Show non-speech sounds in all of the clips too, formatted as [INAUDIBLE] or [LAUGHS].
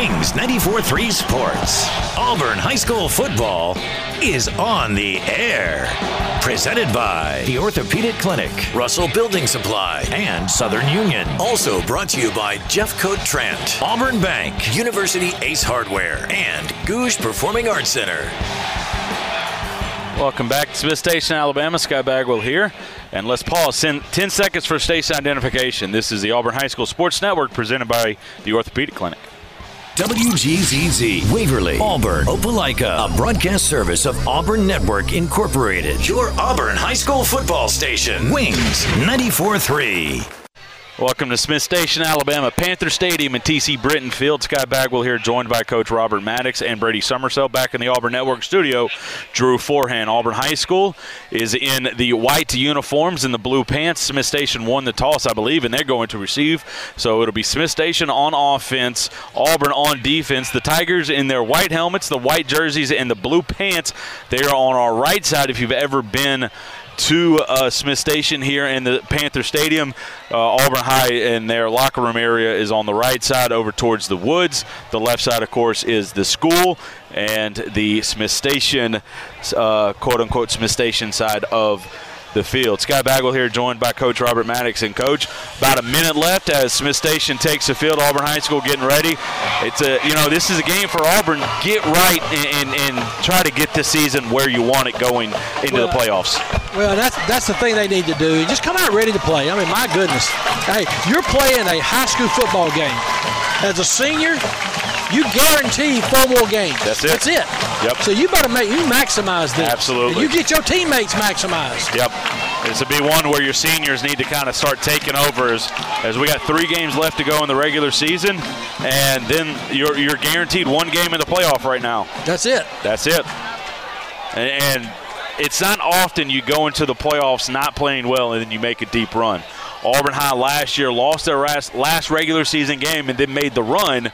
Wings 94.3 Sports. Auburn High School football is on the air. Presented by the Orthopedic Clinic, Russell Building Supply, and Southern Union. Also brought to you by Jeffcoat Trent, Auburn Bank, University Ace Hardware, and Gogue Performing Arts Center. Welcome back to Smith Station, Alabama. Sky Bagwell here. And let's pause 10 seconds for station identification. This is the Auburn High School Sports Network presented by the Orthopedic Clinic. WGZZ, Waverly, Auburn, Opelika, a broadcast service of Auburn Network Incorporated. Your Auburn High School football station. Wings 94.3. Welcome to Smith Station, Alabama, Panther Stadium and TC Britton Field. Sky Bagwell here, joined by Coach Robert Maddox and Brady Summersell. Back in the Auburn Network studio, Drew Forehand. Auburn High School is in the white uniforms and the blue pants. Smith Station won the toss, I believe, and they're going to receive. So it'll be Smith Station on offense, Auburn on defense. The Tigers in their white helmets, the white jerseys, and the blue pants. They are on our right side if you've ever been to uh, Smith Station here in the Panther Stadium. Uh, Auburn High in their locker room area is on the right side over towards the woods. The left side, of course, is the school and the Smith Station, uh, quote unquote, Smith Station side of the field. Sky Bagwell here, joined by Coach Robert Maddox. And Coach, about a minute left as Smith Station takes the field. Auburn High School getting ready. It's a you know this is a game for Auburn. Get right and, and, and try to get the season where you want it going into well, the playoffs. Well, that's that's the thing they need to do. Just come out ready to play. I mean, my goodness, hey, you're playing a high school football game. As a senior, you guarantee four more games. That's it. That's it. Yep. So you better make you maximize this. Absolutely. And you get your teammates maximized. Yep. This will be one where your seniors need to kind of start taking over as, as we got three games left to go in the regular season, and then you're you're guaranteed one game in the playoff right now. That's it. That's it. and, and it's not often you go into the playoffs not playing well and then you make a deep run. Auburn High last year lost their last, last regular season game and then made the run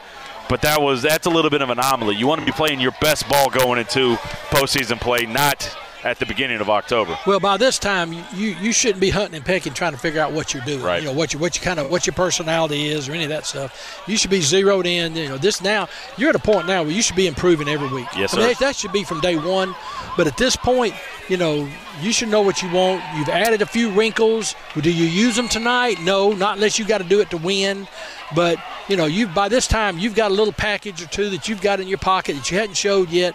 but that was that's a little bit of an anomaly. You want to be playing your best ball going into postseason play, not at the beginning of October. Well, by this time, you you shouldn't be hunting and pecking, trying to figure out what you're doing. Right. You know what you what you kind of what your personality is or any of that stuff. You should be zeroed in. You know this now. You're at a point now where you should be improving every week. Yes, I sir. that, that should be from day one. But at this point, you know, you should know what you want. You've added a few wrinkles. Do you use them tonight? No, not unless you got to do it to win. But you know, you by this time you've got a little package or two that you've got in your pocket that you hadn't showed yet.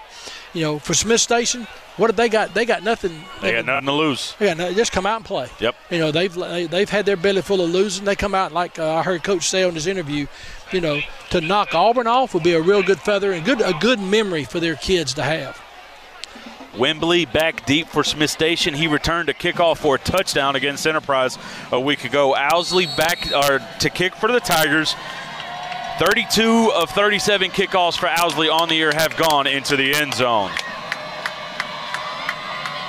You know, for Smith Station, what have they got? They got nothing. They got nothing to lose. Yeah, no, just come out and play. Yep. You know, they've they've had their belly full of losing. They come out like uh, I heard Coach say on his interview. You know, to knock Auburn off would be a real good feather and good a good memory for their kids to have. Wembley back deep for Smith Station. He returned to kickoff for a touchdown against Enterprise a week ago. Owsley back or to kick for the Tigers. 32 of 37 kickoffs for Owsley on the year have gone into the end zone.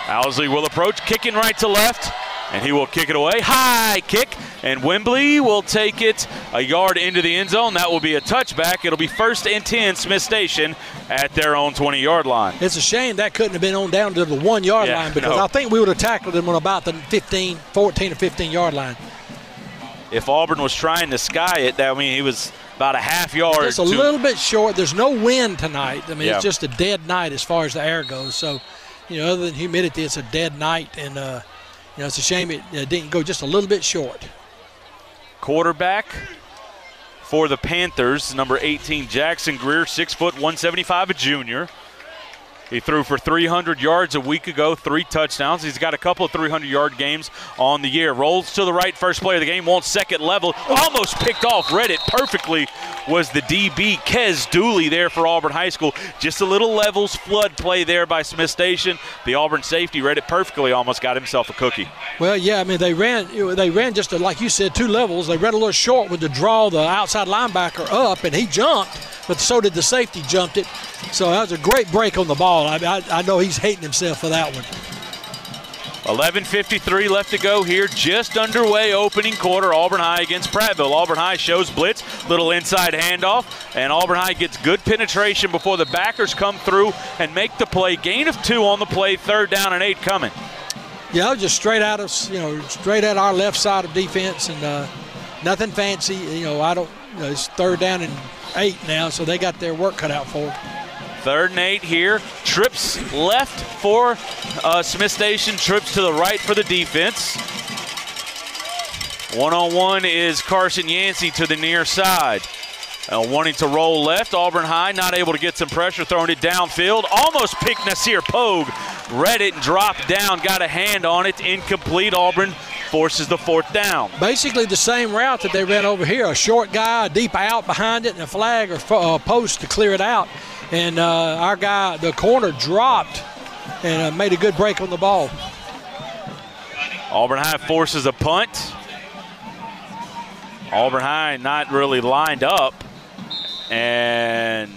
Owsley will approach, kicking right to left, and he will kick it away. High kick, and Wembley will take it a yard into the end zone. That will be a touchback. It'll be first and 10, Smith Station at their own 20 yard line. It's a shame that couldn't have been on down to the one yard Yeah, line because no. I think we would have tackled them on about the 15, 14 or 15 yard line. If Auburn was trying to sky it, that I mean he was about a half yard. It's a to- little bit short. There's no wind tonight. I mean, Yeah. it's just a dead night as far as the air goes. So, you know, other than humidity, it's a dead night, and uh, you know, it's a shame it uh, didn't go just a little bit short. quarterback for the Panthers, number 18, Jackson Greer, six foot 175, a junior. He threw for 300 yards a week ago, three touchdowns. He's got a couple of 300 yard games on the year. Rolls to the right, first play of the game, wants second level. Almost picked off, read it perfectly. Was the DB Kez Dooley there for Auburn High School? Just a little levels flood play there by Smith Station. The Auburn safety read it perfectly, almost got himself a cookie. Well, yeah, I mean they ran they ran just like you said two levels. They ran a little short with the draw the outside linebacker up, and he jumped, but so did the safety jumped it. So that was a great break on the ball. I, I, I know he's hating himself for that one. 11.53 left to go here, just underway opening quarter. Auburn High against Prattville. Auburn High shows blitz, little inside handoff, and Auburn High gets good penetration before the backers come through and make the play. Gain of two on the play, third down and eight coming. Yeah, just straight out of you know straight at our left side of defense, and uh, nothing fancy. You know, I don't. You know, it's third down and eight now, so they got their work cut out for them. Third and eight here. Trips left for uh, Smith Station. Trips to the right for the defense. One on one is Carson Yancey to the near side. Uh, wanting to roll left, Auburn High not able to get some pressure, throwing it downfield. Almost picked Nasir Pogue. Read it and dropped down, got a hand on it. Incomplete. Auburn forces the fourth down. Basically the same route that they ran over here. A short guy, a deep out behind it, and a flag or uh, post to clear it out. And uh, our guy, the corner, dropped and uh, made a good break on the ball. Auburn High forces a punt. Auburn High not really lined up. And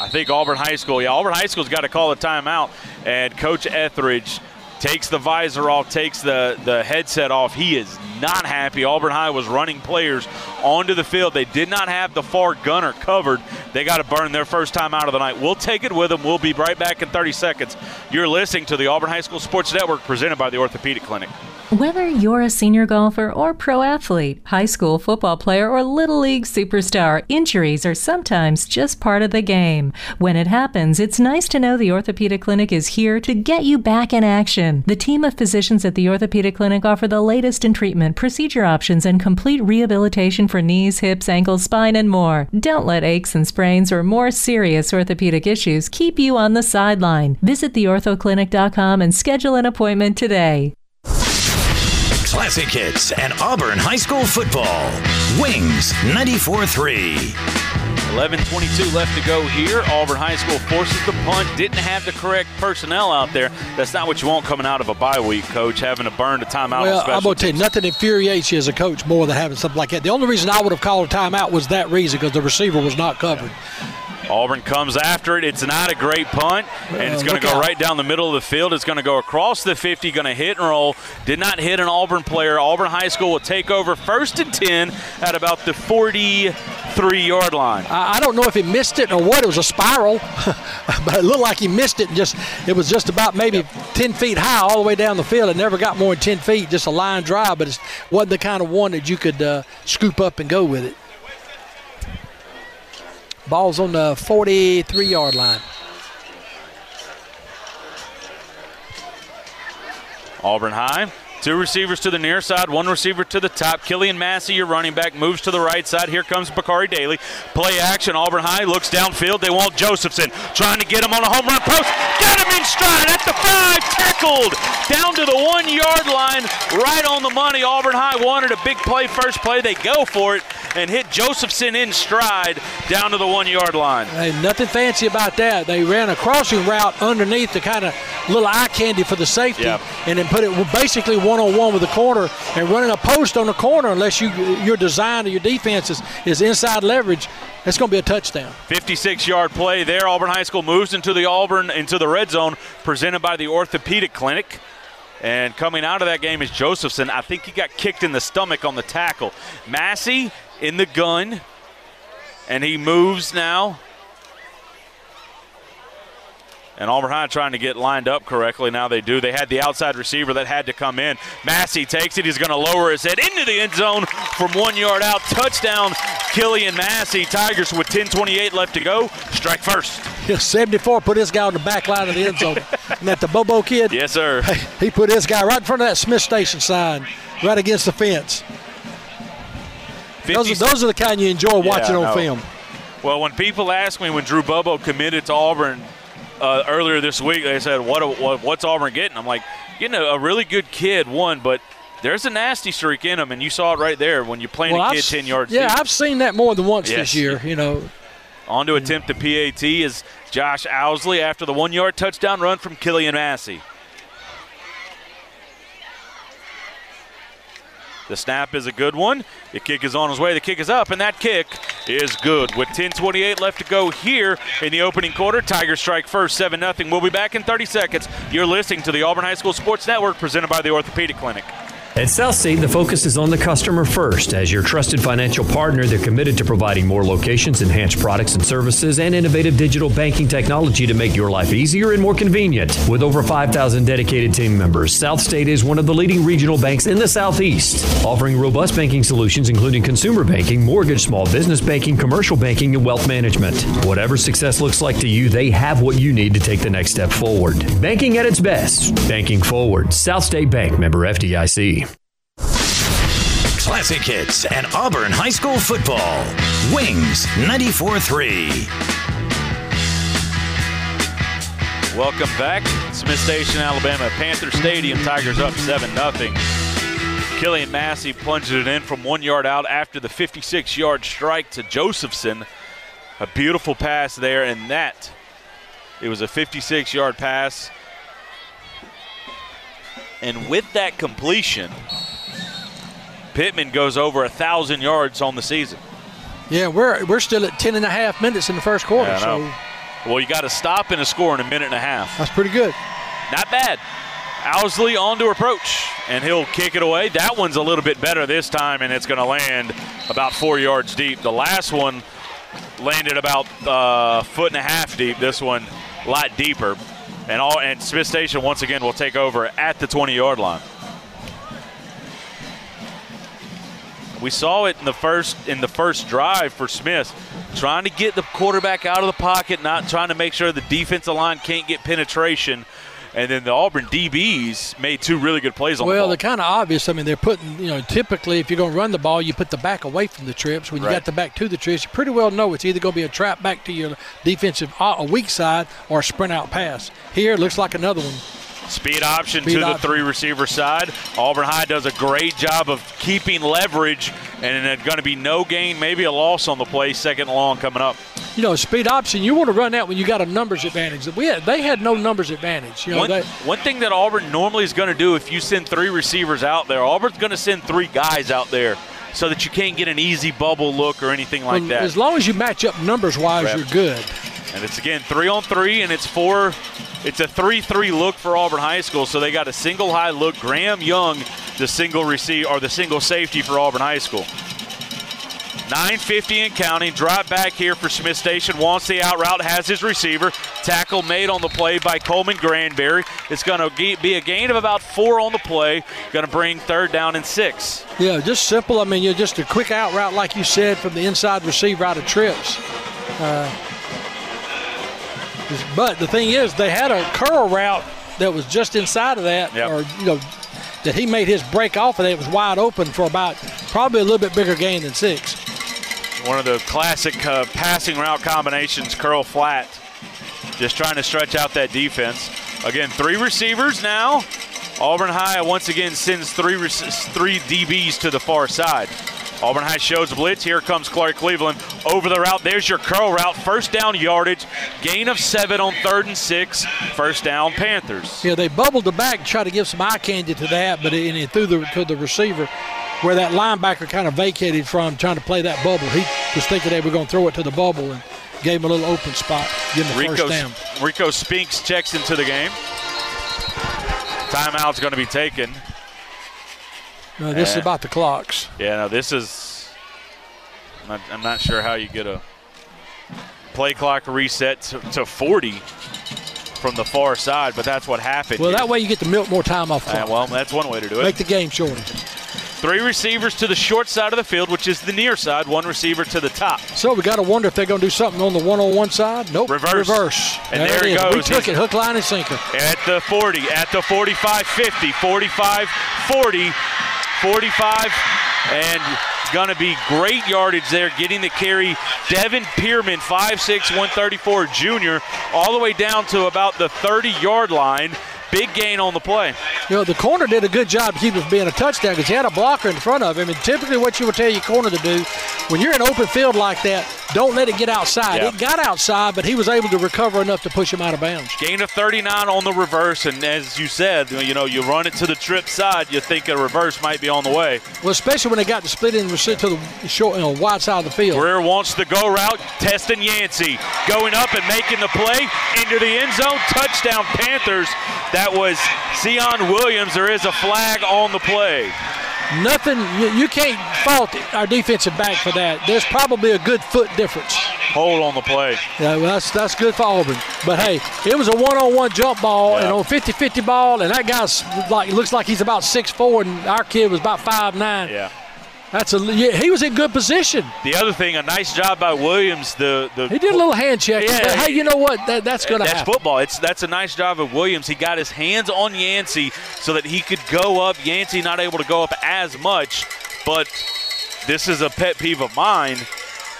I think Auburn High School, yeah, Auburn High School's got to call a timeout. And Coach Etheridge takes the visor off, takes the, the headset off. He is not happy. Auburn High was running players onto the field. They did not have the far gunner covered. They got to burn their first time out of the night. We'll take it with them. We'll be right back in 30 seconds. You're listening to the Auburn High School Sports Network presented by the Orthopedic Clinic. Whether you're a senior golfer or pro athlete, high school football player or little league superstar, injuries are sometimes just part of the game. When it happens, it's nice to know the Orthopedic Clinic is here to get you back in action. The team of physicians at the Orthopedic Clinic offer the latest in treatment, procedure options, and complete rehabilitation for knees, hips, ankles, spine, and more. Don't let aches and sprains or more serious orthopedic issues keep you on the sideline. Visit theorthoclinic.com and schedule an appointment today. Classic hits and Auburn High School football. Wings 94-3. 11:22 left to go here. Auburn High School forces the punt. Didn't have the correct personnel out there. That's not what you want coming out of a bye week, coach. Having to burn a timeout. Well, I'm going to tell you, nothing infuriates you as a coach more than having something like that. The only reason I would have called a timeout was that reason because the receiver was not covered. Auburn comes after it. It's not a great punt, and it's going to go right down the middle of the field. It's going to go across the 50, going to hit and roll. Did not hit an Auburn player. Auburn High School will take over first and 10 at about the 43 yard line. I don't know if he missed it or what. It was a spiral, [LAUGHS] but it looked like he missed it. And just It was just about maybe 10 feet high all the way down the field. It never got more than 10 feet, just a line drive, but it wasn't the kind of one that you could uh, scoop up and go with it. Ball's on the 43 yard line. Auburn High Two receivers to the near side, one receiver to the top. Killian Massey, your running back, moves to the right side. Here comes Bakari Daly. Play action. Auburn High looks downfield. They want Josephson trying to get him on a home run post. Got him in stride at the five. Tackled down to the one yard line, right on the money. Auburn High wanted a big play first play. They go for it and hit Josephson in stride down to the one yard line. Hey, nothing fancy about that. They ran a crossing route underneath the kind of little eye candy for the safety yep. and then put it basically one on one with the corner and running a post on the corner unless you your design or your defense is, is inside leverage. It's going to be a touchdown. 56-yard play there. Auburn High School moves into the Auburn into the red zone, presented by the Orthopedic Clinic. And coming out of that game is Josephson. I think he got kicked in the stomach on the tackle. Massey in the gun, and he moves now and Auburn High trying to get lined up correctly. Now they do. They had the outside receiver that had to come in. Massey takes it. He's going to lower his head into the end zone from one yard out. Touchdown, Killian Massey. Tigers with 10:28 left to go. Strike first. Yeah, 74 put this guy on the back line of the end zone. [LAUGHS] and that the Bobo kid? Yes, sir. He put this guy right in front of that Smith Station sign, right against the fence. Those are, those are the kind you enjoy watching yeah, on film. Well, when people ask me when Drew Bobo committed to Auburn, uh, earlier this week. They said, what, what, what's Auburn getting?" I'm like, "Getting a, a, really good kid, one, but." There's a nasty streak in him, and you saw it right there when you're playing well, a kid I've, 10 yards Yeah, deep. I've seen that more than once yes. this year, you know. On to attempt the PAT is Josh Owsley after the one yard touchdown run from Killian Massey. The snap is a good one. The kick is on his way. The kick is up, and that kick is good. With 10:28 left to go here in the opening quarter, Tigers strike first, 7 0. We'll be back in 30 seconds. You're listening to the Auburn High School Sports Network, presented by the Orthopedic Clinic. At South State, the focus is on the customer first. As your trusted financial partner, they're committed to providing more locations, enhanced products and services, and innovative digital banking technology to make your life easier and more convenient. With over 5,000 dedicated team members, South State is one of the leading regional banks in the Southeast, offering robust banking solutions including consumer banking, mortgage, small business banking, commercial banking, and wealth management. Whatever success looks like to you, they have what you need to take the next step forward. Banking at its best. Banking forward. South State Bank member FDIC. Classic hits and Auburn High School football. Wings 94 3. Welcome back. Smith Station, Alabama. Panther Stadium. Tigers up 7 0. Killian Massey plunged it in from one yard out after the 56 yard strike to Josephson. A beautiful pass there, and that it was a 56 yard pass. And with that completion, Pittman goes over a thousand yards on the season. Yeah, we're we're still at 10 and a half minutes in the first quarter. Yeah, so Well, you got to stop and a score in a minute and a half. that's pretty good. Not bad. Owsley on to approach, and he'll kick it away. That one's a little bit better this time, and it's going to land about four yards deep. The last one landed about a uh, foot and a half deep. This one a lot deeper. And all and Smith Station once again will take over at the 20-yard line. We saw it in the first in the first drive for Smith, trying to get the quarterback out of the pocket, not trying to make sure the defensive line can't get penetration. And then the Auburn DBs made two really good plays on Well, the ball. they're kind of obvious. I mean, they're putting, you know, typically if you're going to run the ball, you put the back away from the trips. When you Right. got the back to the trips, you pretty well know it's either going to be a trap back to your defensive uh, a weak side or a sprint out pass. Here, it looks like another one. Speed option Speed to the three receiver side. Auburn High does a great job of keeping leverage, and it's going to be no gain, maybe a loss on the play. Second long coming up. You know, speed option. You want to run that when you got a numbers advantage. We had, they had no numbers advantage. You know, One, they, one thing that Auburn normally is going to do if you send three receivers out there, Auburn's going to send three guys out there so that you can't get an easy bubble look or anything like well, that. as long as you match up numbers wise, Right. you're good. And it's again three on three, and it's four. It's a three-three look for Auburn High School. So they got a single high look. Graham Young, the single receive or the single safety for Auburn High School. 950 and counting. Drop back here for Smith Station. Wants the out route. Has his receiver. Tackle made on the play by Coleman Granberry. It's going to be a gain of about four on the play. Going to bring third down and six. Yeah, just simple. I mean, you're just a quick out route, like you said, from the inside receiver out of trips. Uh, but the thing is, they had a curl route that was just inside of that, Yep. or you know, that he made his break off of that. It was wide open for about probably a little bit bigger gain than six. One of the classic uh, passing route combinations, curl flat. Just trying to stretch out that defense. Again, three receivers now. Auburn High once again sends three three DBs to the far side. Auburn High shows blitz. Here comes Clark Cleveland over the route. There's your curl route. First down yardage. Gain of seven on third and six. First down Panthers. Yeah, they bubbled the back, try to give some eye candy to that, but it, and it threw the to the receiver, where that linebacker kind of vacated from trying to play that bubble. He was thinking they were going to throw it to the bubble and gave him a little open spot, give him the Rico, first down. Rico Spinks checks into the game. Timeout's going to be taken. No, this is Eh. about the clocks. Yeah, no, this is. I'm not, I'm not sure how you get a play clock reset to, to 40 from the far side, but that's what happened. Well, here. that way you get to milk more time off Uh, well, that's one way to do it. Make the game shorter. Three receivers to the short side of the field, which is the near side. One receiver to the top. So we got to wonder if they're going to do something on the one-on-one side. Nope. Reverse. Reverse. And there it he is. We took He's- it, hook, line, and sinker. At the 40, at the 45 50, 45 40, 45, and going to be great yardage there, getting the carry. Devin Pierman, 5'6, 134 junior, all the way down to about the 30 yard line. Big gain on the play. You know, the corner did a good job keeping it from being a touchdown because he had a blocker in front of him. And typically, what you would tell your corner to do when you're in open field like that, don't let it get outside. Yeah. It got outside, but he was able to recover enough to push him out of bounds. Gain of 39 on the reverse, and as you said, you know, you run it to the trip side, you think a reverse might be on the way. Well, especially when they got to split in to the short, you know, wide side of the field. Greer wants the go route, testing Yancey. Going up and making the play into the end zone. Touchdown Panthers. That was Sion Williams. There is a flag on the play. Nothing, you, you can't fault our defensive back for that. There's probably a good foot difference. Hold on the play. Yeah, well, that's that's good for Auburn. But hey, it was a one-on-one jump ball Yeah. and on 50-50 ball, and that guy's like looks like he's about six four, and our kid was about five nine. Yeah. That's a yeah, he was in good position. The other thing, a nice job by Williams. The the He did a little hand check. Yeah, but hey, you know what? That, that's going to That's happen. football. It's that's a nice job of Williams. He got his hands on Yancey so that he could go up. Yancey not able to go up as much, but this is a pet peeve of mine.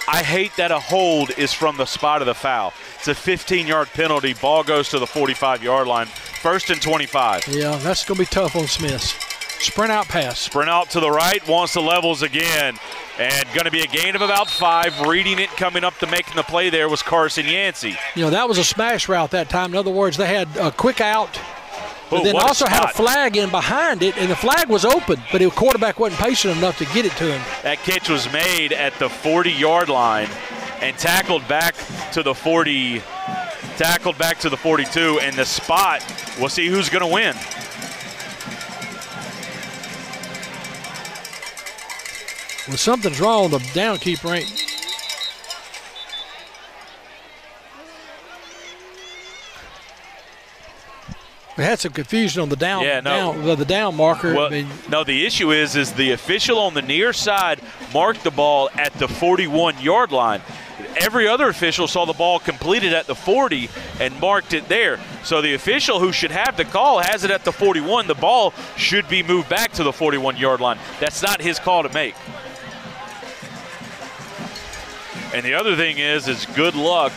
I hate that a hold is from the spot of the foul. It's a 15-yard penalty. Ball goes to the 45-yard line. First and 25. Yeah, that's going to be tough on Smith. Sprint out pass. Sprint out to the right, wants the levels again. And going to be a gain of about five. Reading it, coming up to making the play there was Carson Yancey. You know, that was a smash route that time. In other words, they had a quick out, but Ooh, then what a also had a flag in behind it, and the flag was open, but the quarterback wasn't patient enough to get it to him. That catch was made at the 40 yard line and tackled back to the 40, tackled back to the 42. And the spot, we'll see who's going to win. Well, something's wrong. With the downkeeper ain't. We had some confusion on the down, Yeah, no. down the down marker. Well, I mean, no, the issue is, is the official on the near side marked the ball at the 41 yard line. Every other official saw the ball completed at the 40 and marked it there. So the official who should have the call has it at the 41. The ball should be moved back to the 41 yard line. That's not his call to make. And the other thing is, is good luck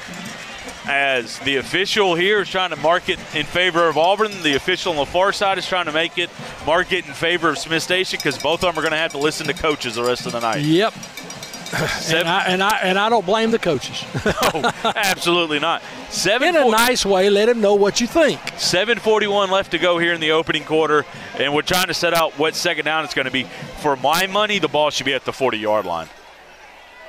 as the official here is trying to mark it in favor of Auburn. The official on the far side is trying to make it mark it in favor of Smith Station because both of them are going to have to listen to coaches the rest of the night. yep. Seven, [CLEARS THROAT] And I, and I and I don't blame the coaches. [LAUGHS] no, absolutely not. Seven In a nice way, let him know what you think. 741 left to go here in the opening quarter, and we're trying to set out what second down it's going to be. For my money, the ball should be at the 40 yard line.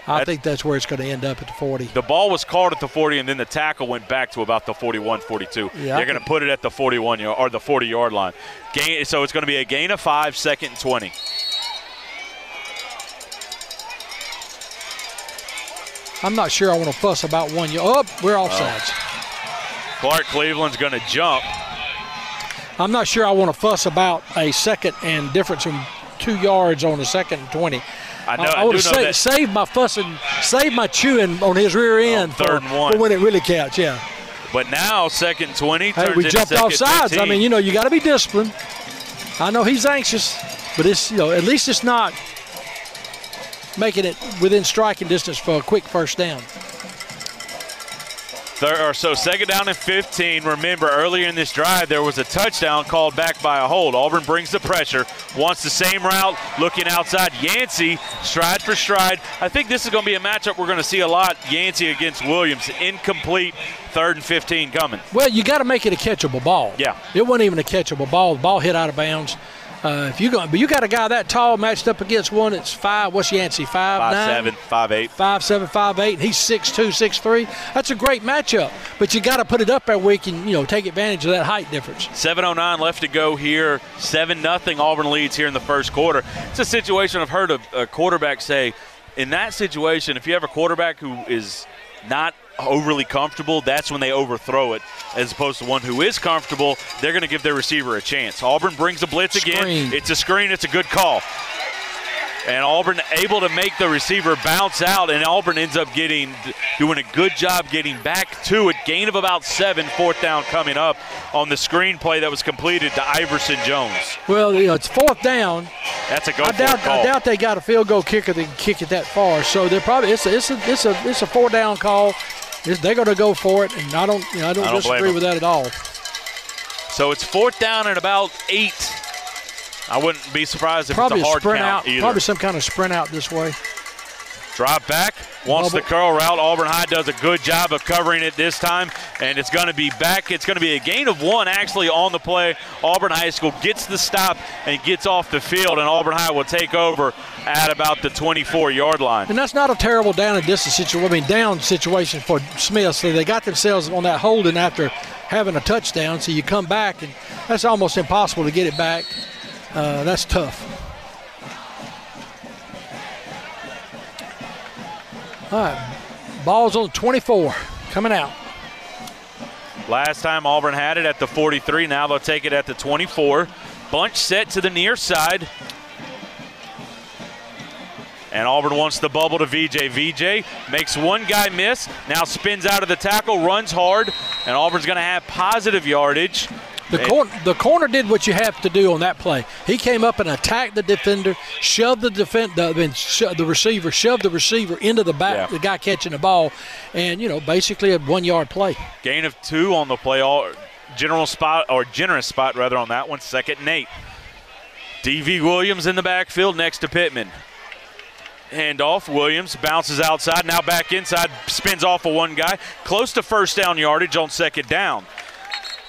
I That's- think that's where it's going to end up at the 40. The ball was called at the 40, and then the tackle went back to about the 41, 42. Yeah. They're going to put it at the 41 yard or the 40 yard line. Gain, so it's going to be a gain of five, second and 20. I'm not sure I want to fuss about one. You oh, up? we're oh. offsides. Clark Cleveland's going to jump. I'm not sure I want to fuss about a second and difference in two yards on a second and 20. I know. I, I, would do know say, that. save my fussing, save my chewing on his rear end third for, and one. for when it really counts. Yeah. But now second 20 Hey, turns we jumped off sides. I mean, you know, you got to be disciplined. I know he's anxious, but it's you know at least it's not making it within striking distance for a quick first down. Third, or so second down and 15. Remember, earlier in this drive, there was a touchdown called back by a hold. Auburn brings the pressure, wants the same route, looking outside. Yancey, stride for stride. I think this is going to be a matchup we're going to see a lot. Yancey against Williams, incomplete. Third and 15 coming. Well, you got to make it a catchable ball. Yeah. It wasn't even a catchable ball. The ball hit out of bounds. Uh, if you go, but you got a guy that tall matched up against one that's five. What's Yancey? Five, Five nine? seven, five eight. five seven, five eight, and he's six two, six three. That's a great matchup. But you got to put it up there where you can, you know, take advantage of that height difference. 7.09 left to go here. 7 nothing. Auburn leads here in the first quarter. It's a situation I've heard a, a quarterback say in that situation, if you have a quarterback who is not overly comfortable, that's when they overthrow it. As opposed to one who is comfortable, they're going to give their receiver a chance. Auburn brings a blitz again. It's a screen, it's a good call. And Auburn able to make the receiver bounce out, and Auburn ends up getting doing a good job getting back to it. Gain of about seven, fourth down coming up on the screen play that was completed to Iverson Jones. Well, you know, it's fourth down. That's a go I doubt, call. I doubt they got a field goal kicker that can kick it that far. So they're probably it's a it's a it's a it's a four down call. It's- they're going to go for it, and I don't you know, I don't, I don't disagree with that at all. So it's fourth down and about eight. I wouldn't be surprised if Probably it's a a hard sprint count out. either. Probably some kind of sprint out this way. Drop back, wants the curl route. Auburn High does a good job of covering it this time, and it's going to be back. It's going to be a gain of one actually on the play. Auburn High School gets the stop and gets off the field, and Auburn High will take over at about the 24 yard line. And that's not a terrible down and distance situation. I mean, down situation for Smith. So they got themselves on that holding after having a touchdown. So you come back, and that's almost impossible to get it back. Uh, that's tough. Ball's on 24, coming out. Last time Auburn had it at the 43. Now they'll take it at the 24. Bunch set to the near side. And Auburn wants the bubble to VJ. VJ makes one guy miss, now spins out of the tackle, runs hard, and Auburn's going to have positive yardage. The, cor- the corner did what you have to do on that play. He came up and attacked the defender, shoved the defend the, sho- the receiver, shoved the receiver into the back, Yeah. the guy catching the ball, and you know basically a one yard play. Gain of two on the play. All general spot or generous spot rather on that one. Second and eight. DV Williams in the backfield next to Pittman. Handoff. Williams bounces outside. Now back inside. Spins off of one guy. Close to first down yardage on second down.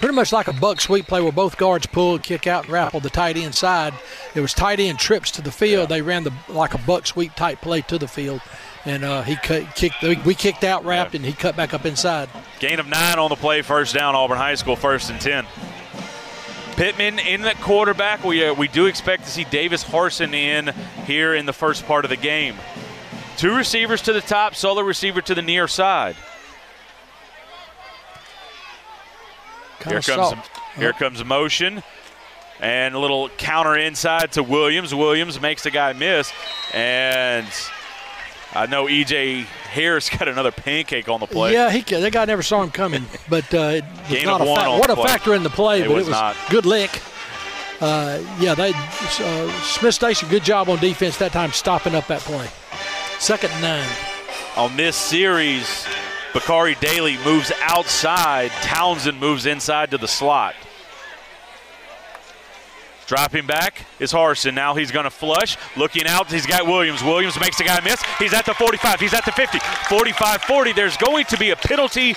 Pretty much like a buck sweep play where both guards pulled, kick out, and grapple the tight end side. It was tight end trips to the field. They ran the like a buck sweep type play to the field, and uh, he cut, kicked. We kicked out, wrapped, and he cut back up inside. Gain of nine on the play. First down. Auburn High School. First and ten. Pittman in the quarterback. We, uh, we do expect to see Davis Harson in here in the first part of the game. Two receivers to the top, solo receiver to the near side. Here comes here comes motion, and a little counter inside to Williams. Williams makes the guy miss, and I know EJ Harris [LAUGHS] got another pancake on the play. Yeah, he that guy never saw him coming, [LAUGHS] but uh, it was Gain not a fa- what a play. factor in the play, It but was it was not. good lick. Uh, yeah, they uh, Smith Station good job on defense that time stopping up that play. Second and nine. On this series, Bakari Daly moves outside. Townsend moves inside to the slot. Dropping back is Harson. Now he's going to flush. Looking out, he's got Williams. Williams makes the guy miss. He's at the 45. He's at the 50. 45 40. There's going to be a penalty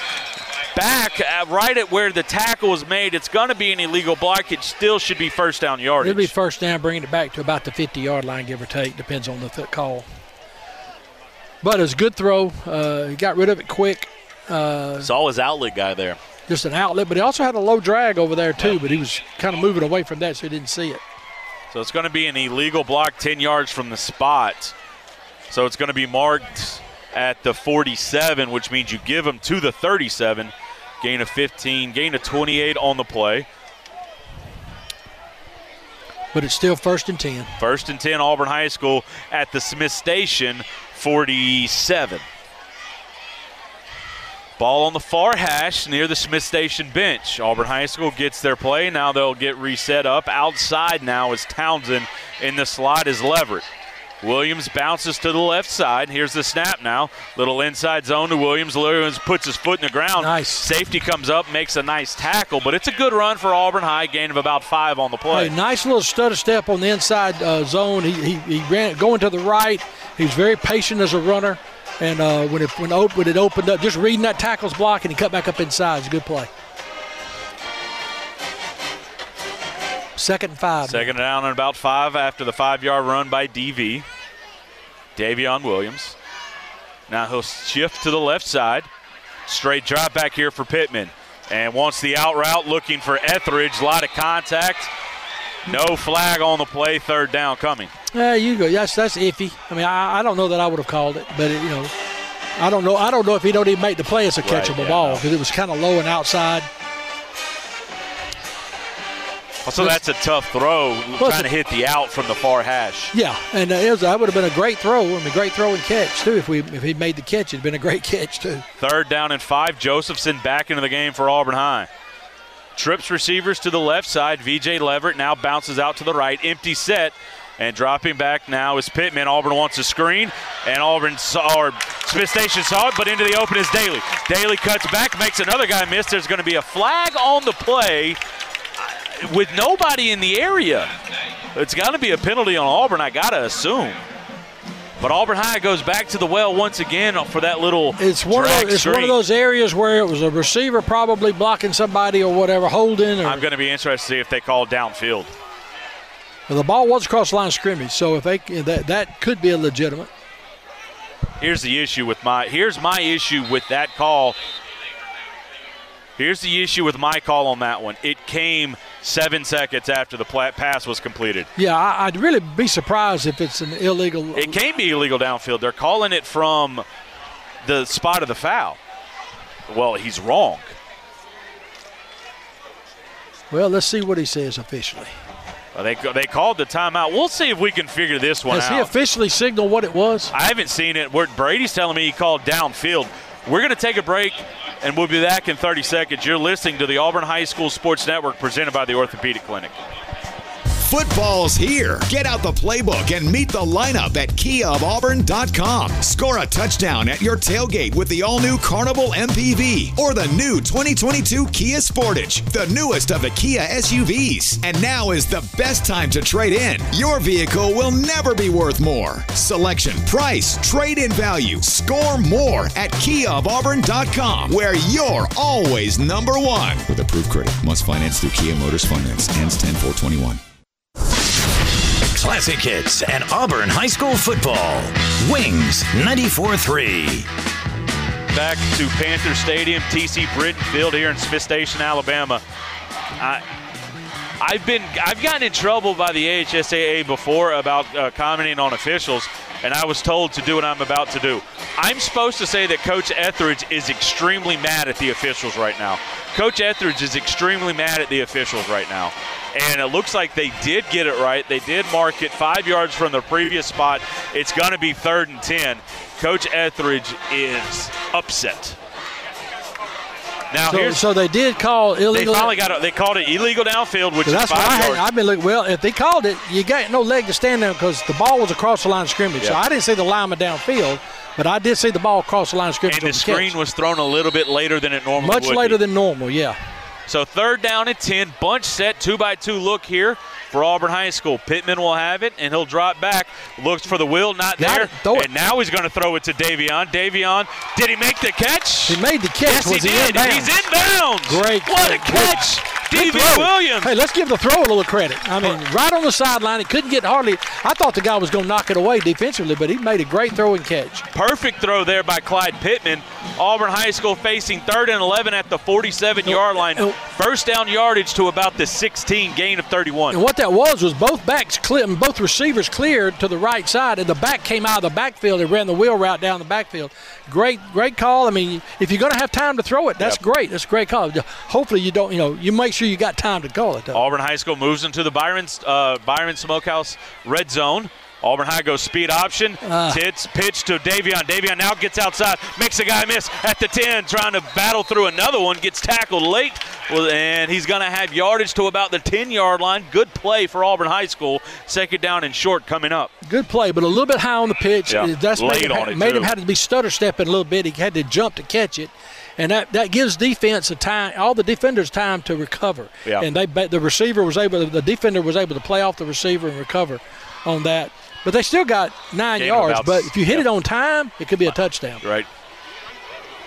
back at, right at where the tackle was made. It's going to be an illegal block. It still should be first down yardage. It'll be first down, bringing it back to about the 50 yard line, give or take. Depends on the th- call. But it was a good throw. Uh, he got rid of it quick. Uh, Saw his outlet guy there. just an outlet, but he also had a low drag over there, too. But he was kind of moving away from that, so he didn't see it. So it's going to be an illegal block 10 yards from the spot. So it's going to be marked at the 47, which means you give them to the 37. Gain of 15, gain of 28 on the play. But it's still first and 10. First and 10, Auburn High School at the Smith Station 47. Ball on the far hash near the Smith Station bench. Auburn High School gets their play. Now they'll get reset up. Outside now is Townsend. In the slot is Leverett. Williams bounces to the left side. Here's the snap now. Little inside zone to Williams. Williams puts his foot in the ground. Nice. Safety comes up, makes a nice tackle, but it's a good run for Auburn High. Gain of about five on the play. Hey, nice little stutter step on the inside uh, zone. He, he, he ran going to the right. He's very patient as a runner. And uh, when, it, when, when it opened up, just reading that tackle's block and he cut back up inside. It's a good play. Second and five. Second down and about five after the five yard run by DV. Davion Williams. Now he'll shift to the left side. Straight drop back here for Pittman. And wants the out route looking for Etheridge. A lot of contact. No flag on the play. Third down coming. Yeah, you go. That's that's iffy. I mean, I, I don't know that I would have called it, but it, you know, I don't know. I don't know if he don't even make the play. It's a Right, catchable yeah, ball no. because it was kind of low and outside. So that's a tough throw, trying to hit the out from the far hash. Yeah, and uh, it was, that would have been a great throw. I mean, great throw and catch too. If we if he made the catch, it'd been a great [LAUGHS] catch too. Third down and five. Josephson back into the game for Auburn High. Trips receivers to the left side. VJ Leverett now bounces out to the right. Empty set. And dropping back now is Pittman. Auburn wants a screen, and Auburn saw, or Smith Station saw it, but into the open is Daly. Daly cuts back, makes another guy miss. There's going to be a flag on the play with nobody in the area. It's got to be a penalty on Auburn, I got to assume. But Auburn High goes back to the well once again for that little It's one of drag those, it's one of those areas where it was a receiver probably blocking somebody or whatever, holding. Or, I'm going to be interested to see if they call downfield. the ball was across the line of scrimmage, so if they that that could be a legitimate. Here's the issue with my here's my issue with that call. Here's the issue with my call on that one. It came seven seconds after the pass was completed. Yeah, I'd really be surprised if it's an illegal. It can be illegal downfield. They're calling it from the spot of the foul. Well, he's wrong. Well, let's see what he says officially. Well, they they called the timeout. We'll see if we can figure this one Has out. Has he officially signaled what it was? I haven't seen it. Brady's telling me he called downfield. We're going to take a break, and we'll be back in 30 seconds. You're listening to the Auburn High School Sports Network presented by the Orthopedic Clinic. Football's here. Get out the playbook and meet the lineup at KiaofAuburn.com. Score a touchdown at your tailgate with the all new Carnival MPV or the new 2022 Kia Sportage, the newest of the Kia SUVs. And now is the best time to trade in. Your vehicle will never be worth more. Selection, price, trade in value. Score more at KiaofAuburn.com, where you're always number one. With approved credit, must finance through Kia Motors Finance. Ends 10 421. Classic hits and Auburn High School football. Wings 94 3. Back to Panther Stadium, TC Britton Field here in Smith Station, Alabama. I, I've been I've gotten in trouble by the AHSAA before about uh, commenting on officials, and I was told to do what I'm about to do. I'm supposed to say that Coach Etheridge is extremely mad at the officials right now. Coach Etheridge is extremely mad at the officials right now and it looks like they did get it right. They did mark it five yards from the previous spot. It's going to be third and 10. Coach Etheridge is upset. Now so, so, they did call illegal. They finally got it. They called it illegal downfield, which so that's is five I yards. I've been looking. Well, if they called it, you got no leg to stand on because the ball was across the line of scrimmage. So I didn't see the lineman downfield, but I did see the ball across the line of scrimmage. And the screen catch. was thrown a little bit later than it normally would Much later be. than normal, yeah. So third down at 10, bunch set, two by two look here for Auburn High School. Pittman will have it, and he'll drop back. Looks for the wheel, not there. And now he's going to throw it to Davion. Davion, did he make the catch? He made the catch. Yes, Was he, he did. Inbounds? He's inbounds. Great. What a catch. Davy Williams. Hey, let's give the throw a little credit. I mean, right on the sideline, he couldn't get hardly. I thought the guy was going to knock it away defensively, but he made a great throw and catch. Perfect throw there by Clyde Pittman. Auburn High School facing third and 11 at the 47 yard line. Oh. First down yardage to about the 16, gain of 31. And what that was was both backs clear, both receivers cleared to the right side, and the back came out of the backfield and ran the wheel route down the backfield. Great, great call. I mean, if you're going to have time to throw it, that's yep. great. That's a great call. Hopefully, you don't. You know, you make sure you got time to call it. Though. Auburn High School moves into the Byron uh, Byron Smokehouse red zone. Auburn High goes speed option. Uh, Tits pitch to Davion. Davion now gets outside, makes a guy miss at the 10, trying to battle through another one, gets tackled late, and he's going to have yardage to about the 10 yard line. Good play for Auburn High School. Second down and short coming up. Good play, but a little bit high on the pitch. Yeah, That's late made, on him, it made too. him have to be stutter stepping a little bit. He had to jump to catch it and that, that gives defense a time, all the defenders time to recover. Yeah. And they the receiver was able, the defender was able to play off the receiver and recover on that. But they still got nine Game yards. But if you hit yeah. it on time, it could be a touchdown. Right.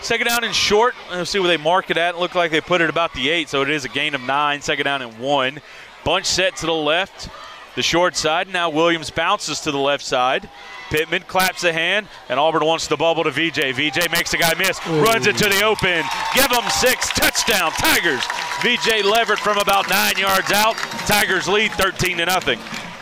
Second down and short. Let's see where they mark it at. It looked like they put it about the eight, so it is a gain of nine. Second down and one. Bunch set to the left, the short side. Now Williams bounces to the left side. Pittman claps a hand, and Auburn wants the bubble to VJ. VJ makes the guy miss, Ooh. runs it to the open. Give them six. Touchdown, Tigers. VJ Leverett from about nine yards out. Tigers lead 13 to nothing.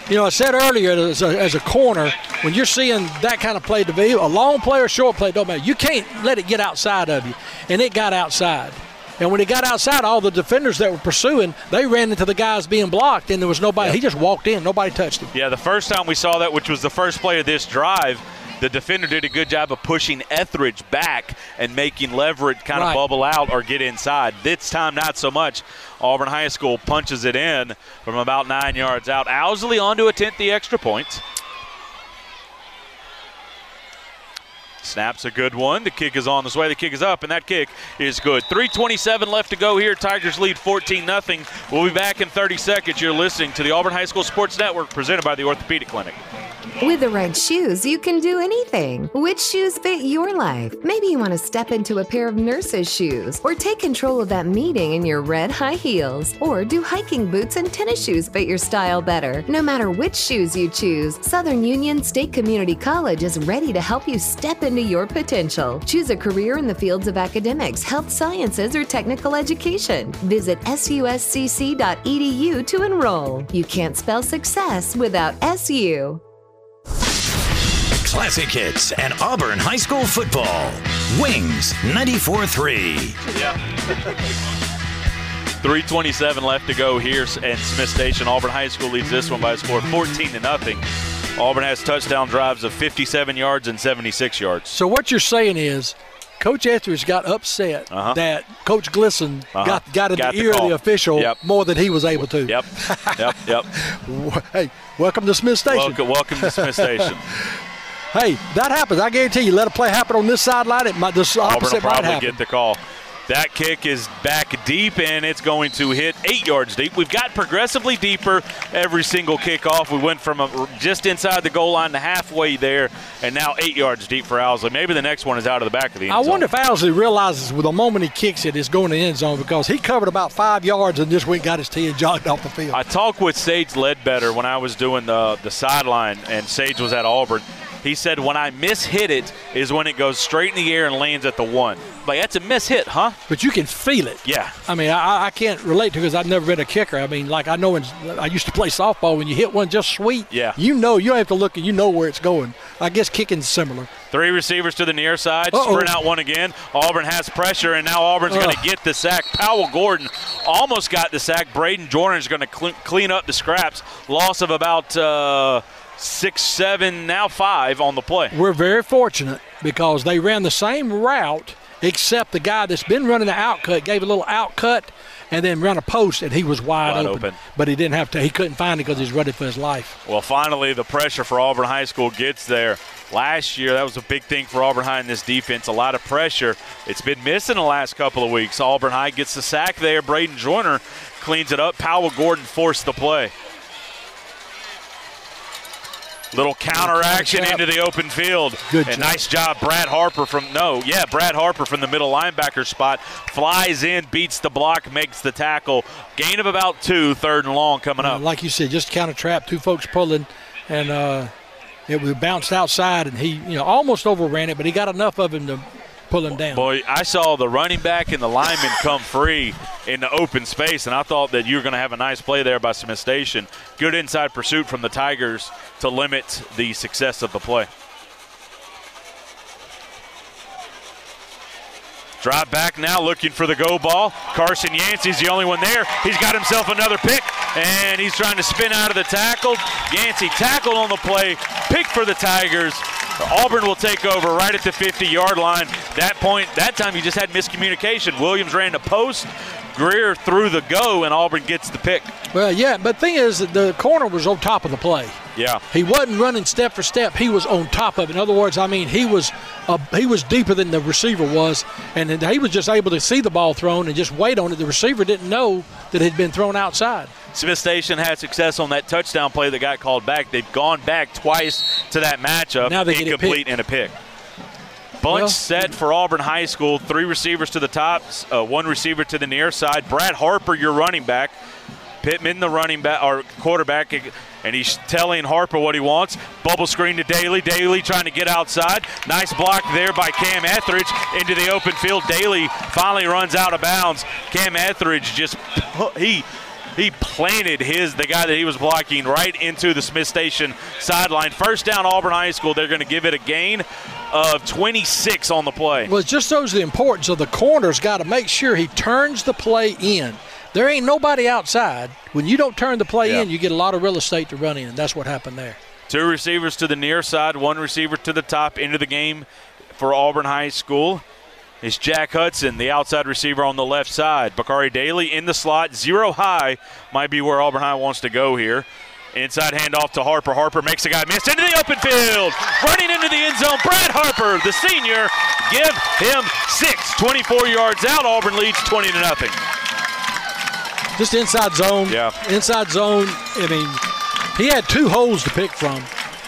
You know, I said earlier as a, as a corner, when you're seeing that kind of play to be, a long play or short play, don't matter. You can't let it get outside of you. And it got outside. And when it got outside, all the defenders that were pursuing, they ran into the guys being blocked, and there was nobody. He just walked in. Nobody touched him. Yeah, the first time we saw that, which was the first play of this drive, the defender did a good job of pushing Etheridge back and making Leverett kind right. of bubble out or get inside. This time, not so much. Auburn High School punches it in from about nine yards out. Owsley on to attempt the extra point. Snaps a good one. The kick is on this way. The kick is up, and that kick is good. 3.27 left to go here. Tigers lead 14 0. We'll be back in 30 seconds. You're listening to the Auburn High School Sports Network presented by the Orthopedic Clinic. With the right shoes, you can do anything. Which shoes fit your life? Maybe you want to step into a pair of nurse's shoes, or take control of that meeting in your red high heels, or do hiking boots and tennis shoes fit your style better? No matter which shoes you choose, Southern Union State Community College is ready to help you step into your potential. Choose a career in the fields of academics, health sciences, or technical education. Visit suscc.edu to enroll. You can't spell success without SU. Classic hits and Auburn High School football. Wings 94-3. Yeah. [LAUGHS] 327 left to go here and Smith Station. Auburn High School leads this one by a score of 14 to nothing. Auburn has touchdown drives of 57 yards and 76 yards. So what you're saying is Coach Etheridge got upset Uh-huh. that Coach Glisson Uh-huh. got got in Got the ear of the official Yep. more than he was able to. Yep, yep, yep. [LAUGHS] hey, welcome to Smith Station. Welcome, welcome to Smith Station. [LAUGHS] Hey, that happens. I guarantee you, let a play happen on this sideline, it might the Auburn will opposite might probably happen. get the call. That kick is back deep and it's going to hit eight yards deep. We've got progressively deeper every single kickoff. We went from a, just inside the goal line to halfway there, and now eight yards deep for Owsley. Maybe the next one is out of the back of the end I zone. wonder if Owsley realizes with the moment he kicks it, it's going to the end zone because he covered about five yards and just went got his tee and jogged off the field. I talked with Sage Ledbetter when I was doing the the sideline, and Sage was at Auburn. He said when I miss hit it is when it goes straight in the air and lands at the one. Like that's a miss hit, huh? but you can feel it. Yeah. I mean, I, I can't relate to because I've never been a kicker. I mean, like I know when I used to play softball, when you hit one just sweet, Yeah. you know, you don't have to look and you know where it's going. I guess kicking's similar. Three receivers to the near side. Uh-oh. Sprint out one again. Auburn has pressure, and now Auburn's going to get the sack. Powell Gordon almost got the sack. Braden Jordan is going to cl- clean up the scraps. Loss of about uh, six, seven, now five on the play. We're very fortunate because they ran the same route, except the guy that's been running the outcut gave a little outcut and then ran a post, and he was wide, Wide open. open. But he didn't have to. He couldn't find it because he's running for his life. Well, finally, the pressure for Auburn High School gets there. Last year, that was a big thing for Auburn High in this defense. A lot of pressure. It's been missing the last couple of weeks. Auburn High gets the sack there. Braden Joyner cleans it up. Powell Gordon forced the play. Little counter action into the open field. Good and job. nice job, Brad Harper from no, yeah, Brad Harper from the middle linebacker spot flies in, beats the block, makes the tackle. Gain of about two, third and long coming Uh, up. like you said, just counter trap, two folks pulling, and uh, it was bounced outside, and he, you know, almost overran it, but he got enough of him to pull him down. Boy, I saw the running back and the lineman come free in the open space, and I thought that you were going to have a nice play there by Smith Station. Good inside pursuit from the Tigers to limit the success of the play. Drive back now, looking for the go ball. Carson Yancey's the only one there. He's got himself another pick, and he's trying to spin out of the tackle. Yancey tackled on the play, pick for the Tigers. Auburn will take over right at the 50-yard line. That point, that time you just had miscommunication. Williams ran the post, Greer threw the go, and Auburn gets the pick. Well, yeah, but thing is, the corner was on top of the play. Yeah. He wasn't running step for step. He was on top of it. In other words, I mean, he was uh, he was deeper than the receiver was, and he was just able to see the ball thrown and just wait on it. The receiver didn't know that it had been thrown outside. Smith Station had success on that touchdown play that got called back. They've gone back twice to that matchup. Now they get it incomplete and a pick. Bunch Well- set for Auburn High School. Three receivers to the top, uh, one receiver to the near side. Brad Harper, your running back. Pittman, the running back or quarterback, and he's telling Harper what he wants. Bubble screen to Daly. Daly trying to get outside. Nice block there by Cam Etheridge into the open field. Daly finally runs out of bounds. Cam Etheridge just he he planted his the guy that he was blocking right into the Smith Station sideline. First down, Auburn High School. They're going to give it a gain of 26 on the play. Well, it just shows the importance of the corner's got to make sure he turns the play in. There ain't nobody outside. When you don't turn the play Yeah. in, you get a lot of real estate to run in. And that's what happened there. Two receivers to the near side, one receiver to the top into the game for Auburn High School. Is Jack Hudson, the outside receiver on the left side. Bakari Daly in the slot, zero high, might be where Auburn High wants to go here. Inside handoff to Harper. Harper makes a guy miss into the open field. Running into the end zone. Brad Harper, the senior, give him six. 24 yards out. Auburn leads 20 to nothing. Just inside zone. Yeah. Inside zone. I mean, he had two holes to pick from.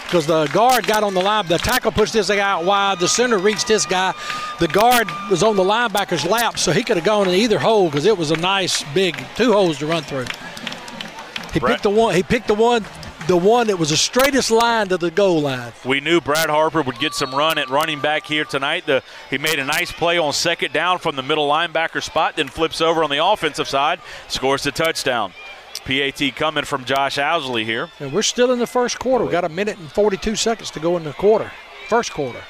because the guard got on the line. The tackle pushed this guy out wide. The center reached this guy. The guard was on the linebacker's lap, so he could have gone in either hole because it was a nice big two holes to run through. He Brett- picked the one. He picked the one, the one that was the straightest line to the goal line. We knew Brad Harper would get some run at running back here tonight. The, he made a nice play on second down from the middle linebacker spot, then flips over on the offensive side, scores the touchdown. PAT coming from Josh Owsley here. And we're still in the first quarter. We got a minute and 42 seconds to go in the quarter. First quarter.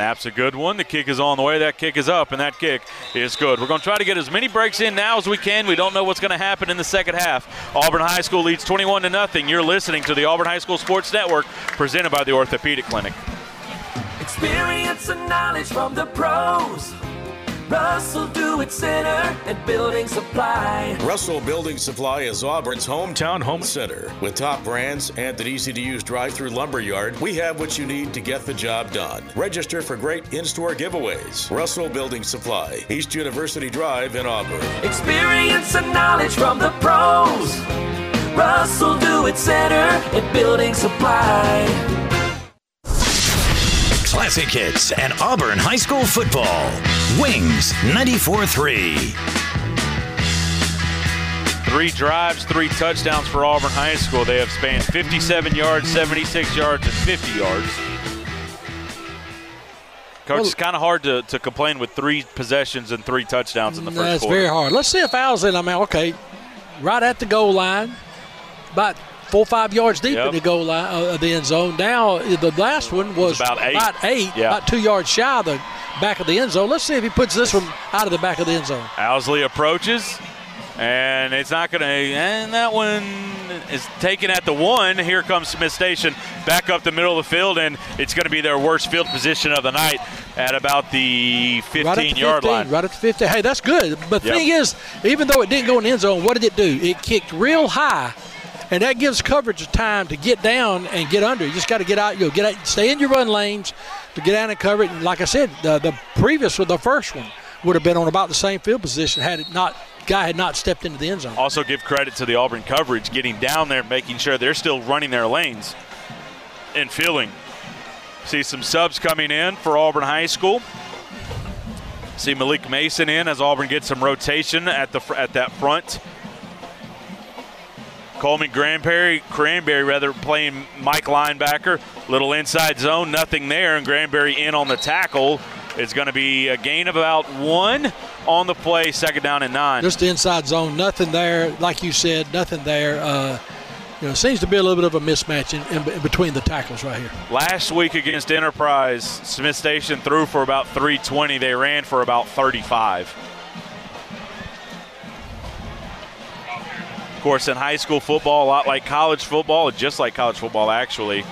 Snaps a good one. The kick is on the way. That kick is up, and that kick is good. We're going to try to get as many breaks in now as we can. We don't know what's going to happen in the second half. Auburn High School leads 21 to nothing. You're listening to the Auburn High School Sports Network, presented by the Orthopedic Clinic. Experience and knowledge from the pros. Russell Do It Center and Building Supply. Russell Building Supply is Auburn's hometown home center. With top brands and an easy to use drive through lumber yard, we have what you need to get the job done. Register for great in store giveaways. Russell Building Supply, East University Drive in Auburn. Experience and knowledge from the pros. Russell Do It Center and Building Supply. Classic hits and Auburn High School football. Wings 94 3. Three drives, three touchdowns for Auburn High School. They have spanned 57 yards, 76 yards, and 50 yards. Coach, Well- it's kind of hard to, to complain with three possessions and three touchdowns in the first That's quarter. very hard. Let's see if Owsley, I mean, okay, right at the goal line, about four or five yards deep Yep. in the goal line uh, the end zone. Now, the last one was, about eight. about, eight, Yeah. about two yards shy of the back of the end zone. Let's see if he puts this one out of the back of the end zone. Owsley approaches, and it's not going to. And that one is taken at the one. Here comes Smith Station back up the middle of the field, and it's going to be their worst field position of the night at about the 15 right yard 15, line. Right at the 50. Hey, that's good. But the Yep. thing is, even though it didn't go in the end zone, what did it do? It kicked real high, and that gives coverage time to get down and get under. You just got to get out. You know, get out, stay in your run lanes to get down and cover it. And like I said, the, the previous with the first one would have been on about the same field position had it not guy had not stepped into the end zone. Also, give credit to the Auburn coverage, getting down there, making sure they're still running their lanes and filling. See some subs coming in for Auburn High School. See Malik Mason in as Auburn gets some rotation at the at that front. Coleman Granberry, Cranberry rather playing Mike linebacker, little inside zone, nothing there, and Granberry in on the tackle. It's going to be a gain of about one on the play, second down and nine. Just the inside zone, nothing there. Like you said, nothing there. Uh, you know, seems to be a little bit of a mismatch in, in, in between the tackles right here. Last week against Enterprise, Smith Station threw for about 320. They ran for about 35. Of course, in high school football, a lot like college football, just like college football actually,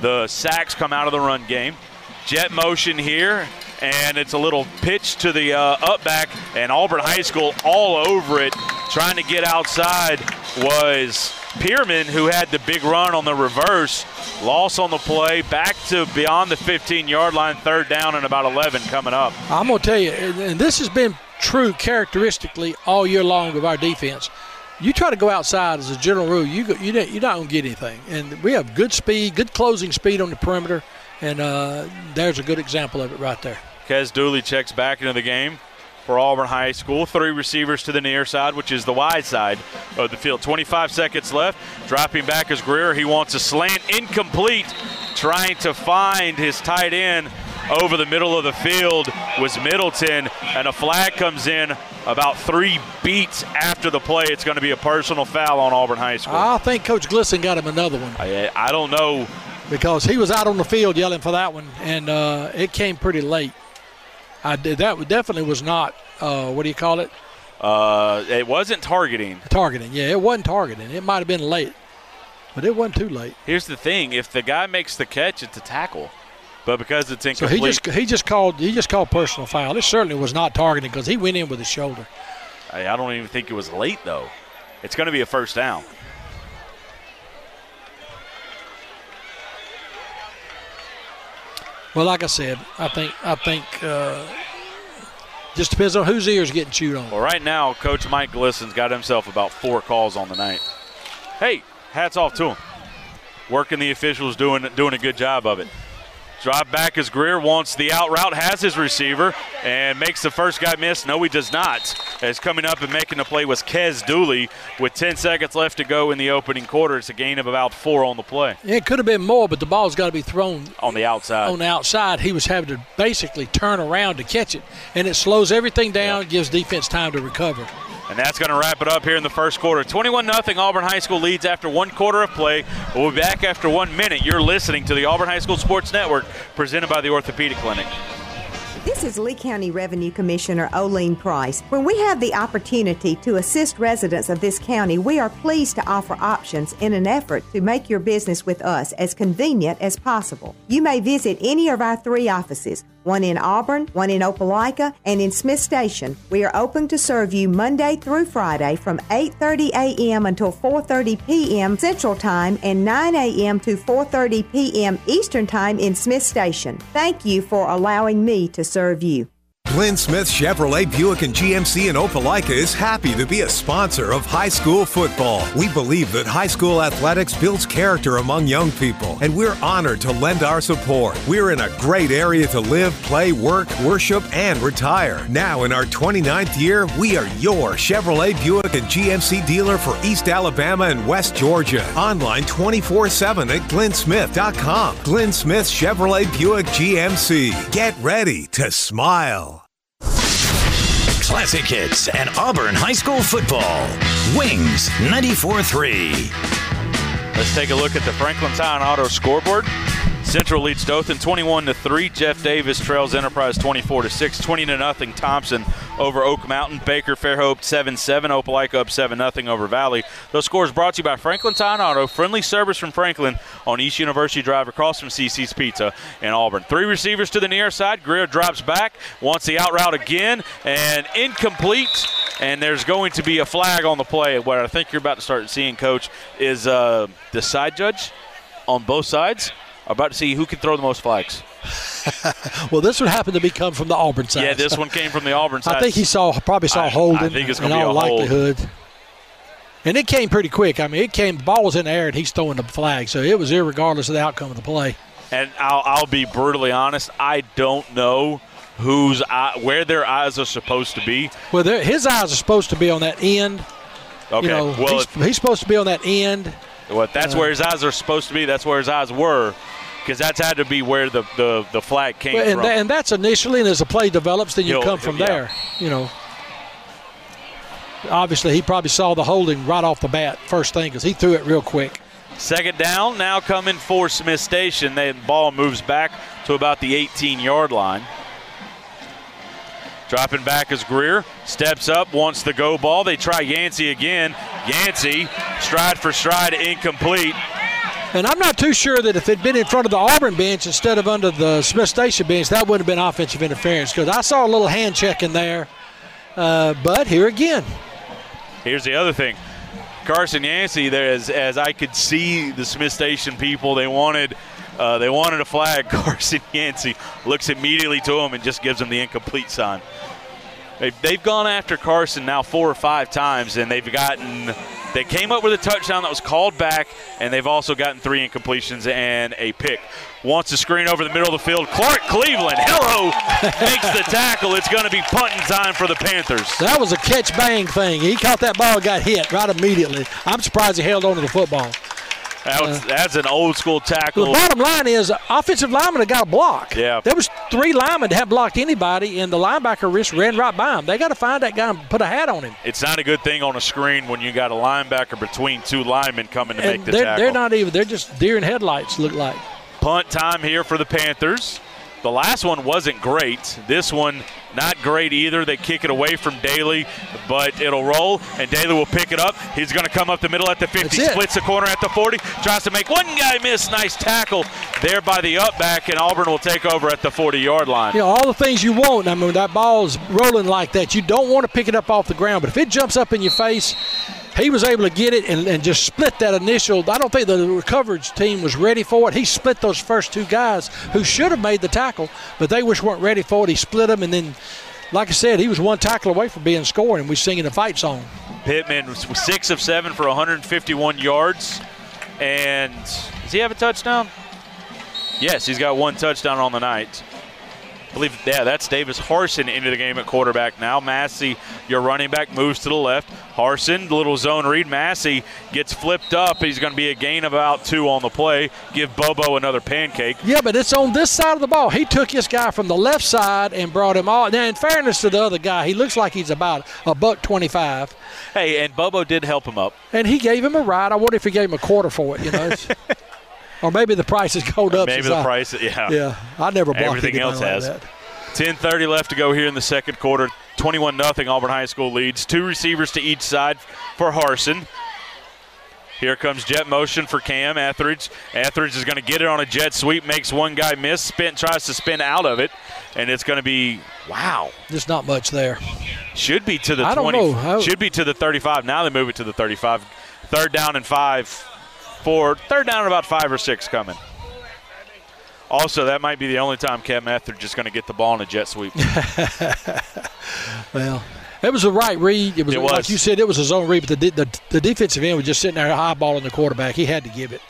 the sacks come out of the run game. Jet motion here, and it's a little pitch to the uh, up back, and Auburn High School all over it, trying to get outside was Pierman, who had the big run on the reverse. Loss on the play, back to beyond the 15 yard line, third down and about 11 coming up. I'm going to tell you, and this has been true characteristically all year long of our defense. You try to go outside as a general rule, you go, you you're not going to get anything. And we have good speed, good closing speed on the perimeter, and uh, there's a good example of it right there. Kez Dooley checks back into the game for Auburn High School. Three receivers to the near side, which is the wide side of the field. 25 seconds left. Dropping back is Greer. He wants a slant incomplete, trying to find his tight end over the middle of the field was Middleton, and a flag comes in about three beats after the play. It's going to be a personal foul on Auburn High School. I think Coach Glisson got him another one I, I don't know. because he was out on the field yelling for that one, and uh, it came pretty late. I did that. Definitely was not. Uh, what do you call it? Uh, it wasn't targeting. Targeting. Yeah, it wasn't targeting. It might have been late, but it wasn't too late. Here's the thing: if the guy makes the catch, it's a tackle. But because it's incomplete, So he just he just called he just called personal foul. It certainly was not targeting because he went in with his shoulder. I I don't even think it was late though. It's going to be a first down. Well, like I said, I think I think uh, just depends on whose ears getting chewed on. Well, right now, Coach Mike Glisson's got himself about four calls on the night. Hey, hats off to him. working the officials doing doing a good job of it. Drop back as Greer wants the out route, has his receiver, and makes the first guy miss. No, he does not. As coming up and making the play was Kez Dooley with 10 seconds left to go in the opening quarter. It's a gain of about four on the play. It could have been more, but the ball's got to be thrown on the outside. On the outside, he was having to basically turn around to catch it, and it slows everything down, gives defense time to recover. And that's going to wrap it up here in the first quarter. 21 0 Auburn High School leads after one quarter of play. We'll be back after one minute. You're listening to the Auburn High School Sports Network presented by the Orthopedic Clinic. This is Lee County Revenue Commissioner Oline Price. When we have the opportunity to assist residents of this county, we are pleased to offer options in an effort to make your business with us as convenient as possible. You may visit any of our three offices one in Auburn, one in Opelika, and in Smith Station. We are open to serve you Monday through Friday from 8:30 a.m. until 4:30 p.m. Central Time and 9 a.m. to 4:30 p.m. Eastern Time in Smith Station. Thank you for allowing me to serve you. Glenn Smith Chevrolet Buick and GMC in Opelika is happy to be a sponsor of high school football. We believe that high school athletics builds character among young people, and we're honored to lend our support. We're in a great area to live, play, work, worship, and retire. Now, in our 29th year, we are your Chevrolet Buick and GMC dealer for East Alabama and West Georgia. Online 24 7 at glennsmith.com. Glenn Smith Chevrolet Buick GMC. Get ready to smile. Classic hits and Auburn High School football. Wings 94 3. Let's take a look at the Franklin Town Auto scoreboard. Central leads Dothan 21 to 3. Jeff Davis trails Enterprise 24 to 6. 20 to nothing Thompson over Oak Mountain. Baker Fairhope 7 7. Opelika up 7 0 over Valley. Those scores brought to you by Franklin Town Auto. Friendly service from Franklin on East University Drive across from CC's Pizza in Auburn. Three receivers to the near side. Greer drops back, wants the out route again, and incomplete. And there's going to be a flag on the play. What I think you're about to start seeing, Coach, is uh, the side judge on both sides about to see who can throw the most flags. [LAUGHS] well, this one happened to be come from the Auburn side. Yeah, this one came from the Auburn side. I think he saw probably saw I, holding. I think it's going to be all a likelihood. Hold. And it came pretty quick. I mean, it came. The ball was in the air, and he's throwing the flag, so it was irregardless of the outcome of the play. And I'll, I'll be brutally honest. I don't know whose eye, where their eyes are supposed to be. Well, his eyes are supposed to be on that end. Okay. You know, well, he's, he's, supposed to be on that end. Well, that's uh, where his eyes are supposed to be. That's where his eyes were because that's had to be where the, the, the flag came well, and from. And that's initially, and as the play develops, then you He'll, come from yeah. there. You know, obviously he probably saw the holding right off the bat first thing because he threw it real quick. Second down now coming for Smith Station. The ball moves back to about the 18-yard line. Dropping back is Greer. Steps up, wants the go ball. They try Yancey again. Yancey, stride for stride, incomplete. And I'm not too sure that if it'd been in front of the Auburn bench instead of under the Smith Station bench, that would have been offensive interference because I saw a little hand check in there. Uh, but here again. Here's the other thing. Carson Yancey, there as, as I could see the Smith Station people, they wanted uh, they wanted a flag. [LAUGHS] Carson Yancey looks immediately to him and just gives him the incomplete sign. They've, they've gone after Carson now four or five times, and they've gotten they came up with a touchdown that was called back, and they've also gotten three incompletions and a pick. Wants to screen over the middle of the field. Clark Cleveland, hello, [LAUGHS] makes the tackle. It's going to be punting time for the Panthers. That was a catch bang thing. He caught that ball, got hit right immediately. I'm surprised he held on to the football. That was, uh, that's an old school tackle. The bottom line is, offensive lineman have got a block. Yeah. There was three linemen that have blocked anybody, and the linebacker wrist ran right by him. They got to find that guy and put a hat on him. It's not a good thing on a screen when you got a linebacker between two linemen coming to and make the they're, tackle. They're not even. They're just deer in headlights. Look like. Punt time here for the Panthers. The last one wasn't great. This one, not great either. They kick it away from Daly, but it'll roll, and Daly will pick it up. He's going to come up the middle at the 50, splits the corner at the 40, tries to make one guy miss. Nice tackle there by the up back, and Auburn will take over at the 40 yard line. You know, all the things you want. I mean, that ball's rolling like that. You don't want to pick it up off the ground, but if it jumps up in your face, he was able to get it and, and, just split that initial. I don't think the coverage team was ready for it. He split those first two guys who should have made the tackle, but they just weren't ready for it. He split them, and then, like I said, he was one tackle away from being scored, and we're singing a fight song. Pittman was six of seven for 151 yards, and Does he have a touchdown? Yes, he's got one touchdown on the night. I believe, yeah, that's Davis Harson into the game at quarterback now. Massey, your running back, moves to the left. Harson, little zone read. Massey gets flipped up. He's going to be a gain of about two on the play. Give Bobo another pancake. Yeah, but it's on this side of the ball. He took this guy from the left side and brought him all. Now, in fairness to the other guy, he looks like he's about a buck 25. Hey, and Bobo did help him up. And he gave him a ride. I wonder if he gave him a quarter for it, you know. [LAUGHS] or maybe the price has gone up. Maybe the I, price, yeah. Yeah, I never blocked Everything else like has. That. 10:30 left to go here in the second quarter. 21 0 Auburn High School leads. Two receivers to each side for Harson. Here comes jet motion for Cam Etheridge. Etheridge is going to get it on a jet sweep, makes one guy miss, spin, tries to spin out of it, and it's going to be wow. There's not much there. Should be to the I 20. don't know. How- Should be to the 35. Now they move it to the 35. Third down and five. Third down and about five or six coming. Also, that might be the only time Cam Etheridge is going to get the ball in a jet sweep. [LAUGHS] Well, it was the right read. It was, It like was. you said, it was a zone read, but the, the, the defensive end was just sitting there eyeballing the quarterback. He had to give it.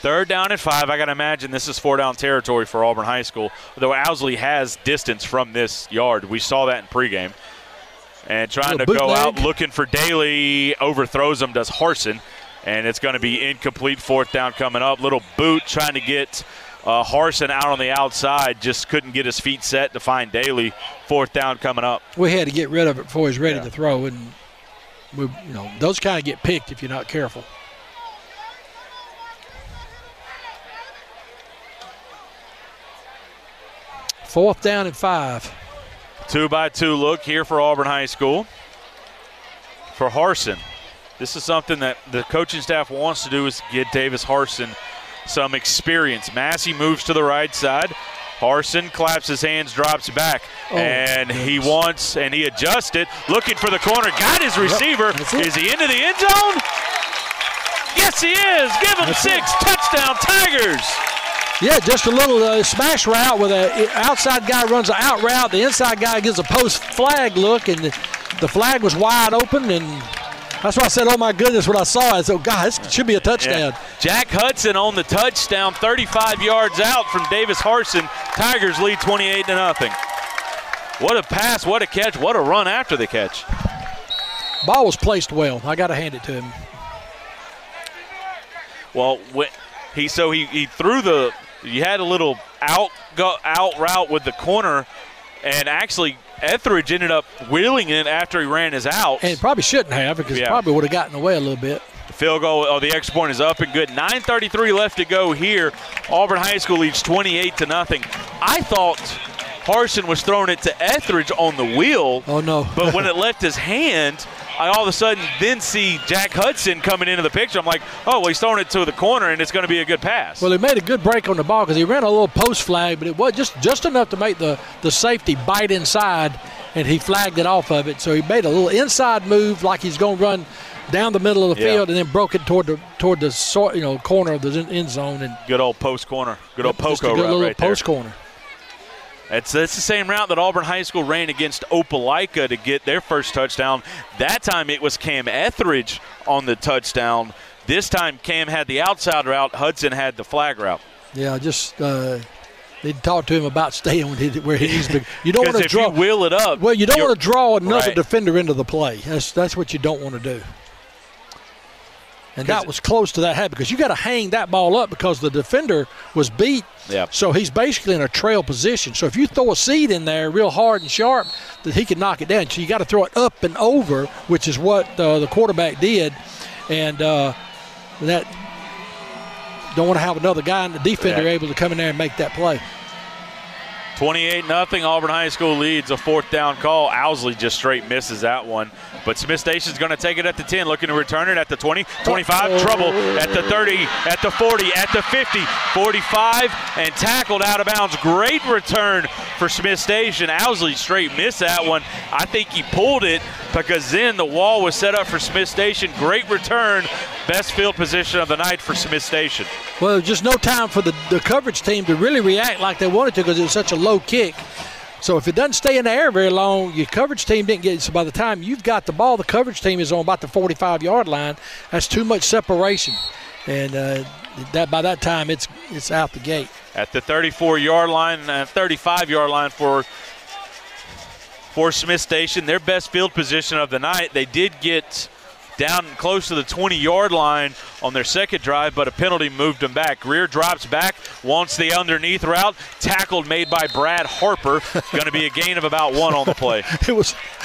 Third down and five. I got to imagine this is four down territory for Auburn High School. Though Owsley has distance from this yard. We saw that in pregame. And trying to go out looking for Daly, overthrows him, does Harson. And it's going to be incomplete fourth down coming up. Little boot trying to get uh, Harson out on the outside. Just couldn't get his feet set to find Daly. Fourth down coming up. We had to get rid of it before he's ready Yeah. to throw, and we, you know, those kind of get picked if you're not careful. Fourth down and five. Two by two look here for Auburn High School. For Harson, this is something that the coaching staff wants to do is get Davis Harson some experience. Massey moves to the right side. Harson claps his hands, drops back, Oh, and he wants and he adjusts it, looking for the corner. Got his receiver. it. Is he into the end zone? Yes, he is. Give him That's six. Touchdown, Tigers. Yeah, just a little uh, smash route with a outside guy runs an out route. The inside guy gives a post flag look, and the, the flag was wide open, and that's why I said, "Oh my goodness!" When I saw it, I said, oh, "God, this should be a touchdown." Yeah. Jack Hudson on the touchdown, 35 yards out from Davis Harson. Tigers lead 28 to nothing. What a pass! What a catch! What a run after the catch! Ball was placed well. I got to hand it to him. Well, he so he, he threw the. You had a little out go out route with the corner, and actually Etheridge ended up wheeling it after he ran his out. And probably shouldn't have because it Yeah. probably would have gotten away a little bit. The field goal, oh, the extra point is up and good. 9:33 left to go here. Auburn High School leads 28 to nothing. I thought Harson was throwing it to Etheridge on the wheel. Oh no! But when [LAUGHS] it left his hand, I all of a sudden then see Jack Hudson coming into the picture. I'm like, oh, well, he's throwing it to the corner, and it's going to be a good pass. Well, he made a good break on the ball because he ran a little post flag, but it was just just enough to make the the safety bite inside, and he flagged it off of it. So he made a little inside move like he's going to run down the middle of the Yeah. field, and then broke it toward the toward the you know corner of the end zone and good old post corner. Good old Poco good route little right there. post corner. It's, it's the same route that Auburn High School ran against Opelika to get their first touchdown. That time it was Cam Etheridge on the touchdown. This time Cam had the outside route, Hudson had the flag route. Yeah, just uh, need to talk to him about staying where he needs to. You don't [LAUGHS] want to draw. you wheel it up, well, you don't want to draw another Right. defender into the play. That's that's what you don't want to do. And that was close to that habit because you got to hang that ball up because the defender was beat. Yeah. So he's basically in a trail position. So if you throw a seed in there real hard and sharp, that he can knock it down. So you got to throw it up and over, which is what uh, the quarterback did, and uh, that don't want to have another guy in the defender Yeah. able to come in there and make that play. 28 nothing. Auburn High School leads a fourth down call. Owsley just straight misses that one. But Smith Station's going to take it at the 10, looking to return it at the 20, 25, trouble at the 30, at the 40, at the 50, 45, and tackled out of bounds. Great return for Smith Station. Owsley straight missed that one. I think he pulled it because then the wall was set up for Smith Station. Great return. Best field position of the night for Smith Station. Well, just no time for the, the coverage team to really react like they wanted to because it was such a low kick. So if it doesn't stay in the air very long, your coverage team didn't get it. So by the time you've got the ball, the coverage team is on about the 45 yard line. That's too much separation. And uh, that by that time it's it's out the gate. At the 34 yard line, uh, 35 yard line for for Smith Station, their best field position of the night. They did get down close to the 20 yard line on their second drive, but a penalty moved them back. Greer drops back, wants the underneath route, tackled made by Brad Harper. Going to be a gain of about one on the play. [LAUGHS] It was [LAUGHS]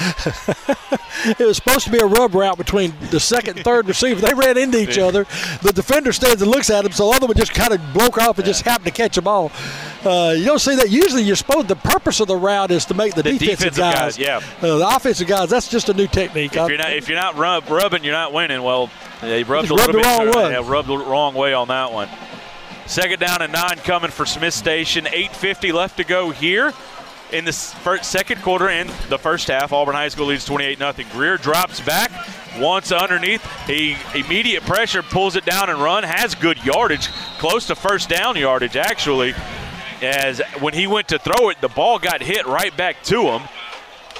it was supposed to be a rub route between the second and third receiver. They ran into each other. The defender stands and looks at him, so the other one just kind of broke off and just happened to catch the ball. Uh, you don't see that. Usually, you're supposed. The purpose of the route is to make the, The defensive, defensive guys, guys. yeah. Uh, the offensive guys. That's just a new technique. If you're not if you're not rub, rubbing, you're not winning. Well, they rubbed a little rubbed the wrong way. Yeah, rubbed the wrong way on that one. Second down and nine coming for Smith Station. 8:50 left to go here in the first, second quarter and the first half. Auburn High School leads 28 0 Greer drops back, wants underneath. He immediate pressure pulls it down and run. Has good yardage, close to first down yardage actually. As when he went to throw it, the ball got hit right back to him.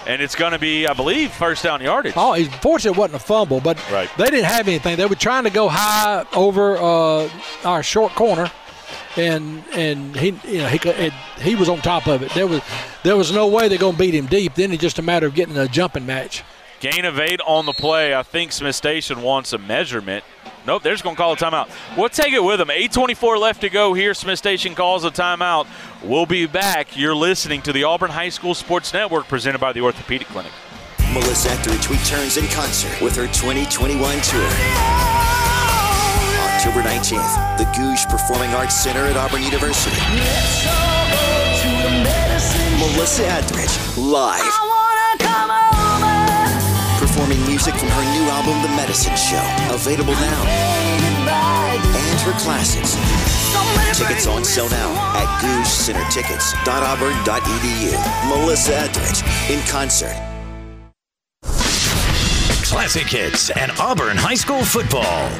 And it's going to be, I believe, first down yardage. Oh, he's fortunate it wasn't a fumble, but Right. they didn't have anything. They were trying to go high over uh, our short corner, and and he you know he he was on top of it. There was there was no way they're going to beat him deep. Then it's just a matter of getting a jumping match. Gain of eight on the play. I think Smith Station wants a measurement. Nope, they're just going to call a timeout. We'll take it with them. 8.24 left to go here. Smith Station calls a timeout. We'll be back. You're listening to the Auburn High School Sports Network presented by the Orthopedic Clinic. Melissa Etheridge returns in concert with her 2021 tour. October 19th, the Gogue Performing Arts Center at Auburn University. Melissa Etheridge, live. Performing music from her new album, The Medicine Show, available now. And her classics. Tickets on sale now at goguecentertickets.auburn.edu. Melissa Etheridge in concert. Classic hits and Auburn High School football.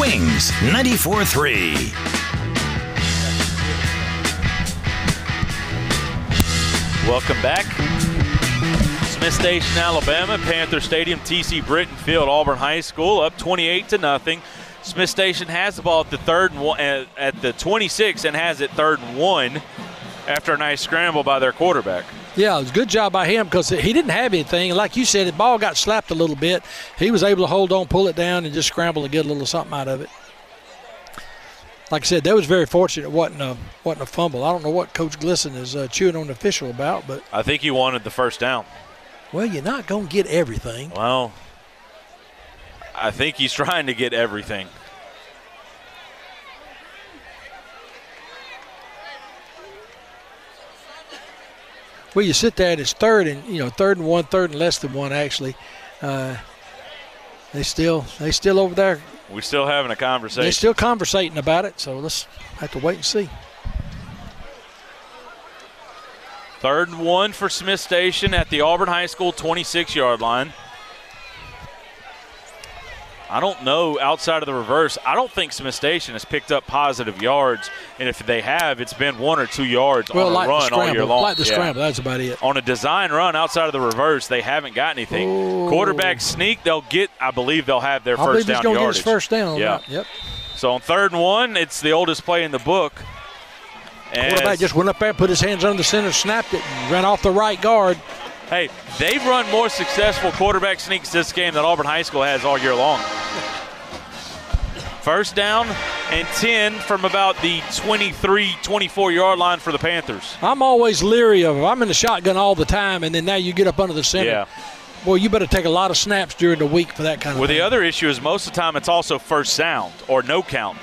Wings 94 3. Welcome back. Smith Station, Alabama, Panther Stadium, TC Britton Field, Auburn High School, up 28 to nothing. Smith Station has the ball at the third and one, at, at the 26 and has it third and one after a nice scramble by their quarterback. Yeah, it was a good job by him because he didn't have anything. Like you said, the ball got slapped a little bit. He was able to hold on, pull it down, and just scramble and get a little something out of it. Like I said, that was very fortunate. It wasn't a wasn't a fumble. I don't know what Coach Glisson is uh, chewing on the official about, but I think he wanted the first down. Well, you're not gonna get everything. Well, I think he's trying to get everything. Well, you sit there and it's third and you know third and one, third and less than one actually. Uh, they still they still over there. We're still having a conversation. They're still conversating about it. So let's have to wait and see. Third and one for Smith Station at the Auburn High School 26 yard line. I don't know outside of the reverse. I don't think Smith Station has picked up positive yards, and if they have, it's been one or two yards Well, on a like the run all year scramble, long. like the Yeah. scramble. That's about it. On a design run outside of the reverse, they haven't got anything. Quarterback sneak, they'll get. I believe they'll have their I first believe he's down going to get his first down. on Yeah. that. Yep. So on third and one, it's the oldest play in the book. And Quarterback just went up there, put his hands under the center, snapped it, and ran off the right guard. Hey, they've run more successful quarterback sneaks this game than Auburn High School has all year long. First down and 10 from about the 23, 24 yard line for the Panthers. I'm always leery of. I'm in the shotgun all the time, and then now you get up under the center. Yeah. Boy, you better take a lot of snaps during the week for that kind of Well, thing. the other issue is most of the time it's also first sound or no count.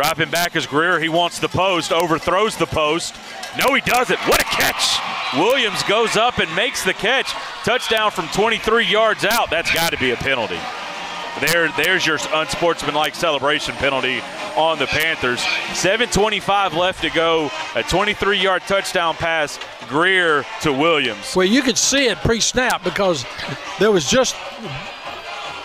Dropping back is Greer. He wants the post, overthrows the post. No, he doesn't. What a catch! Williams goes up and makes the catch. Touchdown from 23 yards out. That's got to be a penalty. There, there's your unsportsmanlike celebration penalty on the Panthers. 7:25 left to go. A 23-yard touchdown pass, Greer to Williams. Well, you could see it pre-snap because there was just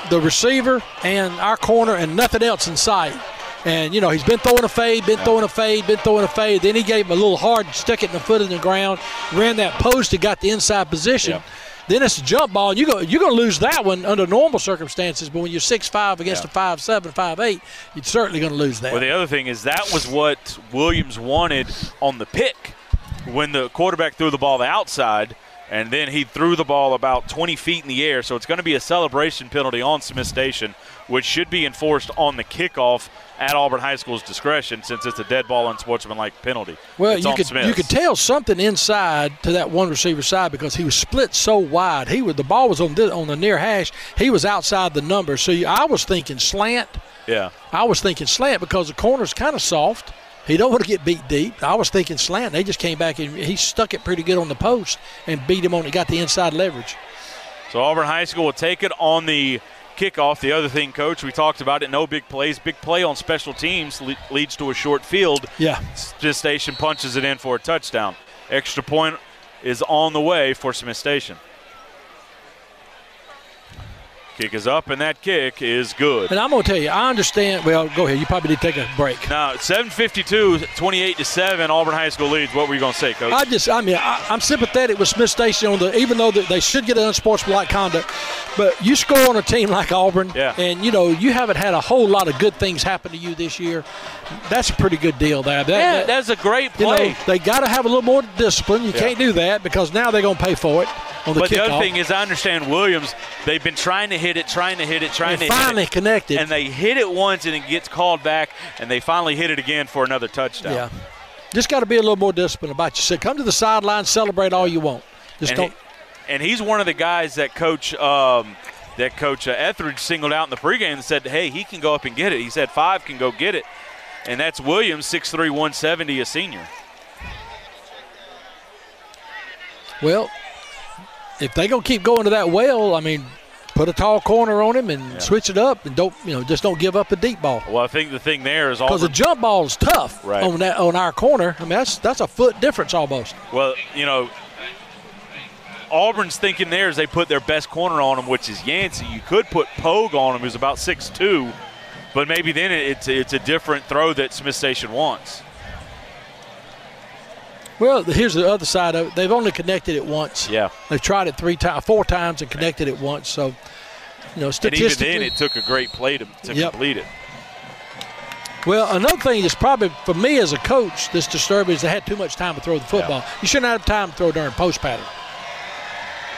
the receiver and our corner and nothing else in sight. And you know he's been throwing a fade, been throwing a fade, been throwing a fade. Then he gave him a little hard, stuck it in the foot in the ground, ran that post and got the inside position. Then it's a jump ball, and you go you're going to lose that one under normal circumstances. But when you're six five against Yeah. a five seven, five eight, you're certainly going to lose that. Well, the other thing is that was what Williams wanted on the pick when the quarterback threw the ball the outside, and then he threw the ball about 20 feet in the air. So it's going to be a celebration penalty on Smith Station, which should be enforced on the kickoff at Auburn High School's discretion since it's a dead ball unsportsmanlike penalty. Well, It's you could you could tell something inside to that one receiver side because he was split so wide. He was the ball was on the, on the near hash. He was outside the number. So you, I was thinking slant. Yeah. I was thinking slant because the corner's kind of soft. He don't want to get beat deep. I was thinking slant. They just came back and he stuck it pretty good on the post and beat him on. He got the inside leverage. So Auburn High School will take it on the kickoff. The other thing, coach, we talked about it. No big plays. Big play on special teams le- leads to a short field. Yeah. Smith Station punches it in for a touchdown. Extra point is on the way for Smith Station. Kick is up, and that kick is good. And I'm going to tell you, I understand. Well, go ahead. You probably need to take a break. Now, 752, 28 to 7, Auburn High School leads. What were you going to say, coach? I just, I mean, I, I'm sympathetic with Smith Station on the, even though they- they should get an unsportsmanlike conduct, but you score on a team like Auburn, Yeah. and you know you haven't had a whole lot of good things happen to you this year. That's a pretty good deal there. That, yeah, that- that's a great you play. know, they got to have a little more discipline. You Yeah. can't do that because now they're going to pay for it on the but the other thing is, I understand Williams. They've been trying to hit it, trying to hit it, trying They to finally hit it, connected. and they hit it once, and it gets called back, and they finally hit it again for another touchdown. yeah, just got to be a little more disciplined about yourself. Come to the sideline, celebrate all you want. Just and don't. He, and he's one of the guys that coach um, that coach uh, Etheridge singled out in the pregame and said, "Hey, he can go up and get it." He said five can go get it, and that's Williams, 6'3", 170, a senior. Well, if they gonna keep going to that well, I mean, put a tall corner on him and switch it up, and don't you know just don't give up a deep ball Well, I think the thing there is because the jump ball is tough Right. on that on our corner. I mean that's that's a foot difference almost. Well, you know, Auburn's thinking there is they put their best corner on him, which is Yancey. You could put Pogue on him, who's about 6'2", but maybe then it's it's a different throw that Smith Station wants. Well, here's the other side of it. They've only connected it once. Yeah. They've tried it three times, four times, and connected it once. So, you know, statistically. And even then, it took a great play to, to Yep. complete it. Well, another thing that's probably for me as a coach that's disturbing is they had too much time to throw the football. You shouldn't have time to throw during post pattern.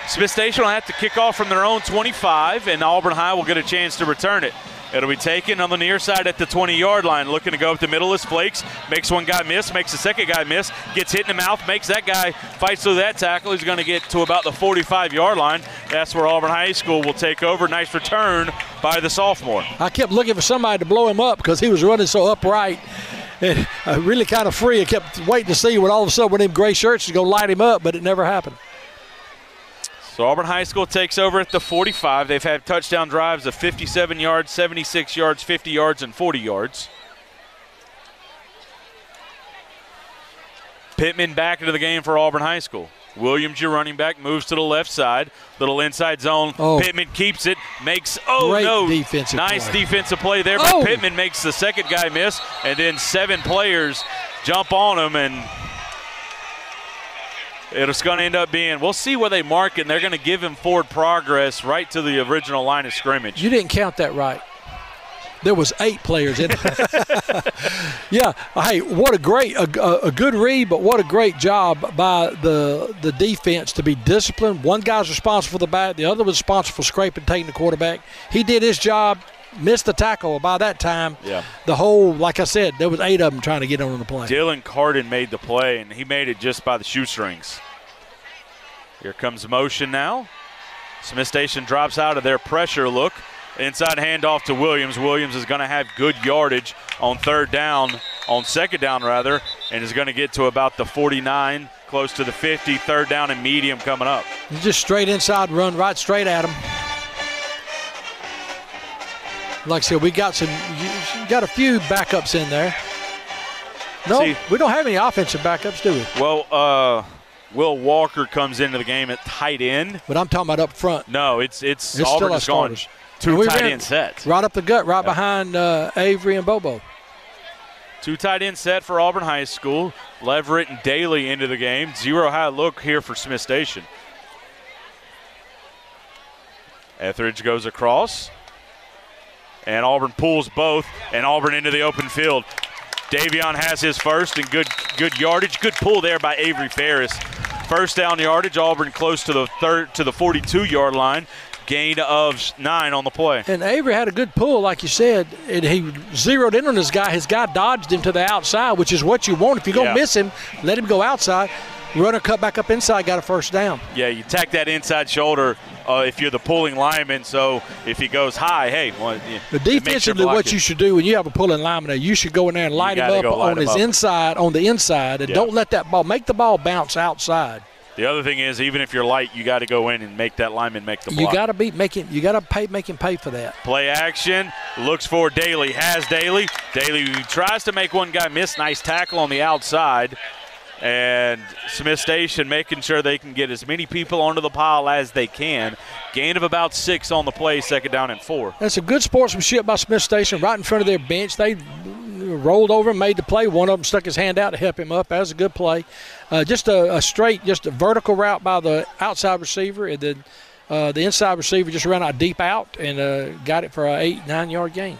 Smith Station will have to kick off from their own 25, and Auburn High will get a chance to return it. It'll be taken on the near side at the 20-yard line, looking to go up the middle is Flakes. Makes one guy miss, makes the second guy miss, gets hit in the mouth, makes that guy fights through that tackle. He's going to get to about the 45-yard line. That's where Auburn High School will take over. Nice return by the sophomore. I kept looking for somebody to blow him up because he was running so upright and uh, really kind of free. I kept waiting to see when all of a sudden one of them gray shirts is going to light him up, but it never happened. So Auburn High School takes over at the 45. They've had touchdown drives of 57 yards, 76 yards, 50 yards, and 40 yards. Pittman back into the game for Auburn High School. Williams, your running back, moves to the left side. Little inside zone. Oh. Pittman keeps it, makes, oh Great no. defensive nice play. defensive play there, but Oh. Pittman makes the second guy miss, and then seven players jump on him, and it's going to end up being, we'll see where they mark it, and they're going to give him forward progress right to the original line of scrimmage. You didn't count that right. There was eight players in it. [LAUGHS] yeah. Hey, what a great, a, a- good read, but what a great job by the the defense to be disciplined. One guy's responsible for the back, the other was responsible for scraping, taking the quarterback. He did his job, missed the tackle. By that time, Yeah. the whole, like I said, there was eight of them trying to get on the plane. Dylan Carden made the play, and he made it just by the shoestrings. Here comes motion now. Smith Station drops out of their pressure look. Inside handoff to Williams. Williams is going to have good yardage on third down, on second down rather, and is going to get to about the 49, close to the 50. Third down and medium coming up. Just straight inside run right straight at him. Like I said, we got some, got a few backups in there. No, See- we don't have any offensive backups, do we? Well, uh, Will Walker comes into the game at tight end. But I'm talking about up front. No, it's it's, It's Auburn still our is going two And we tight end sets. Right up the gut, right behind uh, Avery and Bobo. Two tight end set for Auburn High School. Leverett and Daly into the game. Zero high look here for Smith Station. Etheridge goes across. And Auburn pulls both, and Auburn into the open field. Davion has his first and good good yardage. Good pull there by Avery Ferris. First down yardage, Auburn close to the third to the 42 yard line. Gain of nine on the play. And Avery had a good pull, like you said, and he zeroed in on this guy. His guy dodged him to the outside, which is what you want. If you're going to Yeah. miss him, let him go outside. Runner cut back up inside, got a first down. Yeah, you tack that inside shoulder uh, if you're the pulling lineman. So if he goes high, hey, well, yeah, But it makes your defensively, block what you should do when you have a pulling lineman you should go in there and light him up light on him his up. inside, on the inside, and Yeah. don't let that ball make the ball bounce outside. The other thing is, even if you're light, you got to go in and make that lineman make the You got to be making, you got to pay, make him pay for that. Play action. Looks for Daly. Has Daly. Daly tries to make one guy miss. Nice tackle on the outside. And Smith Station making sure they can get as many people onto the pile as they can. Gain of about six on the play, second down and four. That's a good sportsmanship by Smith Station right in front of their bench. They rolled over and made the play. One of them stuck his hand out to help him up. That was a good play. Uh, just a, a straight, just a vertical route by the outside receiver, and then uh, the inside receiver just ran out deep out and uh, got it for an eight, nine yard gain.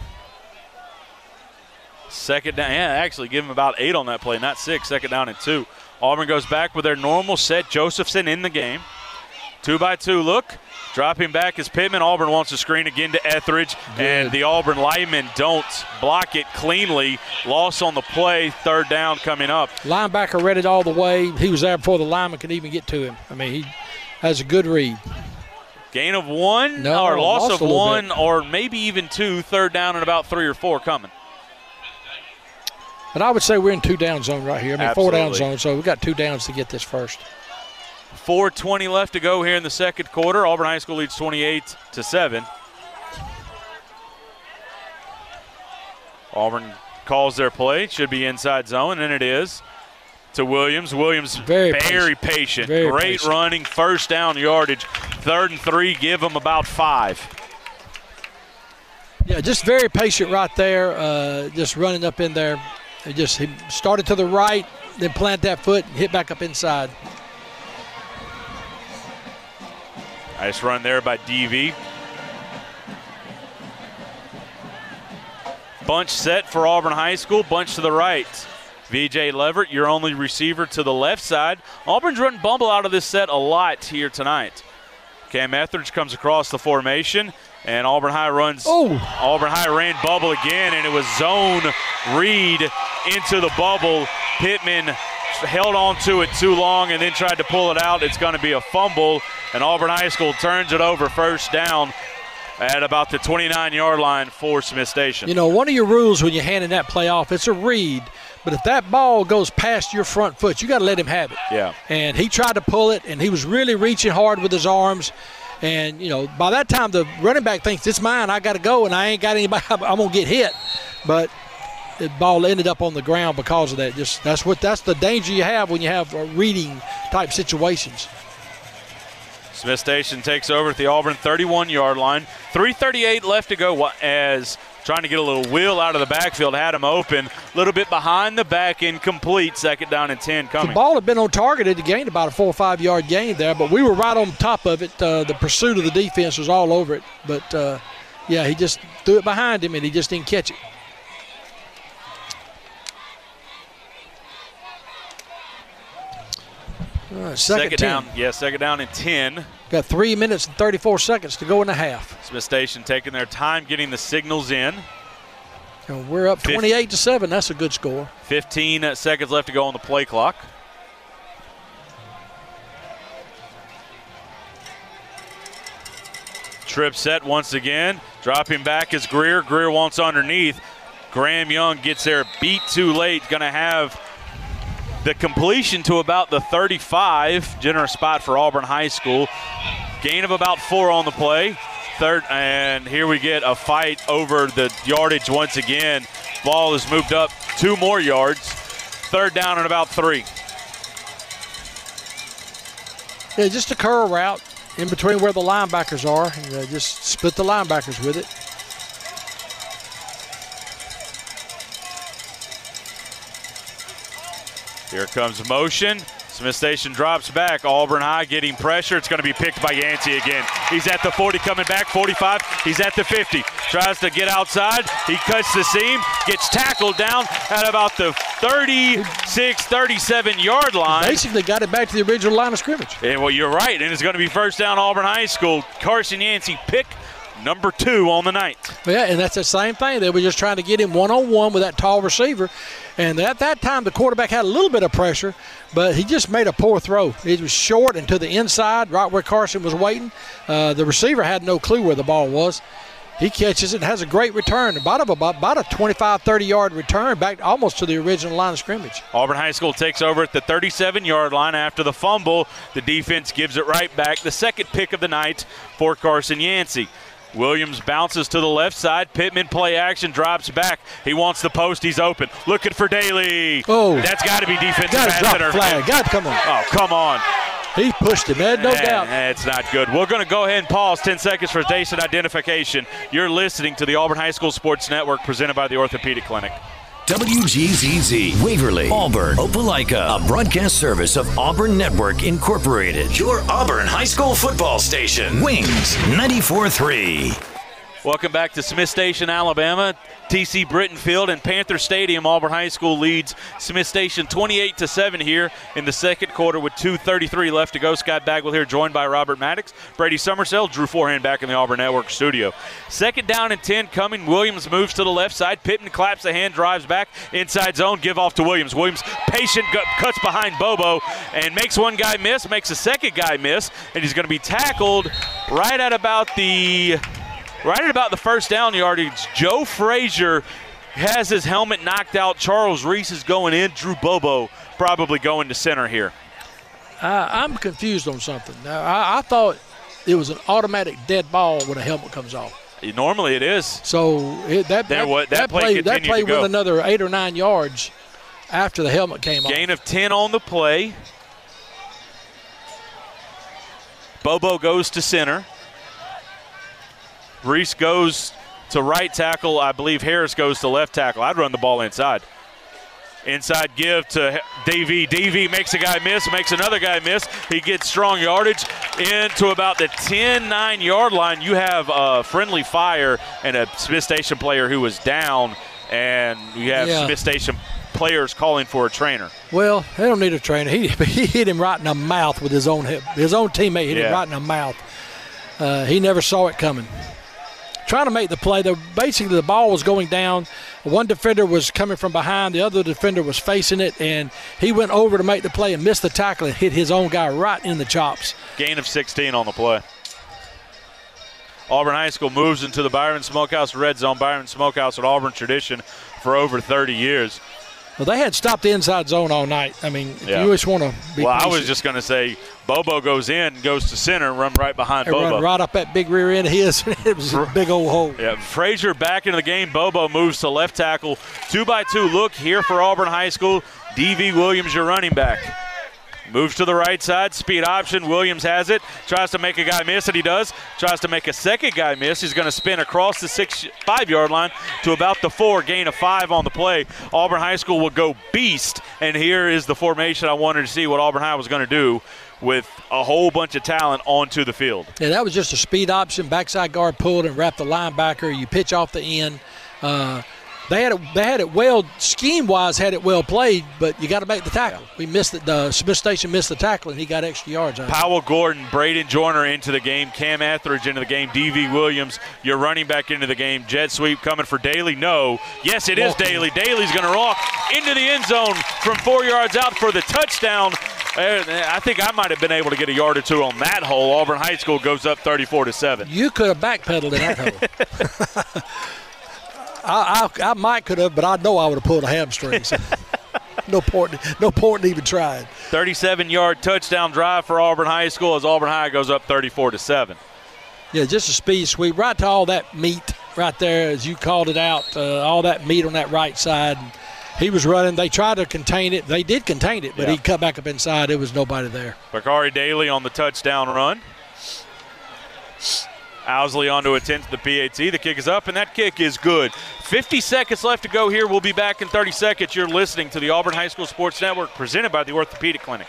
Second down. Yeah, actually give him about eight on that play, not six. Second down and two. Auburn goes back with their normal set. Josephson in the game. Two by two look. Dropping back is Pittman. Auburn wants to screen again to Etheridge, and the Auburn linemen don't block it cleanly. Loss on the play. Third down coming up. Linebacker read it all the way. He was there before the lineman could even get to him. I mean, he has a good read. Gain of one No, or loss of one bit. or maybe even two. Third down and about three or four coming. But I would say we're in two down zone right here. I mean, four down Absolutely. zone, so we've got two downs to get this first. 4:20 left to go here in the second quarter. Auburn High School leads 28 to seven. Auburn calls their play. It Should be inside zone, and it is. To Williams. Williams Very patient. patient. Very Great patient. running. First down yardage. Third and three. Give them about five. Yeah, just very patient right there. Uh, just running up in there. Just he started to the right, then plant that foot, hit back up inside. Nice run there by DV. Bunch set for Auburn High School. Bunch to the right. VJ Leverett, your only receiver to the left side. Auburn's running bubble out of this set a lot here tonight. Cam Etheridge comes across the formation, and Auburn High runs. Oh! Auburn High ran bubble again, and it was zone read into the bubble. Pittman held on to it too long and then tried to pull it out. It's going to be a fumble, and Auburn High School turns it over first down at about the 29 yard line for Smith Station. You know, one of your rules when you're handing that play off, it's a read. But if that ball goes past your front foot, you got to let him have it. Yeah. And he tried to pull it, and he was really reaching hard with his arms. And you know, by that time, the running back thinks it's mine. I got to go, and I ain't got anybody. [LAUGHS] I'm gonna get hit. But the ball ended up on the ground because of that. Just that's what that's the danger you have when you have reading type situations. Smith Station takes over at the Auburn 31 yard line. 3.38 left to go as trying to get a little wheel out of the backfield. Had him open. A little bit behind the back, incomplete. Second down and 10 coming. The ball had been on target. It gained about a four or five yard gain there, but we were right on top of it. Uh, the pursuit of the defense was all over it. But uh, yeah, he just threw it behind him and he just didn't catch it. Right, second, down. Yeah, second down and 10. Got three minutes and 34 seconds to go in the half. Smith Station taking their time getting the signals in. And we're up 28 to 7. That's a good score. 15 uh, seconds left to go on the play clock. Trip set once again. Dropping back is Greer. Greer wants underneath. Graham Young gets there beat too late. Going to have the completion to about the 35. Generous spot for Auburn High School. Gain of about four on the play. Third, and here we get a fight over the yardage once again. Ball is moved up two more yards. Third down and about three. Yeah, just a curl route in between where the linebackers are, and uh, just split the linebackers with it. Here comes motion. Smith Station drops back. Auburn High getting pressure. It's going to be picked by Yancey again. He's at the 40, coming back. 45. He's at the 50. Tries to get outside. He cuts the seam. Gets tackled down at about the 36, 37 yard line. Basically, got it back to the original line of scrimmage. Yeah, well, you're right, and it's going to be first down Auburn High School. Carson Yancey pick number two on the night. Yeah, and that's the same thing. They were just trying to get him one on one with that tall receiver. And at that time, the quarterback had a little bit of pressure, but he just made a poor throw. It was short and to the inside, right where Carson was waiting. Uh, the receiver had no clue where the ball was. He catches it and has a great return, about, about, about a 25, 30 yard return back almost to the original line of scrimmage. Auburn High School takes over at the 37 yard line after the fumble. The defense gives it right back. The second pick of the night for Carson Yancey. Williams bounces to the left side. Pittman play action, drops back. He wants the post. He's open. Looking for Daly. Oh, that's got to be defensive got pass drop flag. God, come on. Oh, come on. He pushed him, man, no Eh, doubt. It's not good. We're going to go ahead and pause 10 seconds for station identification. You're listening to the Auburn High School Sports Network presented by the Orthopedic Clinic. WGZZ, Waverly, Auburn, Opelika, a broadcast service of Auburn Network Incorporated. Your Auburn High School football station. Wings 94.3. Welcome back to Smith Station, Alabama. TC Britton Field and Panther Stadium. Auburn High School leads Smith Station 28 to 7 here in the second quarter with 2:33 left to go. Scott Bagwell here, joined by Robert Maddox, Brady Summersell, Drew Forehand back in the Auburn Network studio. Second down and 10 coming. Williams moves to the left side. Pittman claps the hand, drives back inside zone. Give off to Williams. Williams patient cuts behind Bobo and makes one guy miss, makes a second guy miss, and he's going to be tackled right at about the Right at about the first down yardage, Joe Frazier has his helmet knocked out. Charles Reese is going in. Drew Bobo probably going to center here. Uh, I'm confused on something. Now, I, I thought it was an automatic dead ball when a helmet comes off. Normally it is. So it, that, There that, that play play, that play went another eight or nine yards after the helmet came off. Gain of 10 on the play. Bobo goes to center. Reese goes to right tackle. I believe Harris goes to left tackle. I'd run the ball inside. Inside give to DV. DV makes a guy miss, makes another guy miss. He gets strong yardage into about the 10 9 yard line. You have a friendly fire and a Smith Station player who was down, and you have Yeah. Smith Station players calling for a trainer. Well, they don't need a trainer. He, [LAUGHS] he hit him right in the mouth with his own hip. His own teammate hit him right in the mouth. Uh, he never saw it coming. Trying to make the play. The, basically, the ball was going down. One defender was coming from behind. The other defender was facing it, and he went over to make the play and missed the tackle and hit his own guy right in the chops. Gain of 16 on the play. Auburn High School moves into the Byron Smokehouse red zone. Byron Smokehouse, at Auburn tradition for over 30 years. Well, they had stopped the inside zone all night. I mean, if Yeah. you just want to be Well, I was just going to say Bobo goes in, goes to center, run right behind they run Bobo. right up that big rear end of his. [LAUGHS] it was a big old hole. Yeah, Frazier back into the game. Bobo moves to left tackle. Two by two look here for Auburn High School. DV Williams, your running back. Moves to the right side, speed option. Williams has it. Tries to make a guy miss, and he does. Tries to make a second guy miss. He's going to spin across the six, five yard line to about the four. Gain of five on the play. Auburn High School will go beast, and here is the formation I wanted to see what Auburn High was going to do with a whole bunch of talent onto the field. Yeah, that was just a speed option. Backside guard pulled and wrapped the linebacker. You pitch off the end. Uh, they had it. They had it well scheme wise. Had it well played, but you got to make the tackle. We missed it. The Smith Station missed the tackle, and he got extra yards. Out of it. Powell Gordon, Braden Joyner into the game, Cam Etheridge into the game, DV Williams, your running back into the game, jet sweep coming for Daly. No. Yes, it is Walking. Daly. Daly's going to rock into the end zone from four yards out for the touchdown. Uh, I think I might have been able to get a yard or two on that hole. Auburn High School goes up 34 to 7. You could have backpedaled in that hole. [LAUGHS] I, I, I might could have, but I know I would have pulled a hamstring. So. [LAUGHS] no point. No point in even trying. 37 yard touchdown drive for Auburn High School as Auburn High goes up 34 to 7. Yeah, just a speed sweep right to all that meat right there, as you called it out. Uh, all that meat on that right side. He was running. They tried to contain it. They did contain it, but Yeah. he cut back up inside. There was nobody there. Bakari Daly on the touchdown run. Owsley onto a 10 to the PAT. The kick is up, and that kick is good. 50 seconds left to go here. We'll be back in 30 seconds. You're listening to the Auburn High School Sports Network presented by the Orthopedic Clinic.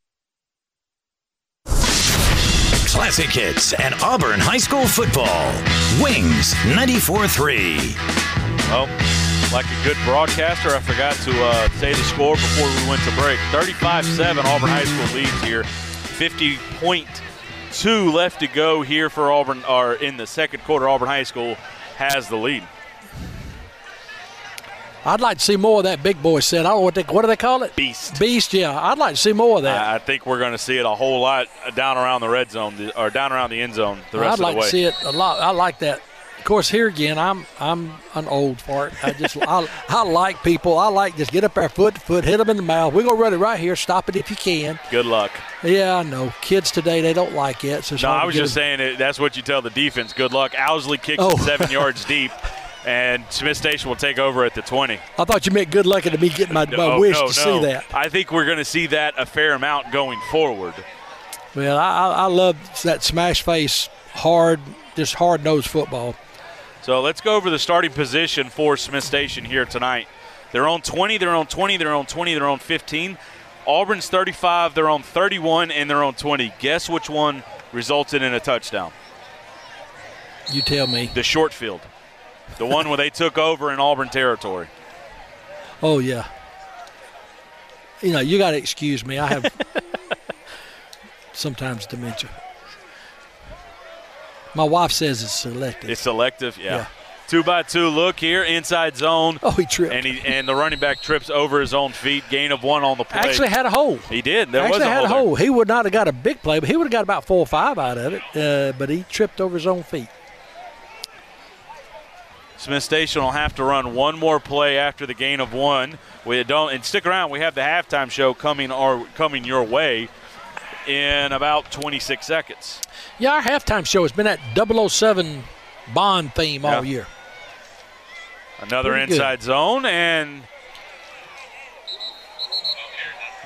Classic hits and Auburn High School football. Wings 94-3. Oh, like a good broadcaster, I forgot to uh, say the score before we went to break. 35-7, Auburn High School leads here. 50.2 left to go here for Auburn, or in the second quarter. Auburn High School has the lead. I'd like to see more of that big boy set. I don't know what they what do they call it? Beast. Beast, yeah. I'd like to see more of that. I think we're going to see it a whole lot down around the red zone, or down around the end zone the rest I'd of the like way. to see it a lot. I like that. Of course, here again, I'm I'm an old fart. I just I, I like people. I like just get up there foot to foot, hit them in the mouth. We're gonna run it right here. Stop it if you can. Good luck. Yeah, I know. Kids today they don't like it. So No, I was just them- saying it, that's what you tell the defense. Good luck. Owsley kicks Oh. it seven yards [LAUGHS] deep, and Smith Station will take over at the 20. I thought you meant good luck to me getting my, my wish no, to see that. I think we're going to see that a fair amount going forward. Well, I, I, I love that smash face, hard, just hard nosed football. So let's go over the starting position for Smith Station here tonight. They're on 20, they're on 20, they're on 20, they're on 15. Auburn's 35, they're on 31, and they're on 20. Guess which one resulted in a touchdown? You tell me. The short field. The one where they took over in Auburn territory. Oh yeah. You know, you got to excuse me. I have [LAUGHS] sometimes dementia. My wife says it's selective. It's selective, yeah. Yeah. Two by two look here, inside zone. Oh, he tripped. And he and the running back trips over his own feet, gain of one on the play. Actually had a hole. He did. There Actually was a had hole. a hole. He would not have got a big play, but he would have got about four or five out of it. Uh, but he tripped over his own feet. Smith Station will have to run one more play after the gain of one. We don't and stick around. We have the halftime show coming or coming your way in about 26 seconds. Yeah, our halftime show has been that 007 Bond theme all Yeah. year. Another Pretty good. inside zone and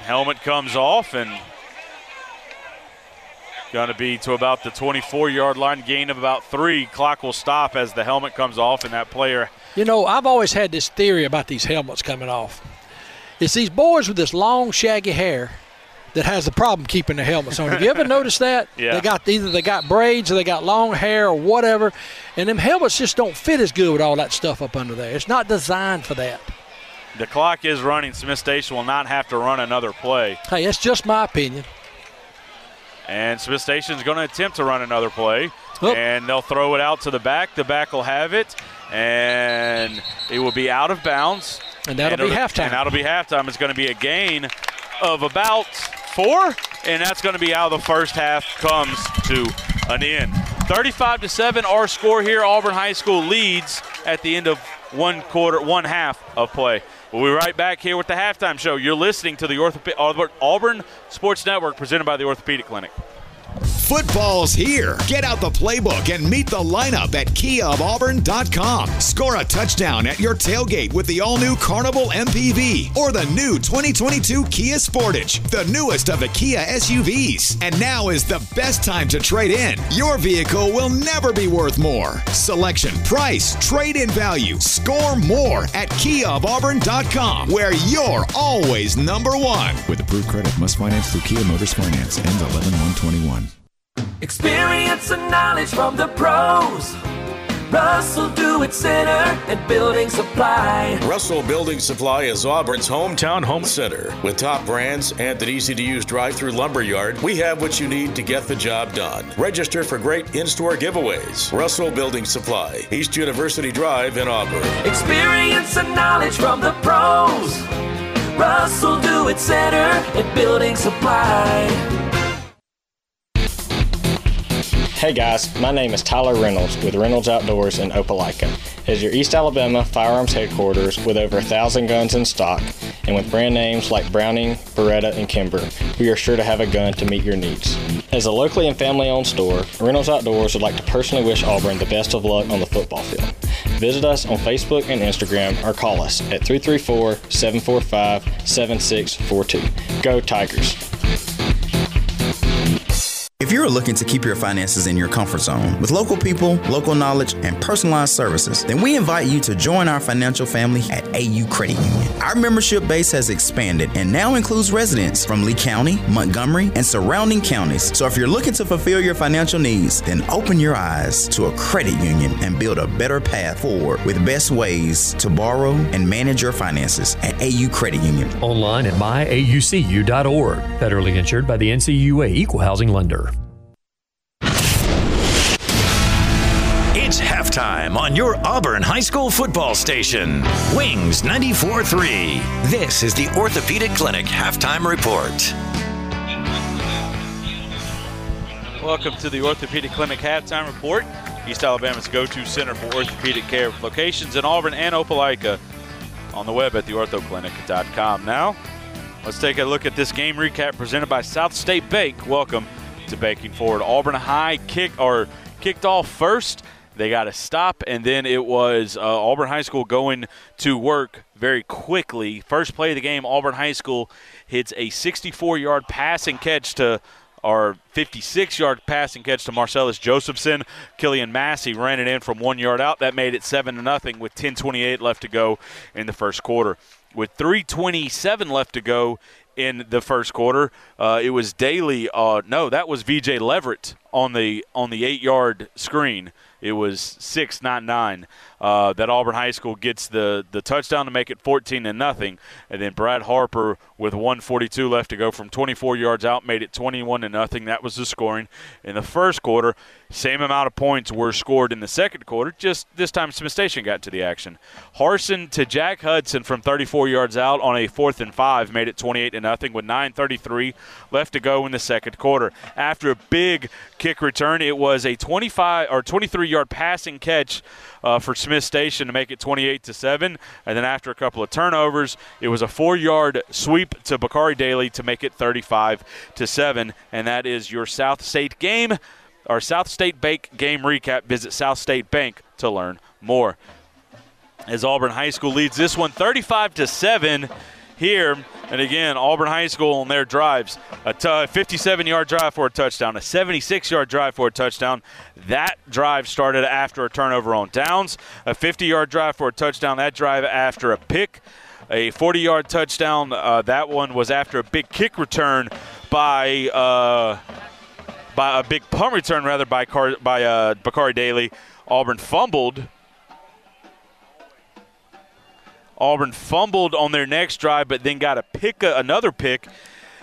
helmet comes off and going to be to about the 24 yard line gain of about three clock will stop as the helmet comes off and that player You know, I've always had this theory about these helmets coming off. It's these boys with this long, shaggy hair that has the problem keeping their helmets on. Have you ever [LAUGHS] noticed that? Yeah. They got either they got braids or they got long hair or whatever, and them helmets just don't fit as good with all that stuff up under there. It's not designed for that. the clock is running smith station will not have to run another play Hey, that's just my opinion. And smith station is going to attempt to run another play. Oh. and they'll throw it out to the back. The back will have it. And it will be out of bounds. And that'll be halftime. and that'll be halftime. It's going to be a gain of about four. And that's going to be how the first half comes to an end. 35 to 7 our score here. Auburn high school leads at the end of one quarter one half of play we'll be right back here with the halftime show. You're listening to the Orthop- auburn, sports network presented by the orthopedic clinic Football's here. Get out the playbook and meet the lineup at KiaofAuburn.com. Score a touchdown at your tailgate with the all new Carnival MPV or the new 2022 Kia Sportage, the newest of the Kia SUVs. And now is the best time to trade in. Your vehicle will never be worth more. Selection, price, trade in value. Score more at KiaofAuburn.com, where you're always number one. With approved credit, must finance through Kia Motors Finance. Ends 11 121. Experience and knowledge from the pros. Russell Do It Center and Building Supply. Russell Building Supply is Auburn's hometown home center. With top brands and an easy to use drive through lumberyard, we have what you need to get the job done. Register for great in store giveaways. Russell Building Supply, East University Drive in Auburn. Experience and knowledge from the pros. Russell Do It Center and Building Supply. Hey guys, my name is Tyler Reynolds with Reynolds Outdoors in Opelika. As your East Alabama firearms headquarters with over a thousand guns in stock and with brand names like Browning, Beretta, and Kimber, we are sure to have a gun to meet your needs. As a locally and family owned store, Reynolds Outdoors would like to personally wish Auburn the best of luck on the football field. Visit us on Facebook and Instagram or call us at 334 745 7642. Go Tigers! If you're looking to keep your finances in your comfort zone with local people, local knowledge, and personalized services, then we invite you to join our financial family at AU Credit Union. Our membership base has expanded and now includes residents from Lee County, Montgomery, and surrounding counties. So if you're looking to fulfill your financial needs, then open your eyes to a credit union and build a better path forward with best ways to borrow and manage your finances at AU Credit Union. Online at myaucu.org. Federally insured by the NCUA Equal Housing Lender. Halftime on your Auburn High School football station. Wings 94.3. This is the Orthopedic Clinic halftime report. Welcome to the Orthopedic Clinic halftime report. East Alabama's go-to center for orthopedic care with locations in Auburn and Opelika on the web at theorthoclinic.com. Now, let's take a look at this game recap presented by South State Bank. Welcome to Banking Forward. Auburn High kick or kicked off first they got a stop, and then it was uh, Auburn High School going to work very quickly. First play of the game, Auburn High School hits a 64 yard passing catch to our 56 yard passing catch to Marcellus Josephson. Killian Massey ran it in from one yard out. That made it 7 to nothing with 10:28 left to go in the first quarter. With 3:27 left to go in the first quarter, uh, it was Daly. Uh, no, that was VJ Leverett on the on the eight yard screen. It was six, not nine. Uh, that Auburn High School gets the the touchdown to make it 14 to nothing, and then Brad Harper with 142 left to go from 24 yards out made it 21 to nothing. That was the scoring in the first quarter. Same amount of points were scored in the second quarter. Just this time, Smith Station got to the action. Harson to Jack Hudson from 34 yards out on a fourth and five made it 28 to nothing with 9:33 left to go in the second quarter. After a big kick return, it was a 25 or 23 yard passing catch uh, for Smith Station to make it 28 to seven, and then after a couple of turnovers, it was a four yard sweep to Bakari Daly to make it 35 to seven, and that is your South State game. Our South State Bank game recap. Visit South State Bank to learn more. As Auburn High School leads this one 35 to 7 here. And again, Auburn High School on their drives, a 57 yard drive for a touchdown, a 76 yard drive for a touchdown. That drive started after a turnover on downs, a 50 yard drive for a touchdown, that drive after a pick. A 40 yard touchdown, uh, that one was after a big kick return by. Uh, by a big punt return rather by Car- by uh, Bakari Daly. Auburn fumbled. Auburn fumbled on their next drive, but then got a pick, another pick,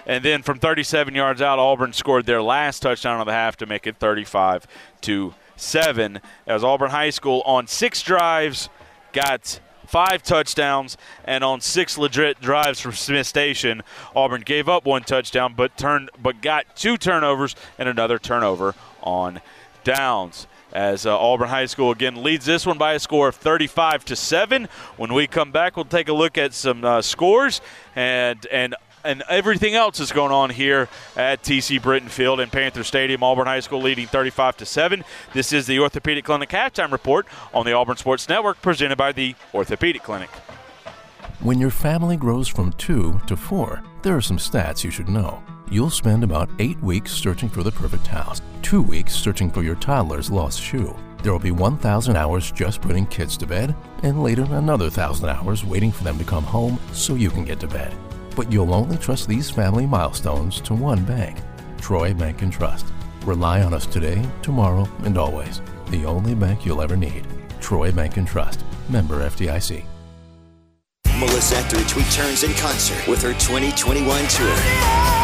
and then from 37 yards out, Auburn scored their last touchdown of the half to make it 35 to seven. As Auburn High School on six drives got five touchdowns, and on six legit drives from Smith Station, Auburn gave up one touchdown, but turned but got two turnovers and another turnover on downs. As uh, Auburn High School again leads this one by a score of 35 to seven. When we come back, we'll take a look at some uh, scores and and and everything else that's going on here at TC Britton Field and Panther Stadium. Auburn High School leading 35 to 7. This is the Orthopedic Clinic halftime report on the Auburn Sports Network presented by the Orthopedic Clinic. When your family grows from 2 to 4, there are some stats you should know. You'll spend about 8 weeks searching for the perfect house, 2 weeks searching for your toddler's lost shoe. There will be 1,000 hours just putting kids to bed, and later another 1,000 hours waiting for them to come home so you can get to bed. But you'll only trust these family milestones to one bank, Troy Bank and Trust. Rely on us today, tomorrow, and always. The only bank you'll ever need. Troy Bank and Trust. Member FDIC. Melissa Etheridge returns in concert with her 2021 tour.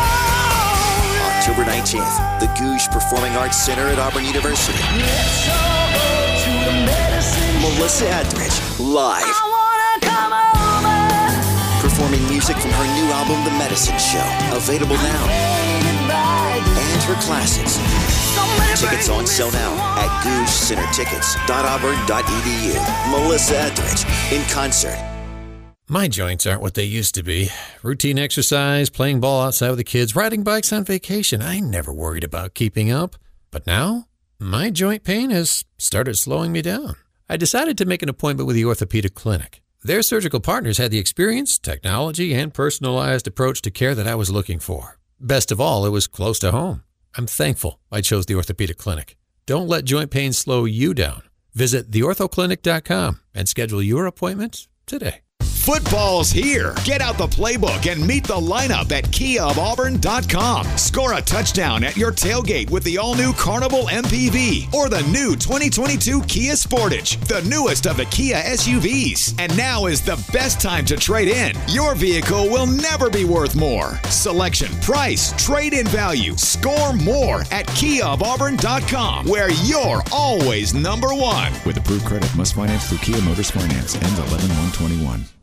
October 19th, the Gogue Performing Arts Center at Auburn University. Melissa Etheridge, live performing music from her new album, The Medicine Show, available now. And her classics. classes. Tickets on sale now at goguecentertickets.auburn.edu. Melissa Etheridge in concert. My joints aren't what they used to be. Routine exercise, playing ball outside with the kids, riding bikes on vacation. I never worried about keeping up. But now, my joint pain has started slowing me down. I decided to make an appointment with the Orthopedic Clinic. Their surgical partners had the experience, technology, and personalized approach to care that I was looking for. Best of all, it was close to home. I'm thankful I chose the Orthopedic Clinic. Don't let joint pain slow you down. Visit theorthoclinic.com and schedule your appointment today. Football's here. Get out the playbook and meet the lineup at KiaofAuburn.com. Score a touchdown at your tailgate with the all new Carnival MPV or the new 2022 Kia Sportage, the newest of the Kia SUVs. And now is the best time to trade in. Your vehicle will never be worth more. Selection, price, trade in value. Score more at KiaofAuburn.com, where you're always number one. With approved credit, must finance through Kia Motors Finance. Ends 11 121.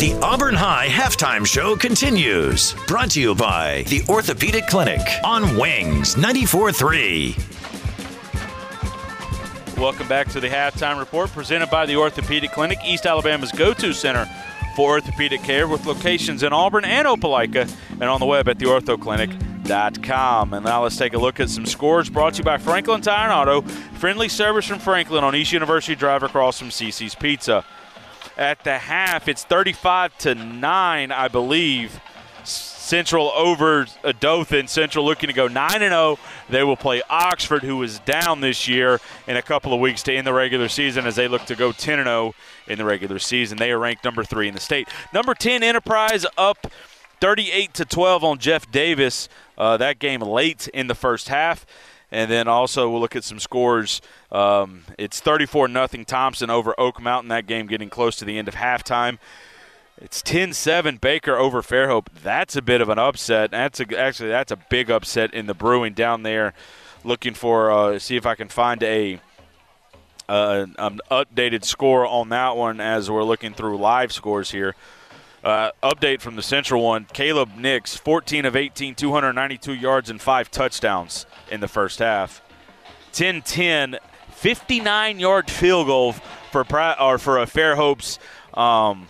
The Auburn High halftime show continues. Brought to you by the Orthopedic Clinic on Wings 94.3. Welcome back to the halftime report presented by the Orthopedic Clinic, East Alabama's go to center for orthopedic care with locations in Auburn and Opelika and on the web at theorthoclinic.com. And now let's take a look at some scores brought to you by Franklin Tire and Auto. Friendly service from Franklin on East University Drive across from CC's Pizza. At the half, it's 35 to 9, I believe. Central over Dothan. Central looking to go 9 0. They will play Oxford, who is down this year, in a couple of weeks to end the regular season as they look to go 10 0 in the regular season. They are ranked number three in the state. Number 10, Enterprise up 38 to 12 on Jeff Davis. Uh, that game late in the first half. And then also we'll look at some scores. Um, it's 34 nothing Thompson over Oak Mountain. That game getting close to the end of halftime. It's 10-7 Baker over Fairhope. That's a bit of an upset. That's a, actually that's a big upset in the brewing down there. Looking for uh, see if I can find a uh, an updated score on that one as we're looking through live scores here. Uh, update from the Central one: Caleb Nix, 14 of 18, 292 yards and five touchdowns in the first half. 10-10, 59-yard field goal for or for a Fairhope's um,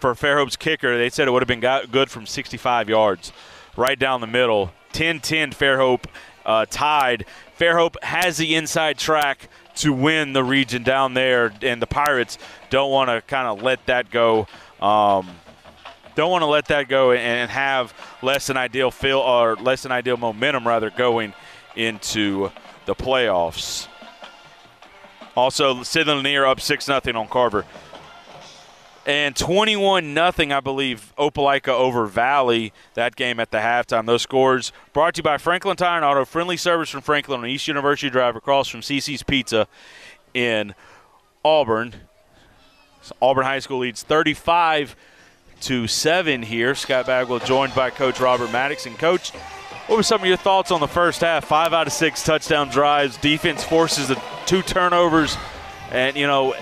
for Fairhope's kicker. They said it would have been good from 65 yards, right down the middle. 10-10 Fairhope uh, tied. Fairhope has the inside track to win the region down there, and the Pirates don't want to kind of let that go. Um, don't want to let that go and have less than ideal feel or less than ideal momentum rather going into the playoffs. Also, Sidney Lanier up six nothing on Carver. And 21 nothing, I believe, Opelika over Valley, that game at the halftime. Those scores brought to you by Franklin Tire and Auto, friendly service from Franklin on East University Drive across from CC's Pizza in Auburn. So Auburn High School leads 35 to 7 here. Scott Bagwell joined by Coach Robert Maddox. And, Coach, what were some of your thoughts on the first half? Five out of six touchdown drives. Defense forces the two turnovers. And, you know,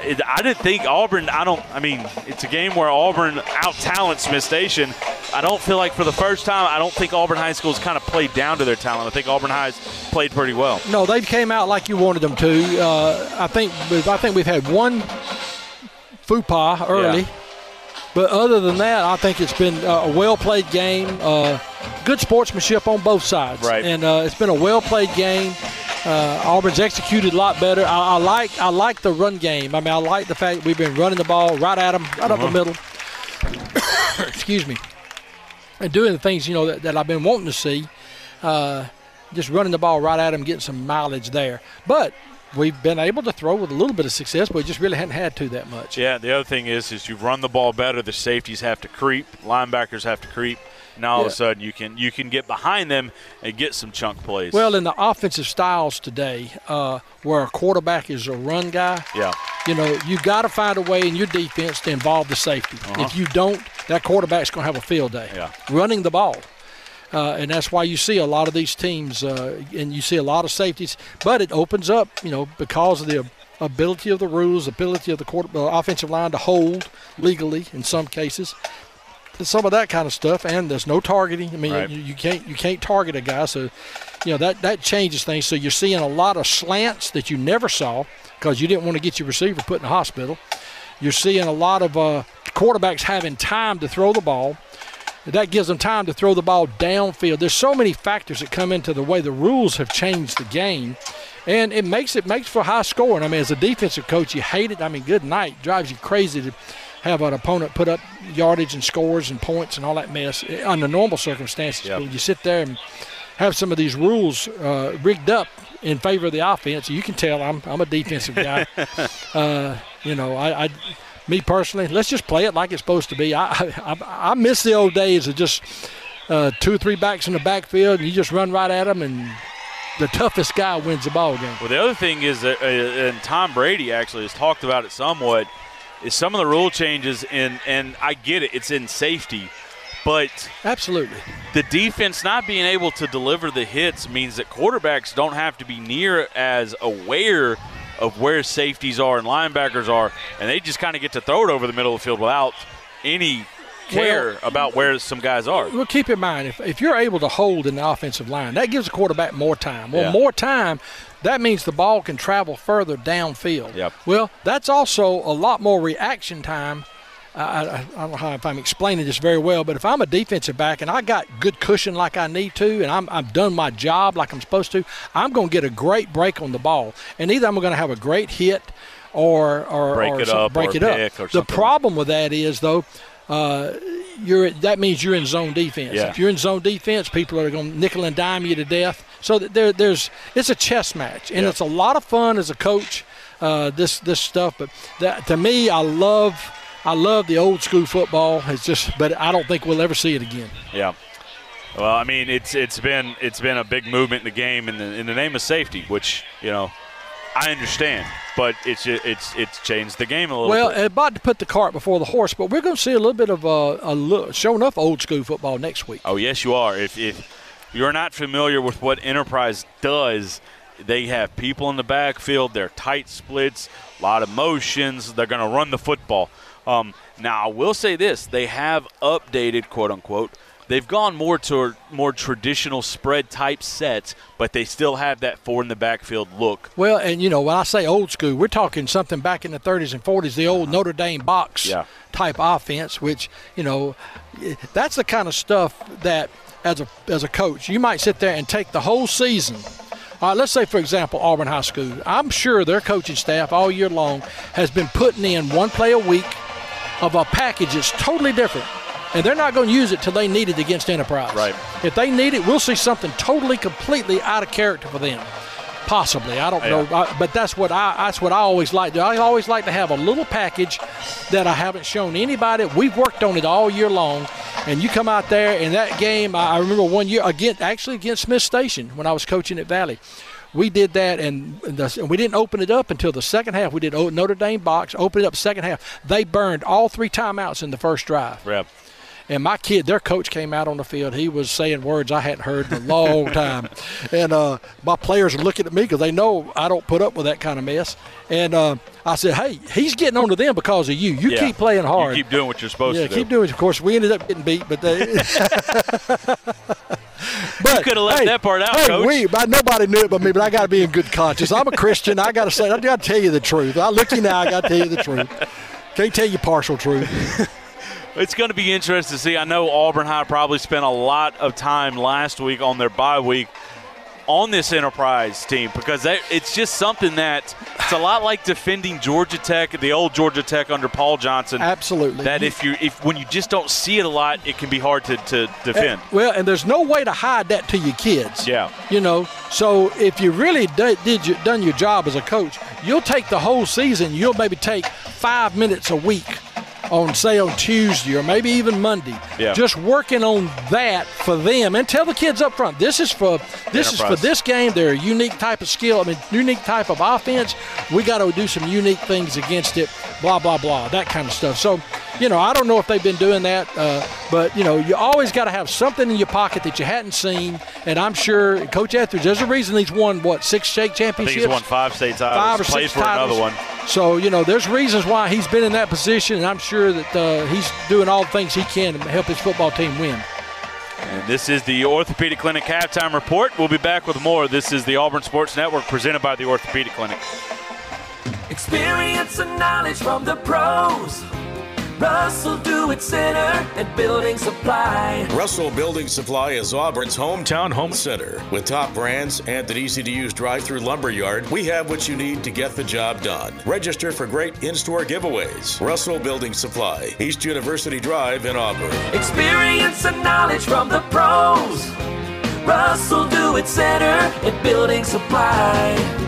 it, I didn't think Auburn, I don't, I mean, it's a game where Auburn out talents Smith Station. I don't feel like for the first time, I don't think Auburn High School's kind of played down to their talent. I think Auburn High's played pretty well. No, they came out like you wanted them to. Uh, I think I think we've had one faux pas early. Yeah. But other than that, I think it's been a well played game. Uh, good sportsmanship on both sides. Right. And uh, it's been a well played game. Uh, Auburn's executed a lot better. I, I, like I like the run game. I mean, I like the fact that we've been running the ball right at them, right uh-huh. up the uh-huh. middle. [COUGHS] Excuse me. And doing the things you know that, that I've been wanting to see. Uh, just running the ball right at them, getting some mileage there. But we've been able to throw with a little bit of success, but we just really hadn't had to that much. Yeah, the other thing is, is you've run the ball better. The safeties have to creep, linebackers have to creep. Now all yeah. of a sudden you can you can get behind them and get some chunk plays. Well, in the offensive styles today, uh, where a quarterback is a run guy, yeah, you know you got to find a way in your defense to involve the safety. Uh-huh. If you don't, that quarterback's going to have a field day. Yeah. running the ball. Uh, and that's why you see a lot of these teams, uh, and you see a lot of safeties. But it opens up, you know, because of the ability of the rules, ability of the quarter, uh, offensive line to hold legally in some cases. some of that kind of stuff, and there's no targeting. I mean, Right. you, you can't you can't target a guy, so you know that that changes things. So you're seeing a lot of slants that you never saw because you didn't want to get your receiver put in the hospital. You're seeing a lot of uh, quarterbacks having time to throw the ball. That gives them time to throw the ball downfield. There's so many factors that come into the way the rules have changed the game, and it makes it makes for high scoring. I mean, as a defensive coach, you hate it. I mean, good night drives you crazy to have an opponent put up yardage and scores and points and all that mess under normal circumstances. But when you sit there and have some of these rules uh, rigged up in favor of the offense, you can tell I'm I'm a defensive guy. [LAUGHS] uh, you know, I, I, me personally, let's just play it like it's supposed to be. I I, I miss the old days of just uh, two or three backs in the backfield and you just run right at them and the toughest guy wins the ball game. Well, the other thing is that, uh, and Tom Brady actually has talked about it somewhat, is some of the rule changes, and and I get it, it's in safety, but absolutely, the defense not being able to deliver the hits means that quarterbacks don't have to be near as aware of where safeties are and linebackers are, and they just kind of get to throw it over the middle of the field without any care about where some guys are. Well, keep in mind, if, if you're able to hold in the offensive line, that gives the quarterback more time. Well, Yeah. more time, that means the ball can travel further downfield. Yep. Well, that's also a lot more reaction time. I, I, I don't know how, if I'm explaining this very well, but if I'm a defensive back and I got good cushion like I need to, and I'm, I've done my job like I'm supposed to, I'm going to get a great break on the ball, and either I'm going to have a great hit or or Break or it up break it up. the problem with that is though. Uh, you're that means you're in zone defense. Yeah. If you're in zone defense, people are going to nickel and dime you to death. So there, there's it's a chess match, and Yeah. it's a lot of fun as a coach. Uh, this this stuff, but that, to me, I love I love the old school football. It's just, but I don't think we'll ever see it again. Yeah. Well, I mean, it's it's been it's been a big movement in the game in the in the name of safety, which you know I understand, but it's it's it's changed the game a little. Bit. Well, bit. about to put the cart before the horse, but we're going to see a little bit of uh, a show enough old school football next week. Oh, yes, you are. If, if you're not familiar with what Enterprise does, they have people in the backfield. They're tight splits, a lot of motions. They're going to run the football. Um, now, I will say this: they have updated, quote unquote. They've gone more to more traditional spread type sets, but they still have that four in the backfield look. Well, and you know, when I say old school, we're talking something back in the 30s and 40s, the old Notre Dame box Yeah. type offense, which you know, that's the kind of stuff that as a as a coach, you might sit there and take the whole season. All right, let's say, for example, Auburn High School. I'm sure their coaching staff all year long has been putting in one play a week of a package that's totally different. And they're not going to use it till they need it against Enterprise. Right. If they need it, we'll see something totally, completely out of character for them. Possibly, I don't know, I, but that's what I that's what I always like. to do. I always like to have a little package that I haven't shown anybody. We've worked on it all year long, and you come out there in that game. I, I remember one year again, actually against Smith Station when I was coaching at Valley. We did that, and, the, we didn't open it up until the second half. We did Notre Dame box, opened it up second half. They burned all three timeouts in the first drive. Yep. And my kid, their coach came out on the field. He was saying words I hadn't heard in a long [LAUGHS] time. And uh, my players are looking at me because they know I don't put up with that kind of mess. And uh, I said, hey, he's getting on to them because of you. You Yeah. keep playing hard. You keep doing what you're supposed yeah, to do. Yeah, keep doing it. Of course, we ended up getting beat, but they. [LAUGHS] [LAUGHS] but could have left hey, that part out, hey, Coach. We, but nobody knew it but me. But I got to be in good conscience. I'm a Christian. I got to say, I got to tell you the truth. I look you now. I got to tell you the truth. Can't tell you partial truth. It's going to be interesting to see. I know Auburn High probably spent a lot of time last week on their bye week on this Enterprise team because they, it's just something that it's a lot like defending Georgia Tech, the old Georgia Tech under Paul Johnson. Absolutely. That if you if when you just don't see it a lot, it can be hard to, to defend. Well, and there's no way to hide that to your kids. Yeah. You know, so if you really did, did you, done your job as a coach, you'll take the whole season. You'll maybe take five minutes a week on, say, on Tuesday or maybe even Monday. Yeah. Just working on that for them, and tell the kids up front, this is for this is for this game. They're a unique type of skill. I mean, unique type of offense. We got to do some unique things against it. Blah blah blah. That kind of stuff. So. You know, I don't know if they've been doing that, uh, but you know, you always got to have something in your pocket that you hadn't seen. And I'm sure Coach Etheridge, there's a reason he's won what six state I think championships, he's won five state titles. five or played six for titles. another one. So, you know, there's reasons why he's been in that position, and I'm sure that uh, he's doing all the things he can to help his football team win. And this is the Orthopedic Clinic halftime report. We'll be back with more. This is the Auburn Sports Network presented by the Orthopedic Clinic. Experience and knowledge from the pros. Russell Do It Center and Building Supply. Russell Building Supply is Auburn's hometown home center. With top brands and an easy to use drive through lumber yard, we have what you need to get the job done. Register for great in store giveaways. Russell Building Supply, East University Drive in Auburn. Experience and knowledge from the pros. Russell Do It Center and Building Supply.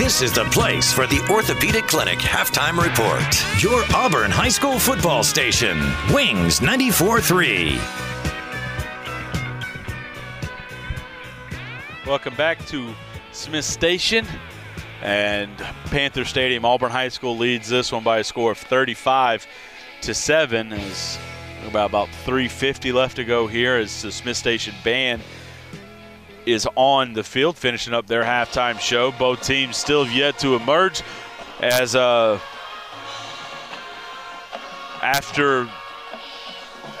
This is the place for the Orthopedic Clinic halftime report. Your Auburn High School football station, Wings 94 3. Welcome back to Smith Station and Panther Stadium. Auburn High School leads this one by a score of 35 to 7 as about about 350 left to go here as the Smith Station band is on the field, finishing up their halftime show. Both teams still yet to emerge as uh, after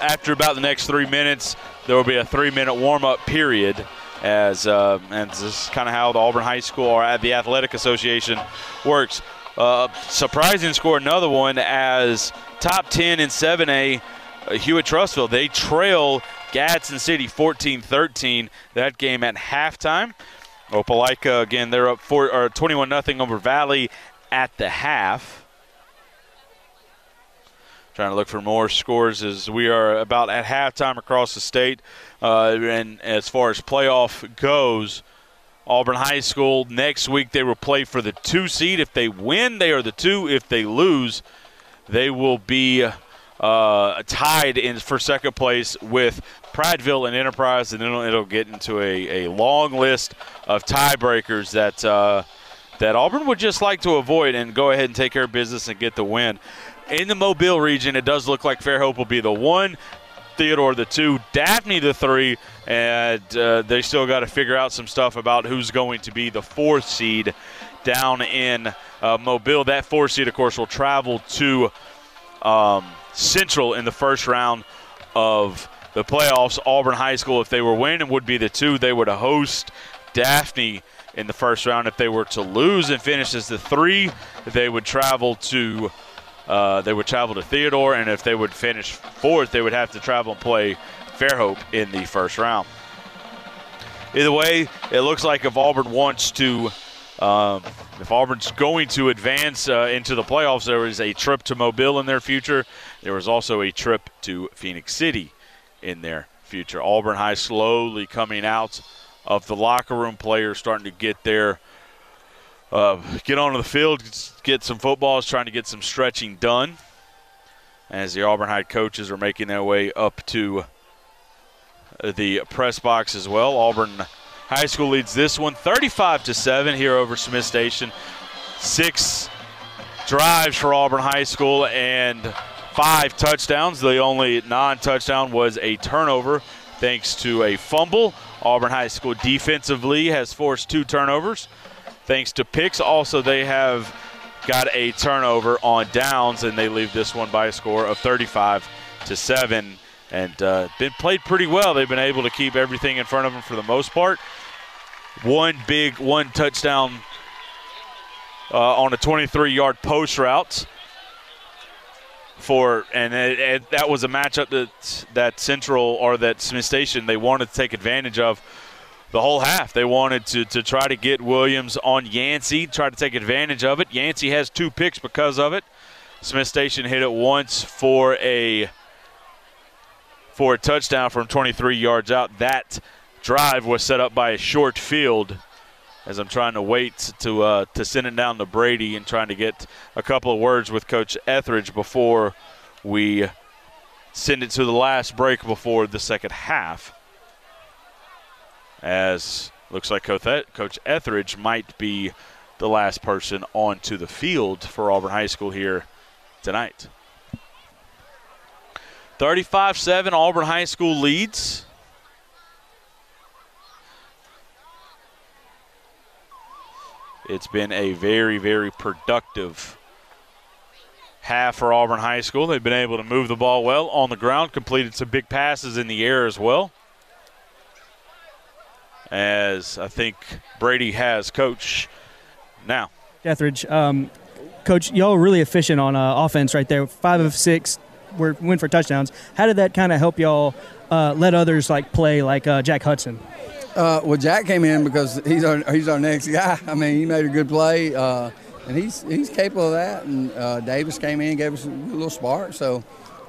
after about the next three minutes, there will be a three-minute warm-up period. As uh, and this is kind of how the Auburn High School or the Athletic Association works. Uh, surprising score another one as top 10 in 7A uh, Hewitt Trussville. They trail Gadsden City 14 13. That game at halftime. Opelika, again, they're up 21 0 over Valley at the half. Trying to look for more scores as we are about at halftime across the state. Uh, and as far as playoff goes, Auburn High School next week they will play for the two seed. If they win, they are the two. If they lose, they will be uh, tied in for second place with Prattville and Enterprise, and then it'll, it'll get into a, a long list of tiebreakers that uh, that Auburn would just like to avoid and go ahead and take care of business and get the win. In the Mobile region, it does look like Fairhope will be the one, Theodore the two, Daphne the three, and uh, they still got to figure out some stuff about who's going to be the fourth seed down in uh, Mobile. That fourth seed, of course, will travel to um, Central in the first round of the playoffs. Auburn High School, if they were winning, would be the two. They would host Daphne in the first round. If they were to lose and finish as the three, they would travel to uh, they would travel to Theodore, and if they would finish fourth, they would have to travel and play Fairhope in the first round. Either way, it looks like if Auburn wants to, um, if Auburn's going to advance uh, into the playoffs, there is a trip to Mobile in their future. There was also a trip to Phenix City in their future. Auburn High slowly coming out of the locker room, players starting to get there, uh, get onto the field, get some footballs, trying to get some stretching done. As the Auburn High coaches are making their way up to the press box as well. Auburn High School leads this one 35 to 7 here over Smith Station. Six drives for Auburn High School and five touchdowns. The only non touchdown was a turnover thanks to a fumble. Auburn High School defensively has forced two turnovers thanks to picks. Also, they have got a turnover on downs, and they leave this one by a score of 35 to 7. And uh, been played pretty well. They've been able to keep everything in front of them for the most part. One big one touchdown uh, on a 23 yard post route for and it, that was a matchup that that Central or that Smith Station they wanted to take advantage of the whole half. They wanted to, to try to get Williams on Yancey, try to take advantage of it. Yancey has two picks because of it. Smith Station hit it once for a for a touchdown from 23 yards out. That drive was set up by a short field as I'm trying to wait to uh, to send it down to Brady and trying to get a couple of words with Coach Etheridge before we send it to the last break before the second half. As looks like Coach Etheridge might be the last person onto the field for Auburn High School here tonight. 35 7, Auburn High School leads. It's been a very, very productive half for Auburn High School. They've been able to move the ball well on the ground, completed some big passes in the air as well. As I think Brady has coach now. Etheridge, um, coach, y'all really efficient on uh, offense right there. Five of six were win for touchdowns. How did that kind of help y'all uh, let others like play like uh, Jack Hudson? Uh, well, Jack came in because he's our he's our next guy. I mean, he made a good play, uh, and he's he's capable of that. And uh, Davis came in, gave us a little spark. So,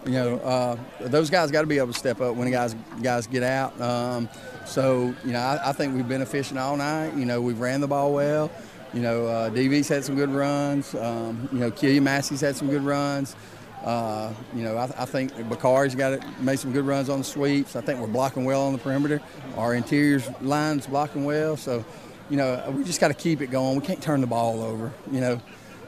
you know, uh, those guys got to be able to step up when the guys guys get out. Um, so, you know, I, I, think we've been efficient all night. You know, we've ran the ball well. You know, uh, DV's had some good runs. Um, you know, Killian Massey's had some good runs. Uh, you know, I, I think Bakari's got it, made some good runs on the sweeps. I think we're blocking well on the perimeter. Our interior line's blocking well. So, you know, we just got to keep it going. We can't turn the ball over. You know,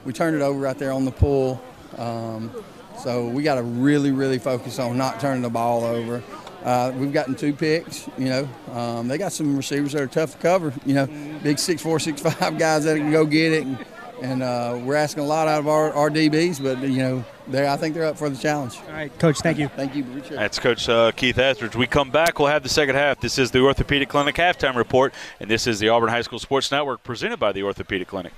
we turned it over right there on the pull. Um, so we got to really, really focus on not turning the ball over. Uh, we've gotten two picks. You know, um, they got some receivers that are tough to cover. You know, big six four, six five guys that can go get it. And, and uh, we're asking a lot out of our, our DBs, but you know, they I think they're up for the challenge. All right, Coach. Thank you. Thank you. That's Coach uh, Keith Etheridge. We come back. We'll have the second half. This is the Orthopedic Clinic halftime report, and this is the Auburn High School Sports Network presented by the Orthopedic Clinic.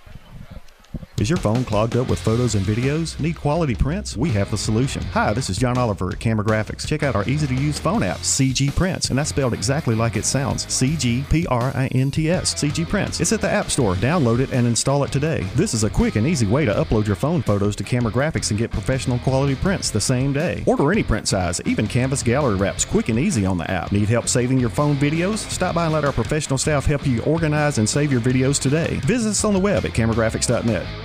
Is your phone clogged up with photos and videos? Need quality prints? We have the solution. Hi, this is John Oliver at Camera Graphics. Check out our easy to use phone app, CG Prints, and that's spelled exactly like it sounds C G P R I N T S. CG Prints. It's at the App Store. Download it and install it today. This is a quick and easy way to upload your phone photos to Camera Graphics and get professional quality prints the same day. Order any print size, even canvas gallery wraps, quick and easy on the app. Need help saving your phone videos? Stop by and let our professional staff help you organize and save your videos today. Visit us on the web at cameragraphics.net.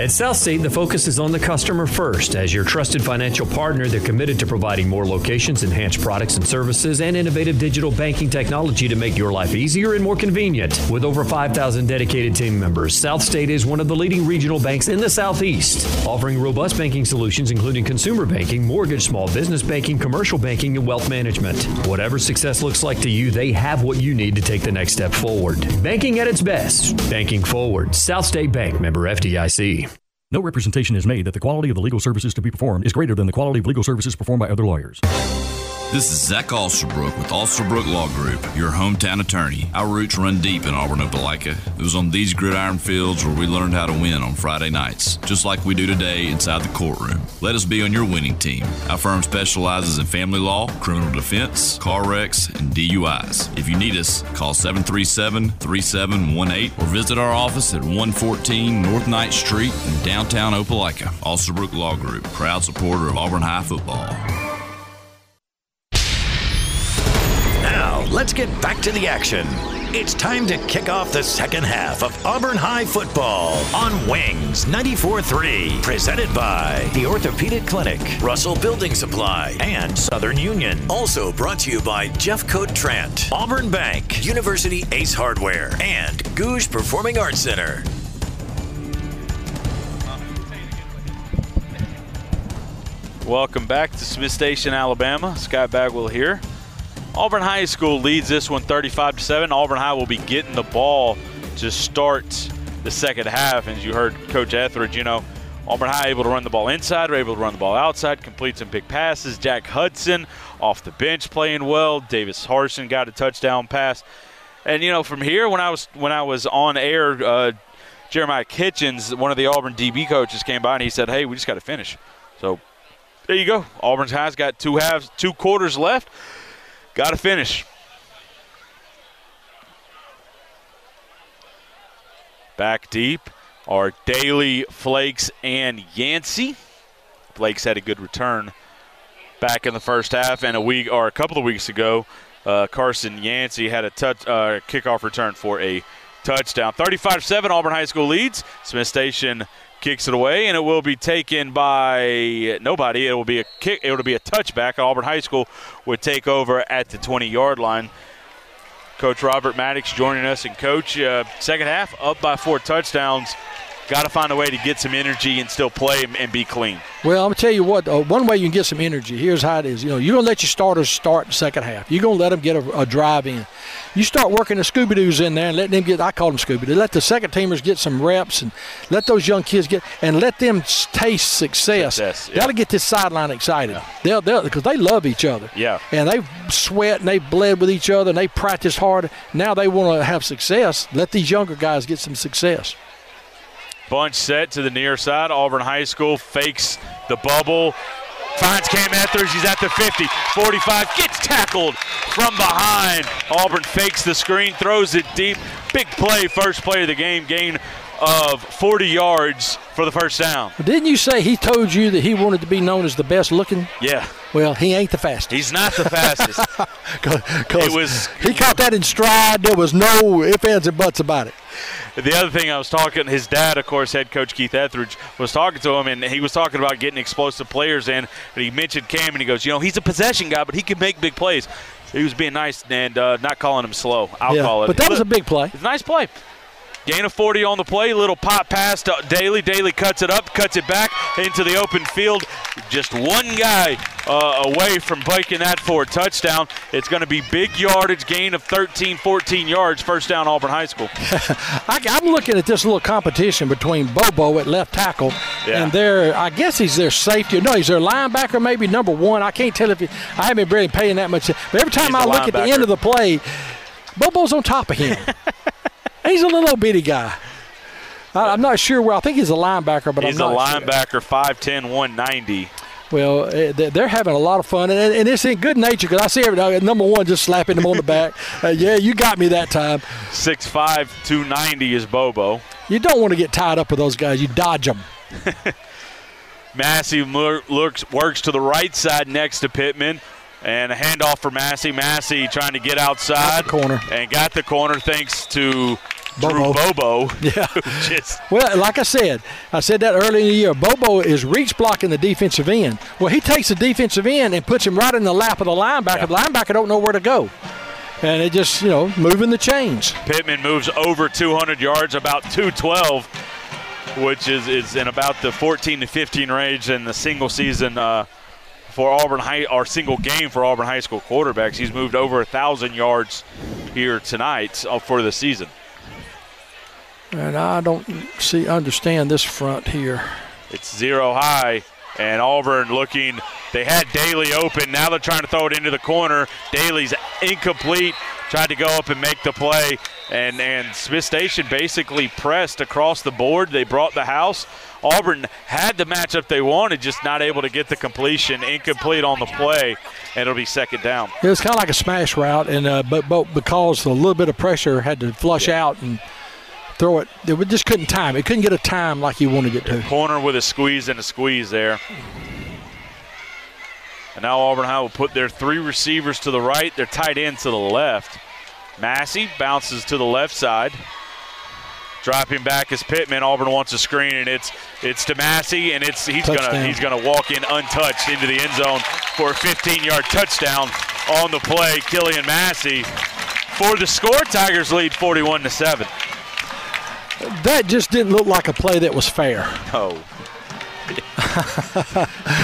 At Southstate, the focus is on the customer first. As your trusted financial partner, they're committed to providing more locations, enhanced products and services, and innovative digital banking technology to make your life easier and more convenient. With over 5,000 dedicated team members, Southstate is one of the leading regional banks in the Southeast, offering robust banking solutions including consumer banking, mortgage, small business banking, commercial banking, and wealth management. Whatever success looks like to you, they have what you need to take the next step forward. Banking at its best. Banking forward. Southstate Bank member FDIC. No representation is made that the quality of the legal services to be performed is greater than the quality of legal services performed by other lawyers. This is Zach Alsterbrook with Alsterbrook Law Group, your hometown attorney. Our roots run deep in Auburn, Opelika. It was on these gridiron fields where we learned how to win on Friday nights, just like we do today inside the courtroom. Let us be on your winning team. Our firm specializes in family law, criminal defense, car wrecks, and DUIs. If you need us, call 737 3718 or visit our office at 114 North Knight Street in downtown Opelika. Alsterbrook Law Group, proud supporter of Auburn High football. Now, let's get back to the action. It's time to kick off the second half of Auburn High football on Wings 94.3. Presented by the Orthopedic Clinic, Russell Building Supply, and Southern Union. Also brought to you by Jeffcoat Trant, Auburn Bank, University Ace Hardware, and Gogue Performing Arts Center. Welcome back to Smith Station, Alabama. Scott Bagwell here. Auburn High School leads this one 35 to 7. Auburn High will be getting the ball to start the second half. As you heard Coach Etheridge, you know, Auburn High able to run the ball inside, or able to run the ball outside, complete some big passes. Jack Hudson off the bench playing well. Davis Harson got a touchdown pass. And you know, from here, when I was when I was on air, uh, Jeremiah Kitchens, one of the Auburn DB coaches, came by and he said, "Hey, we just got to finish." So there you go. Auburn's has got two halves, two quarters left. Got to finish. Back deep are Daly, Flakes, and Yancey. Flakes had a good return back in the first half, and a week or a couple of weeks ago, uh, Carson Yancey had a touch uh, kickoff return for a touchdown. 35-7, Auburn High School leads. Smith Station kicks it away, and it will be taken by nobody. It will be a kick. It will be a touchback. Auburn High School would take over at the 20-yard line. Coach Robert Maddox joining us, and Coach, uh, second half up by four touchdowns. Got to find a way to get some energy and still play and be clean. Well, I'm gonna tell you what. Uh, one way you can get some energy. Here's how it is. You know, you're gonna let your starters start the second half. You're gonna let them get a, a drive in. You start working the Scooby Doo's in there and let them get. I call them Scooby Doo. Let the second teamers get some reps and let those young kids get and let them taste success. Success, yeah. Got to get this sideline excited. They'll, they'll because they love each other. Yeah. And they sweat and they bled with each other and they practice hard. Now they want to have success. Let these younger guys get some success. Bunch set to the near side. Auburn High School fakes the bubble. Finds Cam Etheridge. He's at the 50, 45. Gets tackled from behind. Auburn fakes the screen, throws it deep. Big play, first play of the game. Gain of 40 yards for the first down. Didn't you say he told you that he wanted to be known as the best looking? Yeah. Well, he ain't the fastest. He's not the fastest. [LAUGHS] Cause It was- he caught that in stride. There was no ifs, ands, and buts about it. The other thing I was talking, his dad, of course, head coach Keith Etheridge, was talking to him, and he was talking about getting explosive players in. And he mentioned Cam, and he goes, you know, he's a possession guy, but he can make big plays. He was being nice and uh, not calling him slow. I'll Yeah, call it. but that was a big play. It's a nice play. Gain of 40 on the play. Little pop pass to Daly. Daly cuts it up, cuts it back into the open field. Just one guy uh, away from breaking that for a touchdown. It's going to be big yardage, gain of 13, 14 yards, first down Auburn High School. [LAUGHS] I, I'm looking at this little competition between Bobo at left tackle Yeah. and their, I guess he's their safety. No, he's their linebacker, maybe number one. I can't tell if he, I haven't been really paying that much. But every time He's I look at the end of the play, Bobo's on top of him. [LAUGHS] he's a little bitty guy. I'm not sure where. I think he's a linebacker, but He's I'm a not sure. linebacker, 5'10, 190. Well, eh, they- they're having a lot of fun, and, and it's in good nature because I see every uh, number one just slapping him on the back. [LAUGHS] Uh, yeah, you got me that time. 6'5, 290 is Bobo. You don't want to get tied up with those guys. You dodge them. [LAUGHS] Massey looks works to the right side next to Pittman. And a handoff for Massey. Massey trying to get outside. corner. And got the corner thanks to Drew Bobo. Bobo. [LAUGHS] [LAUGHS] Yeah. just Well, like I said, I said that early in the year. Bobo is reach blocking the defensive end. Well, he takes the defensive end and puts him right in the lap of the linebacker. The linebacker don't know where to go, and it just you know moving the chains. Pittman moves over 200 yards, about 212, which is, is in about the 14 to 15 range in the single season uh, for Auburn High, or single game for Auburn High School quarterbacks. He's moved over a thousand yards here tonight uh, for the season. And I don't see understand this front here. It's zero high, and Auburn looking. They had Daly open. Now they're trying to throw it into the corner. Daly's incomplete. Tried to go up and make the play, and and Smith Station basically pressed across the board. They brought the house. Auburn had the matchup they wanted, just not able to get the completion. Incomplete on the play, and it'll be second down. It was kind of like a smash route, and uh, but, but because a little bit of pressure had to flush out and throw it, it just couldn't time. It couldn't get a time like you wanted it to. Corner with a squeeze and a squeeze there. And now Auburn High will put their three receivers to the right, their tight end to the left. Massey bounces to the left side. Dropping back is Pittman. Auburn wants a screen, and it's it's to Massey, and it's he's gonna he's gonna walk in untouched into the end zone for a 15-yard touchdown on the play. Killian Massey for the score. Tigers lead 41 to seven. That just didn't look like a play that was fair. Oh,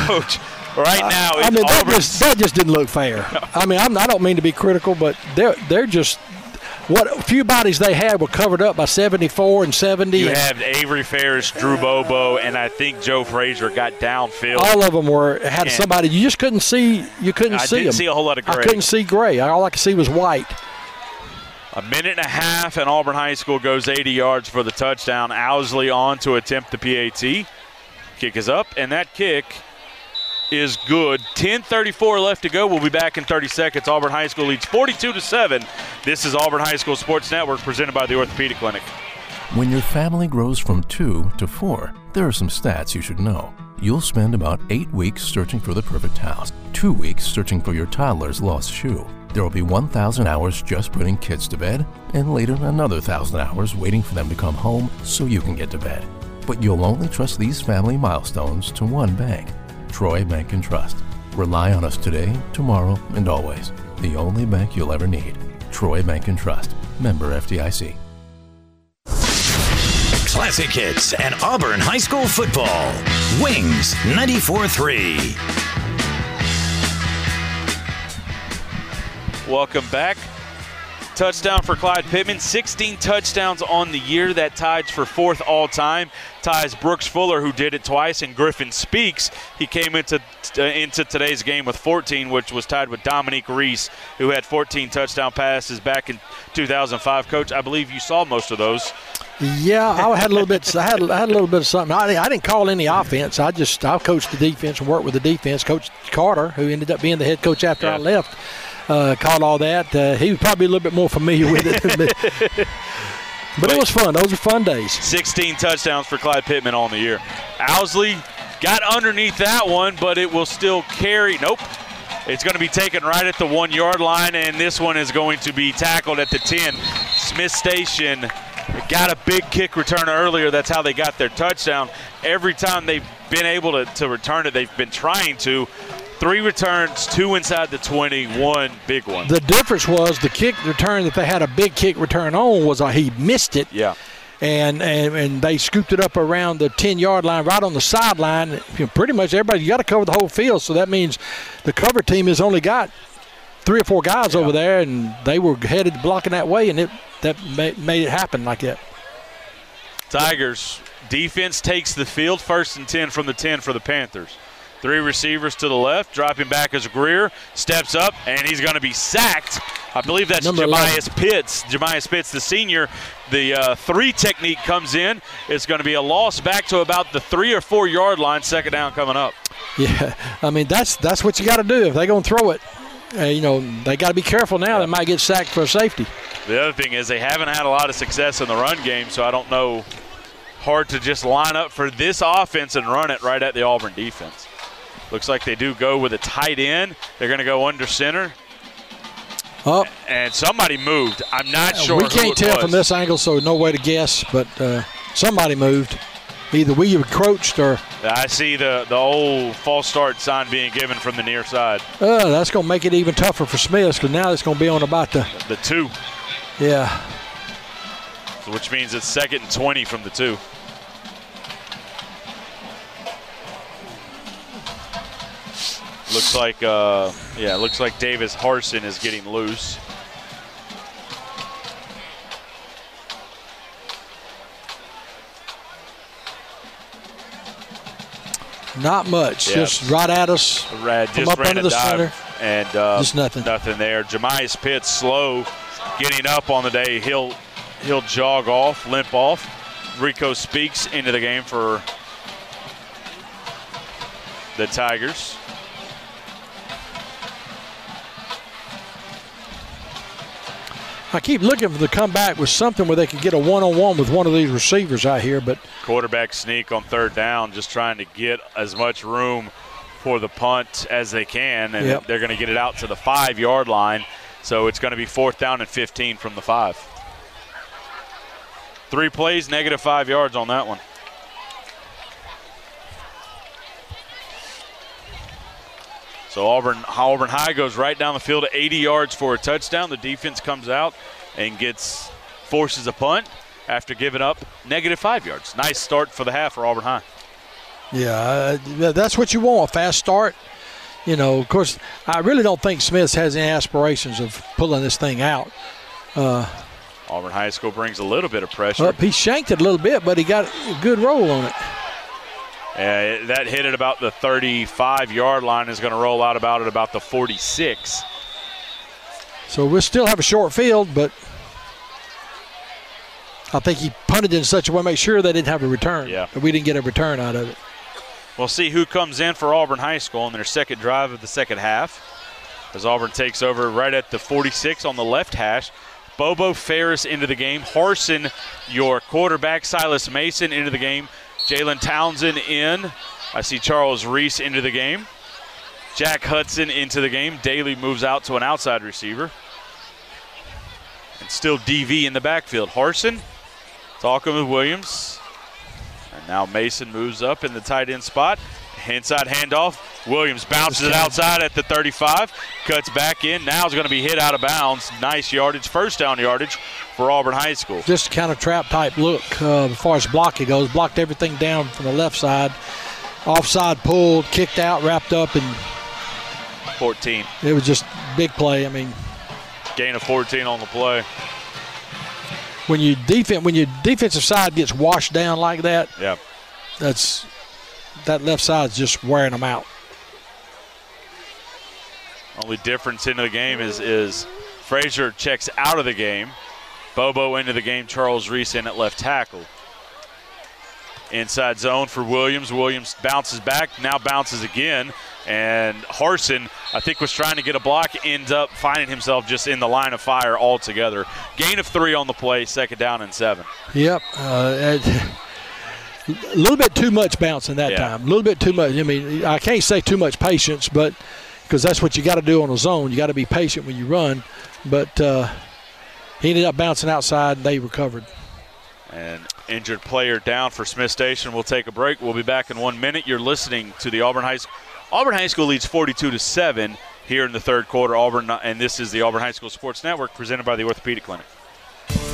coach, right now I mean, that just, that just didn't look fair. [LAUGHS] I mean, I'm, I don't mean to be critical, but they're they're just what few bodies they had were covered up by 74 and 70. You have Avery Ferris, Drew Bobo, and I think Joe Frazier got downfield. all of them were had somebody you just couldn't see. You couldn't I see didn't them. see a whole lot of gray. I couldn't see gray. All I could see was white. A minute and a half, and Auburn High School goes 80 yards for the touchdown. Owsley on to attempt the PAT. Kick is up, and that kick is good. 10:34 left to go. We'll be back in 30 seconds. Auburn High School leads 42 to 7. This is Auburn High School Sports Network presented by the Orthopedic Clinic. When your family grows from two to four, there are some stats you should know. You'll spend about eight weeks searching for the perfect house, two weeks searching for your toddler's lost shoe. There will be 1,000 hours just putting kids to bed, and later another 1,000 hours waiting for them to come home so you can get to bed. But you'll only trust these family milestones to one bank Troy Bank and Trust. Rely on us today, tomorrow, and always. The only bank you'll ever need. Troy Bank and Trust. Member FDIC. Classic hits and Auburn High School football. Wings 94 3. Welcome back. Touchdown for Clyde Pittman. 16 touchdowns on the year. That ties for fourth all time. Ties Brooks Fuller, who did it twice, and Griffin Speaks. He came into uh, into today's game with 14, which was tied with Dominique Reese, who had 14 touchdown passes back in 2005. Coach, I believe you saw most of those. Yeah, I had a little bit. I had, I had a little bit of something. I, I didn't call any offense. I just I coached the defense and worked with the defense. Coach Carter, who ended up being the head coach after I left, uh, called all that. Uh, he was probably a little bit more familiar with it. but, [LAUGHS] but it was fun. Those were fun days. 16 touchdowns for Clyde Pittman on the year. Owsley got underneath that one, but it will still carry. Nope. It's going to be taken right at the one yard line, and this one is going to be tackled at the 10. Smith Station got a big kick return earlier. That's how they got their touchdown. Every time they've been able to, to return it, they've been trying to. Three returns, two inside the 20, one big one. The difference was the kick return that they had a big kick return on was uh, he missed it. Yeah. And, and and they scooped it up around the 10 yard line, right on the sideline. You know, pretty much everybody, you got to cover the whole field. So that means the cover team has only got three or four guys yeah. over there, and they were headed blocking that way, and it that made it happen like that. Tigers defense takes the field first and 10 from the 10 for the Panthers. Three receivers to the left, dropping back as Greer steps up, and he's going to be sacked. I believe that's Number Jemias 11. Pitts. Jemias Pitts, the senior. The uh, three technique comes in. It's going to be a loss back to about the three or four yard line. Second down coming up. Yeah, I mean that's that's what you got to do if they're going to throw it. Uh, you know they got to be careful now. They might get sacked for safety. The other thing is they haven't had a lot of success in the run game, so I don't know. Hard to just line up for this offense and run it right at the Auburn defense. Looks like they do go with a tight end. They're going to go under center. Oh. And somebody moved. I'm not sure. We can't tell was. from this angle, so no way to guess, but uh, somebody moved. Either we encroached or. I see the, the old false start sign being given from the near side. Uh, that's going to make it even tougher for Smith because now it's going to be on about the. The two. Yeah. So which means it's second and 20 from the two. Looks like, uh, yeah, looks like Davis Harson is getting loose. Not much. Yeah. Just right at us. Red, just up under the center. And uh, just nothing. Nothing there. Jemias Pitts slow getting up on the day. He'll he'll jog off, limp off. Rico Speaks into the game for the Tigers. I keep looking for the comeback with something where they could get a one-on-one with one of these receivers out here, but quarterback sneak on third down, just trying to get as much room for the punt as they can, and yep. they're going to get it out to the five-yard line. So it's going to be fourth down and 15 from the five. Three plays, negative five yards on that one. So Auburn, Auburn High goes right down the field at 80 yards for a touchdown. The defense comes out and gets forces a punt after giving up negative five yards. Nice start for the half for Auburn High. Yeah, uh, that's what you want—a fast start. You know, of course, I really don't think Smith has any aspirations of pulling this thing out. Uh, Auburn High School brings a little bit of pressure. He shanked it a little bit, but he got a good roll on it. Uh, that hit at about the 35 yard line is going to roll out about at about the 46. So we'll still have a short field, but I think he punted in such a way to make sure they didn't have a return. Yeah. We didn't get a return out of it. We'll see who comes in for Auburn High School on their second drive of the second half. As Auburn takes over right at the 46 on the left hash. Bobo Ferris into the game. Harson, your quarterback. Silas Mason into the game. Jalen Townsend in. I see Charles Reese into the game. Jack Hudson into the game. Daly moves out to an outside receiver. And still DV in the backfield. Harson talking with Williams. And now Mason moves up in the tight end spot. Inside handoff. Williams bounces it outside at the 35. Cuts back in. Now is going to be hit out of bounds. Nice yardage. First down yardage for Auburn High School. Just kind of trap type look uh, as far as blocking goes. Blocked everything down from the left side. Offside pulled, kicked out, wrapped up, and 14. it was just big play. I mean, Gain of 14 on the play. when you defense when your defensive side gets washed down like that, Yeah. that's that left side's just wearing them out. Only difference into the game is is Frazier checks out of the game. Bobo into the game. Charles Reese in at left tackle. Inside zone for Williams. Williams bounces back, now bounces again. And Harson, I think, was trying to get a block, ends up finding himself just in the line of fire altogether. Gain of three on the play, second down and seven. Yep. Uh, a little bit too much bouncing that Yeah. time. A little bit too much. I mean, I can't say too much patience, but because that's what you got to do on a zone. You got to be patient when you run. But uh, he ended up bouncing outside, and they recovered. And injured player down for Smith Station. We'll take a break. We'll be back in one minute. You're listening to the Auburn High School. Auburn High School leads 42 to seven here in the third quarter. Auburn, and this is the Auburn High School Sports Network presented by the Orthopedic Clinic.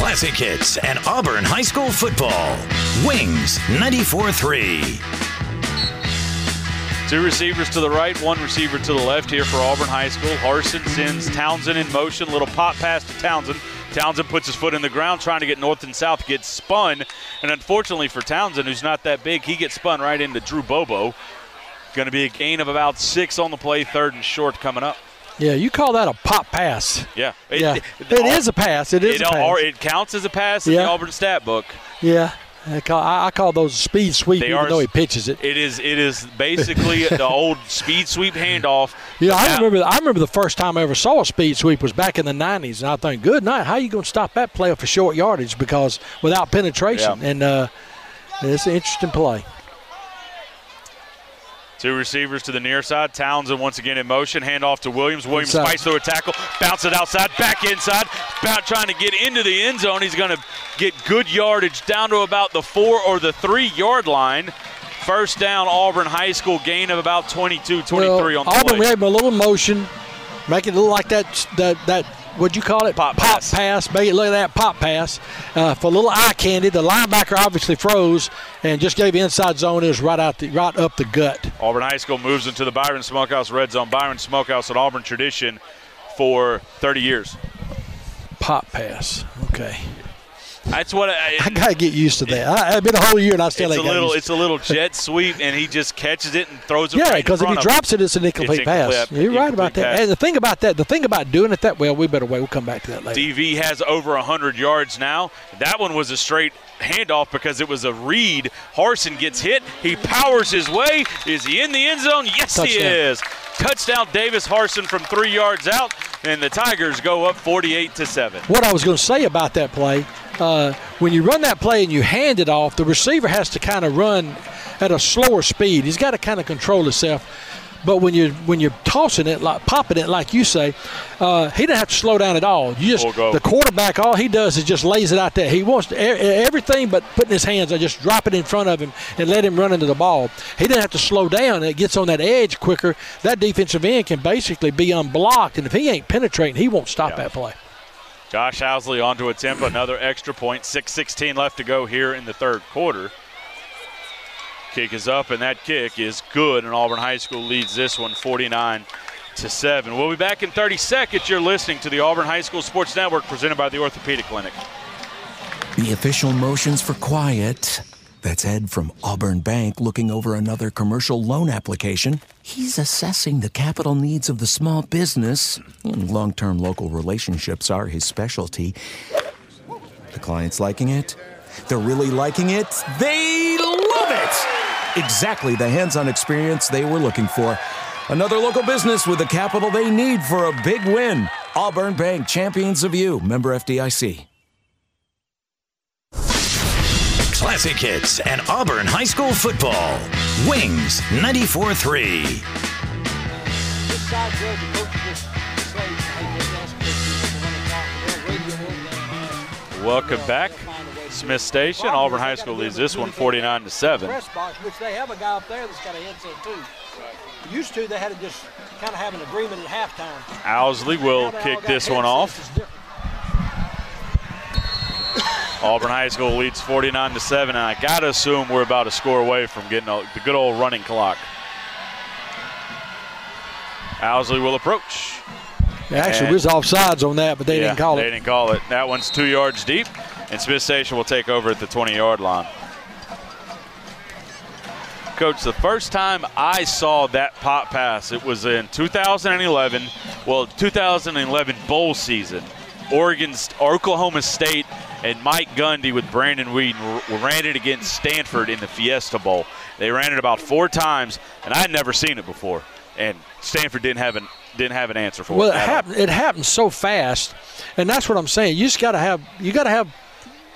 Classic hits and Auburn High School football. Wings 94 3. Two receivers to the right, one receiver to the left here for Auburn High School. Harson sends Townsend in motion, little pop pass to Townsend. Townsend puts his foot in the ground trying to get north and south, gets spun. And unfortunately for Townsend, who's not that big, he gets spun right into Drew Bobo. Going to be a gain of about six on the play, third and short coming up. Yeah, you call that a pop pass. Yeah. Yeah. It is a pass. It is it, a pass. Or it counts as a pass in Yeah. the Auburn stat book. Yeah. I call, I call those speed sweep, They even are- though he pitches it. It is it is basically [LAUGHS] the old speed sweep handoff. Yeah, I Now- remember. I remember the first time I ever saw a speed sweep was back in the '90s, and I think, good night. How are you going to stop that play for short yardage? Because without penetration, Yeah. and uh, it's an interesting play. Two receivers to the near side. Townsend once again in motion. Handoff to Williams. Williams Inside. fights through a tackle, bounce it outside, back inside. About trying to get into the end zone. He's going to get good yardage down to about the four or the three yard line. First down, Auburn High School gain of about 22, 23 well, on the Auburn play. gave him a little motion, make it look like that that that what'd you call it? Pop, pass. Make it look like that pop pass. Uh, for a little eye candy, the linebacker obviously froze and just gave the inside zone. It was right out the right up the gut. Auburn High School moves into the Byron Smokehouse red zone. Byron Smokehouse, an Auburn tradition for 30 years. Pop pass. Okay. That's what I, I gotta get used to that. I, it's been a whole year and I still it's a ain't got little it's a little jet sweep and he just catches it and throws it Yeah, right because if he drops it, it's an incomplete It's pass. incomplete- You're right about that. pass. And the thing about that, the thing about doing it that well, we better wait. We'll come back to that later. DV has over 100 yards now. That one was a straight handoff because it was a read. Harson gets hit. He powers his way. Is he in the end zone? Yes, he is. Touchdown, Davis Harson from three yards out. and the Tigers go up 48 to seven. What I was going to say about that play, uh, when you run that play and you hand it off, the receiver has to kind of run at a slower speed. He's got to kind of control himself. But when you're when you're tossing it, like popping it, like you say, uh, he doesn't have to slow down at all. You just the quarterback, all he does is just lays it out there. He wants to, everything but putting his hands. I just drop it in front of him and let him run into the ball. He doesn't have to slow down. It gets on that edge quicker. That defensive end can basically be unblocked, and if he ain't penetrating, he won't stop yeah. that play. Josh Housley on to attempt another extra point. 6:16 left to go here in the third quarter. Kick is up, and that kick is good, and Auburn High School leads this one 49 to 7. We'll be back in 30 seconds. You're listening to the Auburn High School Sports Network presented by the Orthopedic Clinic. The official motions for quiet. That's Ed from Auburn Bank looking over another commercial loan application. He's assessing the capital needs of the small business, and long term local relationships are his specialty. The client's liking it. They're really liking it. They love it! exactly the hands on experience they were looking for. Another local business with the capital they need for a big win. Auburn Bank, champions of you, member FDIC. Classic hits and Auburn High School football. Wings 94 3. Welcome back. Smith Station. Auburn High School leads this one 49 to 7. Press box, which they have a guy up there that's got a headset too. Used to, they had to just kind of have an agreement at halftime. Owsley will kick this one off. Auburn High School leads 49 to 7, and I got to assume we're about a score away from getting a, the good old running clock. Owsley will approach. Actually, and, was offsides on that, but they yeah, didn't call they it. They didn't call it. That one's two yards deep and Smith Station will take over at the 20 yard line. Coach, the first time I saw that pop pass, it was in 2011, well, 2011 bowl season. Oregon, Oklahoma State, and Mike Gundy with Brandon Weeden ran it against Stanford in the Fiesta Bowl. They ran it about four times, and I had never seen it before. And Stanford didn't have an didn't have an answer for well, it. Well, it happened. It happened so fast, and that's what I'm saying. You just got to have you got to have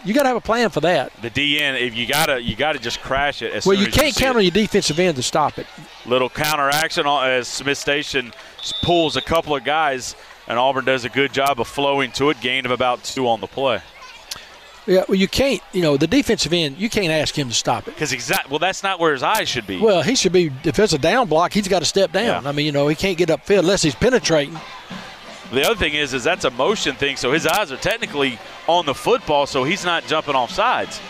you got to have a plan for that. The DN, if you gotta, you gotta just crash it. well, you can't you count it. on your defensive end to stop it. Little counter action as Smith Station pulls a couple of guys, and Auburn does a good job of flowing to it. Gain of about two on the play. Yeah, well, you can't. You know, the defensive end, you can't ask him to stop it because exactly. Well, that's not where his eyes should be. Well, he should be. If it's a down block, he's got to step down. Yeah. I mean, you know, he can't get upfield unless he's penetrating. The other thing is, is that's a motion thing, so his eyes are technically on the football, so he's not jumping off sides.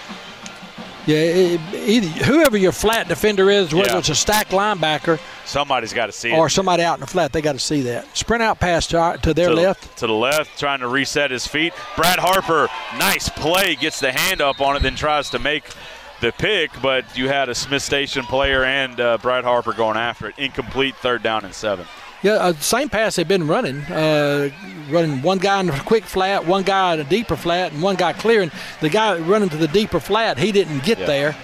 Yeah, either, whoever your flat defender is, whether yeah. it's a stacked linebacker, somebody's got to see or it. somebody out in the flat, they got to see that. Sprint out pass to, to their to, left. To the left, trying to reset his feet. Brad Harper, nice play, gets the hand up on it, then tries to make the pick, but you had a Smith Station player and uh, Brad Harper going after it. Incomplete, third down and seven. Yeah, uh, same pass they've been running. Uh, running one guy in a quick flat, one guy in a deeper flat, and one guy clearing. The guy running to the deeper flat, he didn't get yeah. there.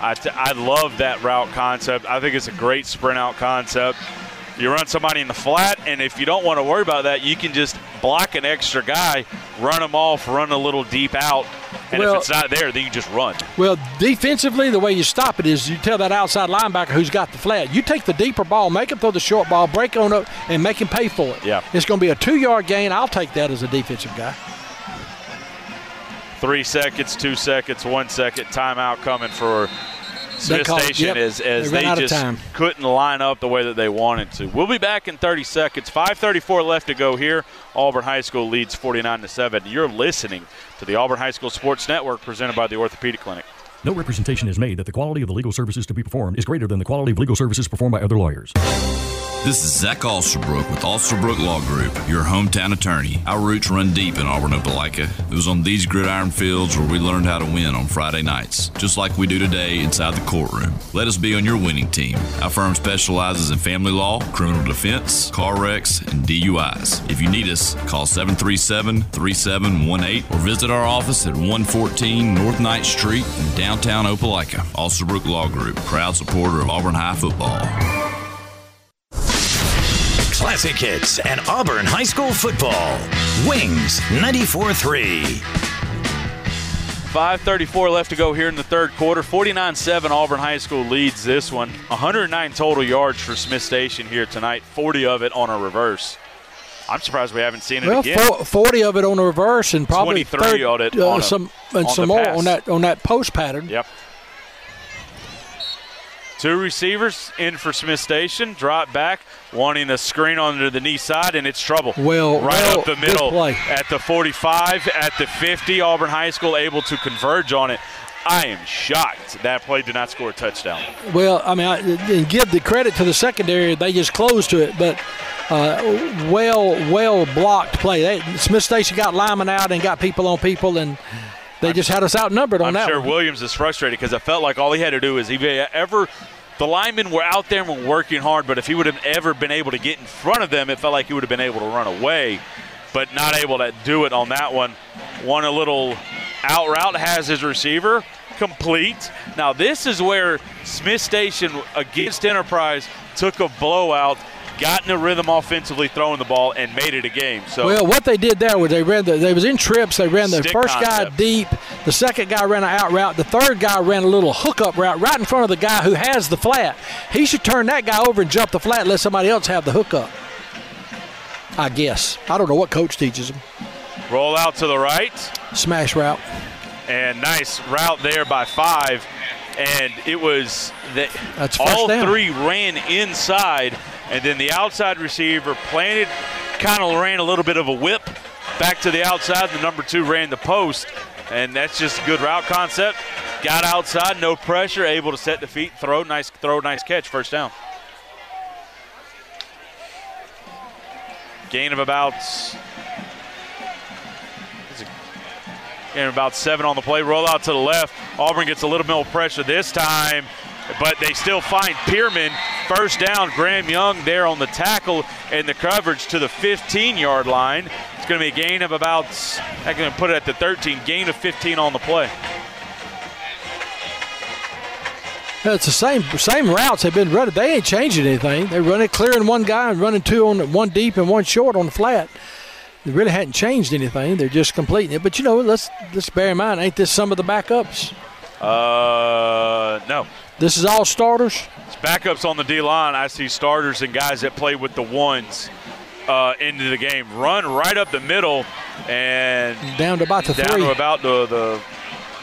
I, t- I love that route concept. I think it's a great sprint out concept. You run somebody in the flat, and if you don't want to worry about that, you can just block an extra guy, run them off, run a little deep out, and well, if it's not there, then you just run. Well, defensively, the way you stop it is you tell that outside linebacker who's got the flat, you take the deeper ball, make him throw the short ball, break on up, and make him pay for it. Yeah. It's going to be a two yard gain. I'll take that as a defensive guy. Three seconds, two seconds, one second. Timeout coming for Smith Station yep. as, as they, they just couldn't line up the way that they wanted to. We'll be back in 30 seconds. 5:34 left to go here. Auburn High School leads 49 to 7. You're listening to the Auburn High School Sports Network presented by the Orthopedic Clinic. No representation is made that the quality of the legal services to be performed is greater than the quality of legal services performed by other lawyers. This is Zach Alsterbrook with Alsterbrook Law Group, your hometown attorney. Our roots run deep in Auburn, Opelika. It was on these gridiron fields where we learned how to win on Friday nights, just like we do today inside the courtroom. Let us be on your winning team. Our firm specializes in family law, criminal defense, car wrecks, and DUIs. If you need us, call 737 3718 or visit our office at 114 North Knight Street in downtown Opelika. Alsterbrook Law Group, proud supporter of Auburn High football. classic hits and Auburn High School football. Wings 94 3. 5.34 left to go here in the third quarter. 49 7 Auburn High School leads this one. 109 total yards for Smith Station here tonight, 40 of it on a reverse. I'm surprised we haven't seen it well, again. Well, 40 of it on the reverse and probably 23 30, on it uh, on a, some and on some more pass. on that on that post pattern. Yep. Two receivers in for Smith Station. Drop back, wanting a screen onto the knee side, and it's trouble. Well, right well, up the middle at the 45, at the 50. Auburn High School able to converge on it. I am shocked that play did not score a touchdown. Well, I mean, I, and give the credit to the secondary; they just closed to it, but uh, well, well blocked play. They, Smith Station got linemen out and got people on people, and they just had us outnumbered on I'm that. sure one. Williams is frustrated because I felt like all he had to do is if he ever the linemen were out there and were working hard, but if he would have ever been able to get in front of them, it felt like he would have been able to run away, but not able to do it on that one. One a little out route has his receiver complete. Now this is where Smith Station against Enterprise took a blowout. Got in a rhythm offensively, throwing the ball, and made it a game. So Well, what they did there was they ran the they was in trips. They ran the first guy deep, the second guy ran an out route, the third guy ran a little hookup route right in front of the guy who has the flat. He should turn that guy over and jump the flat, and let somebody else have the hookup. I guess I don't know what coach teaches them. roll out to the right. Smash route. And nice route there by five. And it was That's all down. three ran inside, and then the outside receiver planted, kind of ran a little bit of a whip back to the outside. The number two ran the post, and that's just good route concept. Got outside, no pressure, able to set the feet, throw, nice throw, nice catch, first down. Gain of about and about seven on the play. Roll out to the left. Auburn gets a little bit more pressure this time, but they still find Pierman. First down, Graham Young there on the tackle and the coverage to the 15 yard line. It's going to be a gain of about, I'm going to put it at the 13, gain of 15 on the play. It's the same same routes they've been running. They ain't changing anything. They're running clearing one guy and running two on one deep and one short on the flat. They really hadn't changed anything. They're just completing it. But you know, let's let's bear in mind, ain't this some of the backups? Uh, no. This is all starters. It's backups on the D line. I see starters and guys that play with the ones uh, into the game. Run right up the middle and Down to about the down three. to about the, the.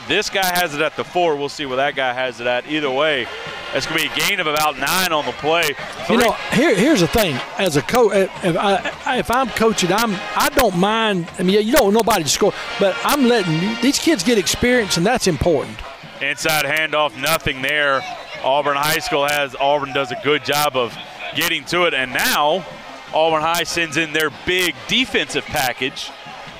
This guy has it at the four. We'll see where that guy has it at. Either way, it's going to be a gain of about nine on the play. You know, here here's the thing. As a coach, if, I, if I'm coaching, I'm I don't mind. I mean, you don't want nobody to score, but I'm letting these kids get experience, and that's important. Inside handoff, nothing there. Auburn High School has Auburn does a good job of getting to it, and now Auburn High sends in their big defensive package.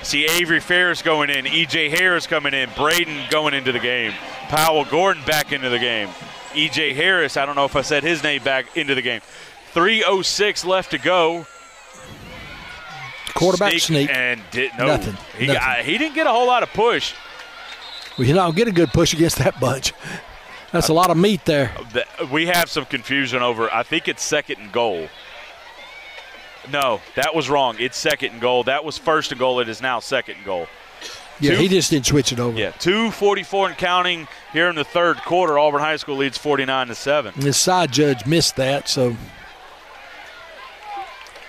See Avery Ferris going in, EJ Harris coming in, Braden going into the game, Powell Gordon back into the game, EJ Harris. I don't know if I said his name back into the game. 3:06 left to go. Quarterback sneak. and did no. Nothing. He Nothing. I- he didn't get a whole lot of push. Well, you know, get a good push against that bunch. That's a lot of meat there. We have some confusion over. I think it's second and goal. No, that was wrong. It's second and goal. That was first and goal. It is now second and goal. Yeah, Two- he just didn't switch it over. Yeah, two forty-four and counting here in the third quarter. Auburn High School leads forty-nine to seven. The side judge missed that, so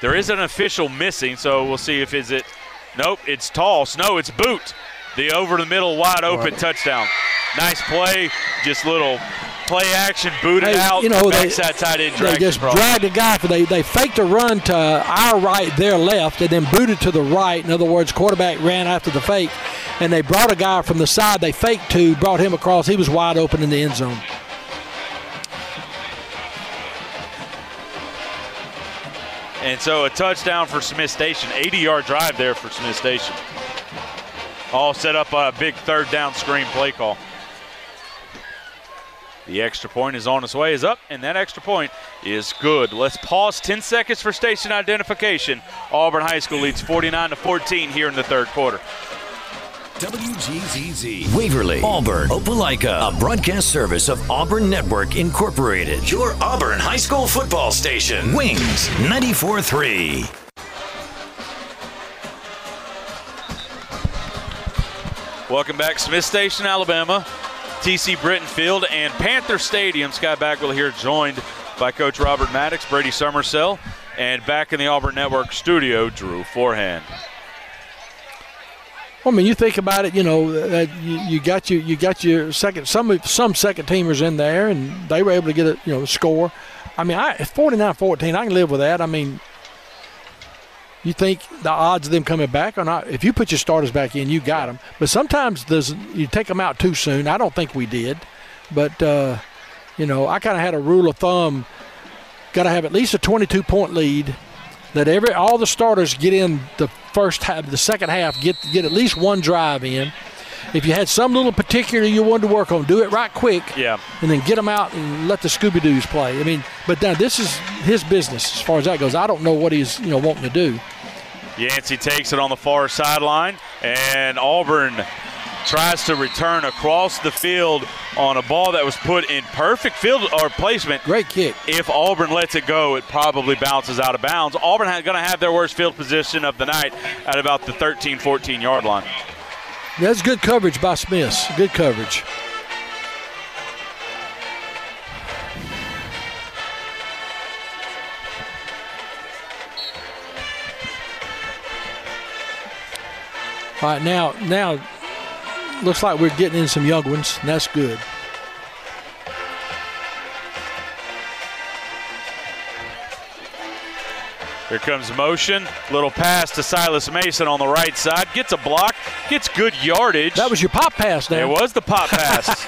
There is an official missing, so we'll see if is it. Nope, it's toss. No, it's boot. The over the middle, wide open touchdown. Nice play. Just little play action, booted Hey, out. you know, they- tight end they just across. dragged the guy. For they they faked a run to our right, their left, and then booted to the right. In other words, quarterback ran after the fake, and they brought a guy from the side they faked to, brought him across. He was wide open in the end zone. And so a touchdown for Smith Station. 80 yard drive there for Smith Station. All set up a big third down screen play call. The extra point is on its way, is up, and that extra point is good. Let's pause 10 seconds for station identification. Auburn High School leads 49 to 14 here in the third quarter. WGZZ, Waverly, Auburn, Opelika, a broadcast service of Auburn Network Incorporated. Your Auburn High School football station. Wings 94 3. Welcome back, Smith Station, Alabama. TC Britton Field and Panther Stadium. Sky Bagwell here, joined by Coach Robert Maddox, Brady Summersell, and back in the Auburn Network studio, Drew Forehand. Well, I mean, you think about it. You know, uh, you, you, got you you got your second some some second teamers in there, and they were able to get a you know score. I mean, I 49-14, I can live with that. I mean, you think the odds of them coming back or not? If you put your starters back in, you got them. But sometimes there's, you take them out too soon. I don't think we did, but uh, you know, I kind of had a rule of thumb: got to have at least a 22 point lead that every all the starters get in the first half, the second half, get get at least one drive in. If you had some little particular you wanted to work on, do it right quick. Yeah. And then get them out and let the Scooby Doo's play. I mean, but now this is his business as far as that goes. I don't know what he's you know wanting to do. Yancey takes it on the far sideline, and Auburn tries to return across the field on a ball that was put in perfect field or placement. Great kick. If Auburn lets it go, it probably bounces out of bounds. Auburn is going to have their worst field position of the night at about the 13 14 yard line. That's good coverage by Smiths. Good coverage. All right, now, now looks like we're getting in some young ones, and that's good. Here comes motion. Little pass to Silas Mason on the right side. Gets a block. Gets good yardage. That was your pop pass there. It was the pop pass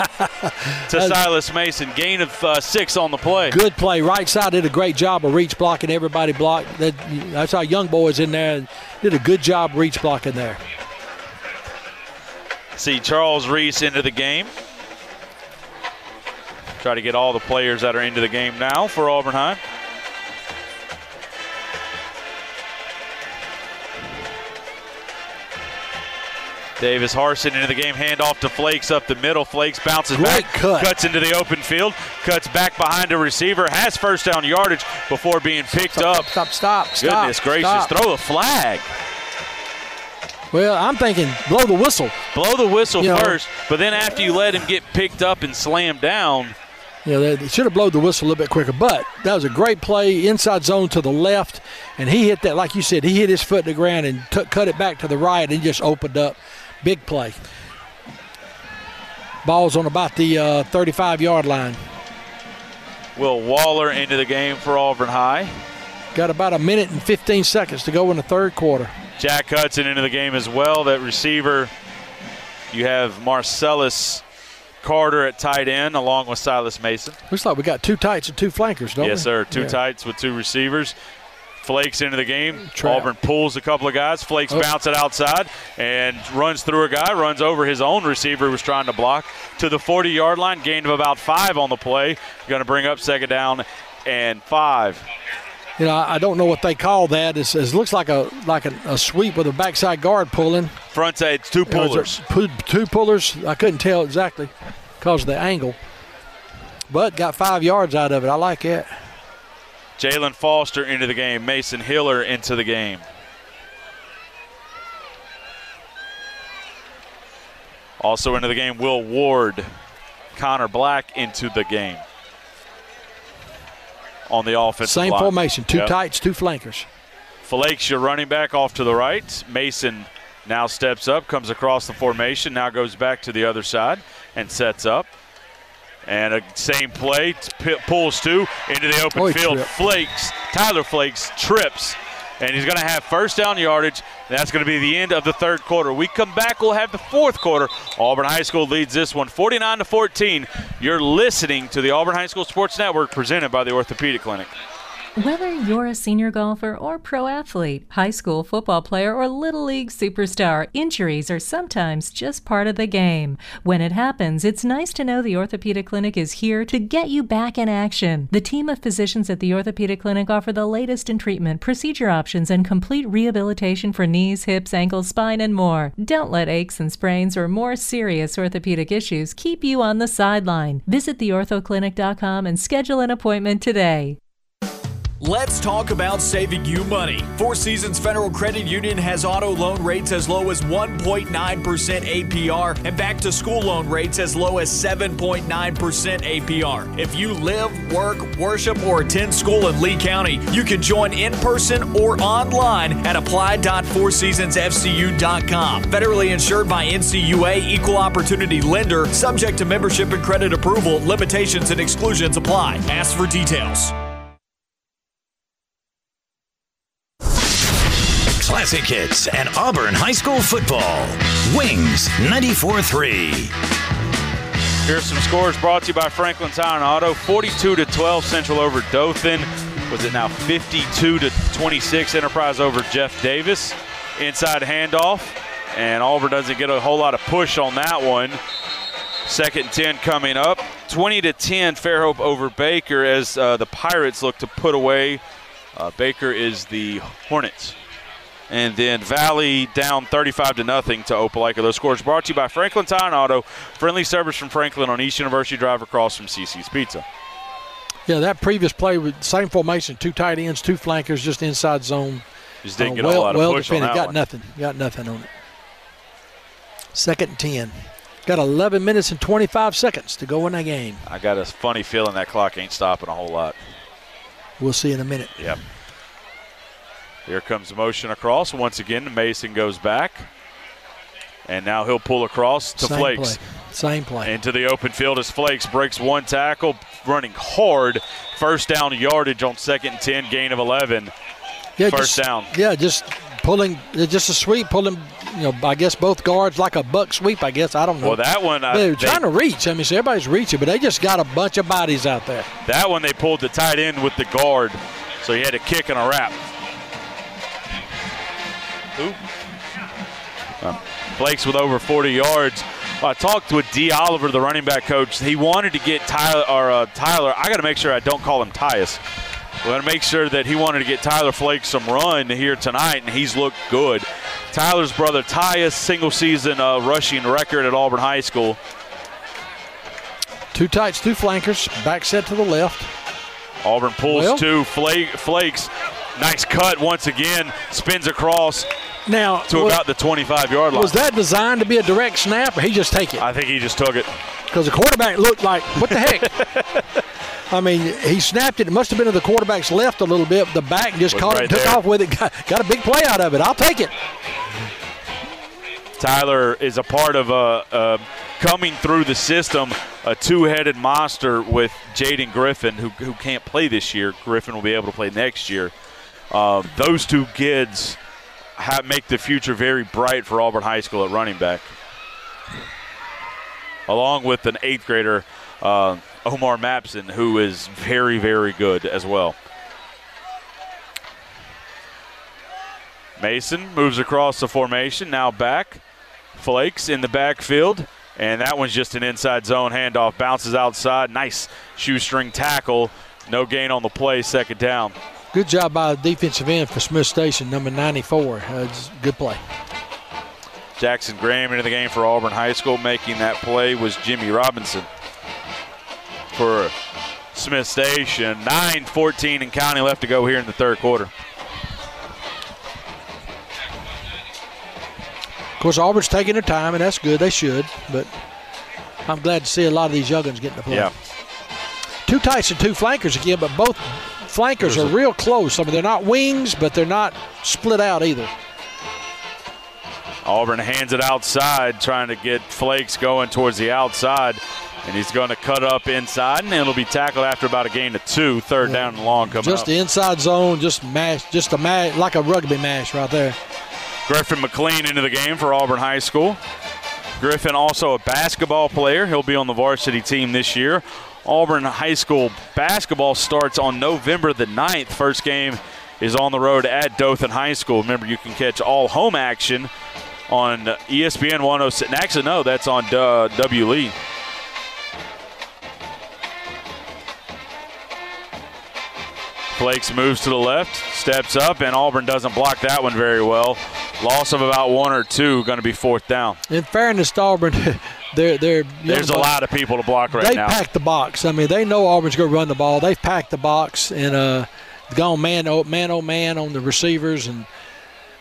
[LAUGHS] to Silas Mason. Gain of uh, six on the play. Good play. Right side did a great job of reach blocking. Everybody blocked. That, that's our young boys in there. Did a good job reach blocking there. See Charles Reese into the game. Try to get all the players that are into the game now for Auburn High. Davis Harson into the game, handoff to Flakes up the middle. Flakes bounces Great back, cut. cuts into the open field, cuts back behind a receiver, has first down yardage before being picked stop, up. Stop, stop, stop. Goodness gracious, stop. throw a flag. Well, I'm thinking blow the whistle. Blow the whistle You know- first, but then after you let him get picked up and slammed down, You know, they, should have blown the whistle a little bit quicker. But that was a great play, inside zone to the left, and he hit that like you said. He hit his foot in the ground and t- cut it back to the right, and just opened up. Big play. Ball's on about the uh, 35 yard line. Will Waller into the game for Auburn High. Got about a minute and 15 seconds to go in the third quarter. Jack Hudson into the game as well. That receiver, you have Marcellus Carter at tight end along with Silas Mason. Looks like we got two tights and two flankers, don't we? yes, sir. Two Yeah. tights with two receivers. Flakes into the game. Trap. Auburn pulls a couple of guys. Flakes Oh. bounce it outside and runs through a guy, runs over his own receiver who was trying to block to the 40 yard line. Gain of about five on the play. Going to bring up second down and five. You know, I don't know what they call that. It's, it looks like a like a, a sweep with a backside guard pulling. Front side, two it pullers. Two pullers. I couldn't tell exactly because of the angle. But got five yards out of it. I like that. Jalen Foster into the game. Mason Hiller into the game. Also into the game, Will Ward, Connor Black into the game. On the offensive Same line. formation. Two Yep. tights, two flankers. Flakes, your running back, off to the right. Mason now steps up, comes across the formation, now goes back to the other side and sets up. And a same play, pulls two into the open Oh, field. tripped. Flakes, Tyler Flakes trips, and he's going to have first down yardage. That's going to be the end of the third quarter. We come back, we'll have the fourth quarter. Auburn High School leads this one 49 to 14. You're listening to the Auburn High School Sports Network presented by the Orthopedic Clinic. Whether you're a senior golfer or pro athlete, high school football player, or little league superstar, injuries are sometimes just part of the game. When it happens, it's nice to know the Orthopedic Clinic is here to get you back in action. The team of physicians at the Orthopedic Clinic offer the latest in treatment, procedure options, and complete rehabilitation for knees, hips, ankles, spine, and more. Don't let aches and sprains or more serious orthopedic issues keep you on the sideline. Visit theorthoclinic.com and schedule an appointment today. Let's talk about saving you money. Four Seasons Federal Credit Union has auto loan rates as low as 1.9% APR and back to school loan rates as low as 7.9% APR. If you live, work, worship, or attend school in Lee County, you can join in person or online at apply.fourseasonsfcu.com. Federally insured by NCUA, equal opportunity lender, subject to membership and credit approval, limitations and exclusions apply. Ask for details. Classic hits and Auburn High School football. Wings 94 3. Here's some scores brought to you by Franklin Tire and Auto. 42 to 12 Central over Dothan. Was it now 52 to 26 Enterprise over Jeff Davis? Inside handoff, and Auburn doesn't get a whole lot of push on that one. Second and 10 coming up. 20 to 10 Fairhope over Baker as uh, the Pirates look to put away. Uh, Baker is the Hornets. And then Valley down 35 to nothing to Opelika. Those scores brought to you by Franklin Tire and Auto. Friendly service from Franklin on East University Drive across from CC's Pizza. Yeah, that previous play with same formation, two tight ends, two flankers, just inside zone. Just didn't Uh, get well, a lot of well push on that Got one. nothing. Got nothing on it. Second and 10. Got 11 minutes and 25 seconds to go in that game. I got a funny feeling that clock ain't stopping a whole lot. We'll see in a minute. Yep. Here comes motion across. Once again, Mason goes back. And now he'll pull across to Same Flakes. play. Same play. Into the open field as Flakes breaks one tackle, running hard. First down yardage on second and 10, gain of 11. Yeah, First just- down. Yeah, just pulling, just a sweep, pulling, you know, I guess both guards like a buck sweep, I guess. I don't know. Well, that one, I- They're they- trying to reach. I mean, so everybody's reaching, but they just got a bunch of bodies out there. That one they pulled the tight end with the guard, so he had a kick and a wrap. Who? Uh, Flakes with over 40 yards. I talked with D. Oliver, the running back coach. He wanted to get Tyler, or uh, Tyler. I got to make sure I don't call him Tyus. We got to make sure that he wanted to get Tyler Flake some run here tonight, and he's looked good. Tyler's brother Tyus, single season uh, rushing record at Auburn High School. Two tights, two flankers, back set to the left. Auburn pulls Well- two. Flake, Flakes, nice cut once again. Spins across Now, to was, about the 25 yard line. was that designed to be a direct snap, or he just take it? I think he just took it. Because the quarterback looked like, what the heck? [LAUGHS] I mean, he snapped it. It must have been to the quarterback's left a little bit. The back just Was caught it right and took there. off with it. Got, got a big play out of it. I'll take it. Tyler is a part of a, a coming through the system, a two-headed monster with Jaden Griffin, who, who can't play this year. Griffin will be able to play next year. Um, those two kids make the future very bright for Auburn High School at running back, along with an eighth grader, uh, Omar Mapson, who is very, very good as well. Mason moves across the formation, now back. Flakes in the backfield, and that one's just an inside zone handoff. Bounces outside. Nice shoestring tackle. No gain on the play, second down. Good job by the defensive end for Smith Station, number 94. Uh, good play. Jackson Graham into the game for Auburn High School. Making that play was Jimmy Robinson for Smith Station. 9 14 and counting left to go here in the third quarter. Of course, Auburn's taking their time, and that's good. They should, but I'm glad to see a lot of these youngins getting the play. Yeah. Two tights and two flankers again, but both flankers are real close. I mean, they're not wings, but they're not split out either. Auburn hands it outside, trying to get Flakes going towards the outside. And he's going to cut up inside, and it'll be tackled after about a gain of two. Third down and long coming up. Just up. the inside zone, just mash, just a mash, like a rugby mash right there. Griffin McLean into the game for Auburn High School. Griffin also a basketball player. He'll be on the varsity team this year. Auburn High School basketball starts on November the 9th. First game is on the road at Dothan High School. Remember, you can catch all home action on ESPN 106. Actually, no, that's on uh, W. Flakes moves to the left, steps up, and Auburn doesn't block that one very well. Loss of about one or two, going to be fourth down. In fairness to Auburn, [LAUGHS] they're they're There's a lot of people to block right they now. They packed the box. I mean, they know Auburn's going to run the ball. They've packed the box and uh, gone man oh man oh man on the receivers. And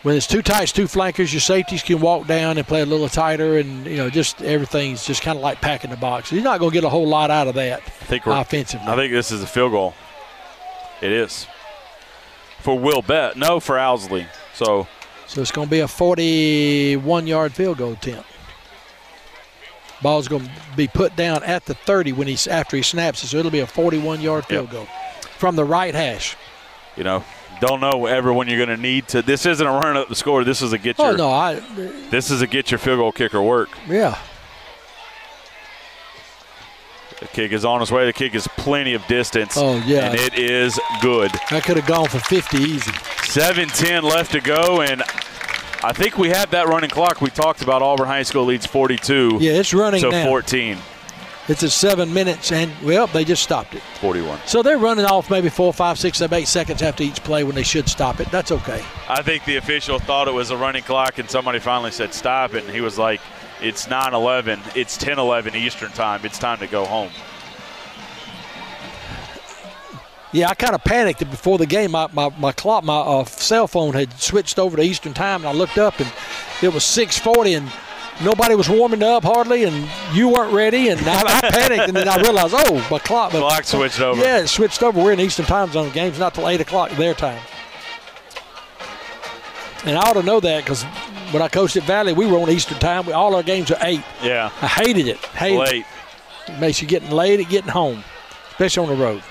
when it's two tights, two flankers, your safeties can walk down and play a little tighter, and you know, just everything's just kind of like packing the box. You're not going to get a whole lot out of that I think offensively. I think this is a field goal. It is for Will Bet. No, for Owsley. So, so it's going to be a 41-yard field goal attempt. Ball's going to be put down at the 30 when he's after he snaps it, so it'll be a 41-yard field goal from the right hash. you know, don't know ever when you're going to need to. This isn't a run up the score. This is a get oh, your. Oh no, I This is a get your field goal kicker work. yeah. The kick is on its way. The kick is plenty of distance. Oh, yeah. and it is good. I could have gone for 50 easy. 7-10 left to go, and I think we have that running clock. We talked about Auburn High School leads 42. Yeah, it's running to now. 14, It's at seven minutes, and well, they just stopped it. 41. So they're running off maybe four, five, six, seven, eight seconds after each play when they should stop it. That's okay. I think the official thought it was a running clock, and somebody finally said stop it, and he was like, "It's 9:11. It's 10:11 Eastern time. It's time to go home." Yeah, I kind of panicked before the game. My my, my clock, my uh, cell phone had switched over to Eastern time, and I looked up and it was 6:40, and nobody was warming up hardly, and you weren't ready, and I, I panicked, and then I realized, oh, my clock, my Clock switched over. Yeah, it switched over. We're in Eastern time zone. The game's not till eight o'clock their time. And I ought to know that because when I coached at Valley, we were on Eastern time. We, all our games are eight. Yeah. I hated it. Hated Late. It. it makes you getting late at getting home, especially on the road.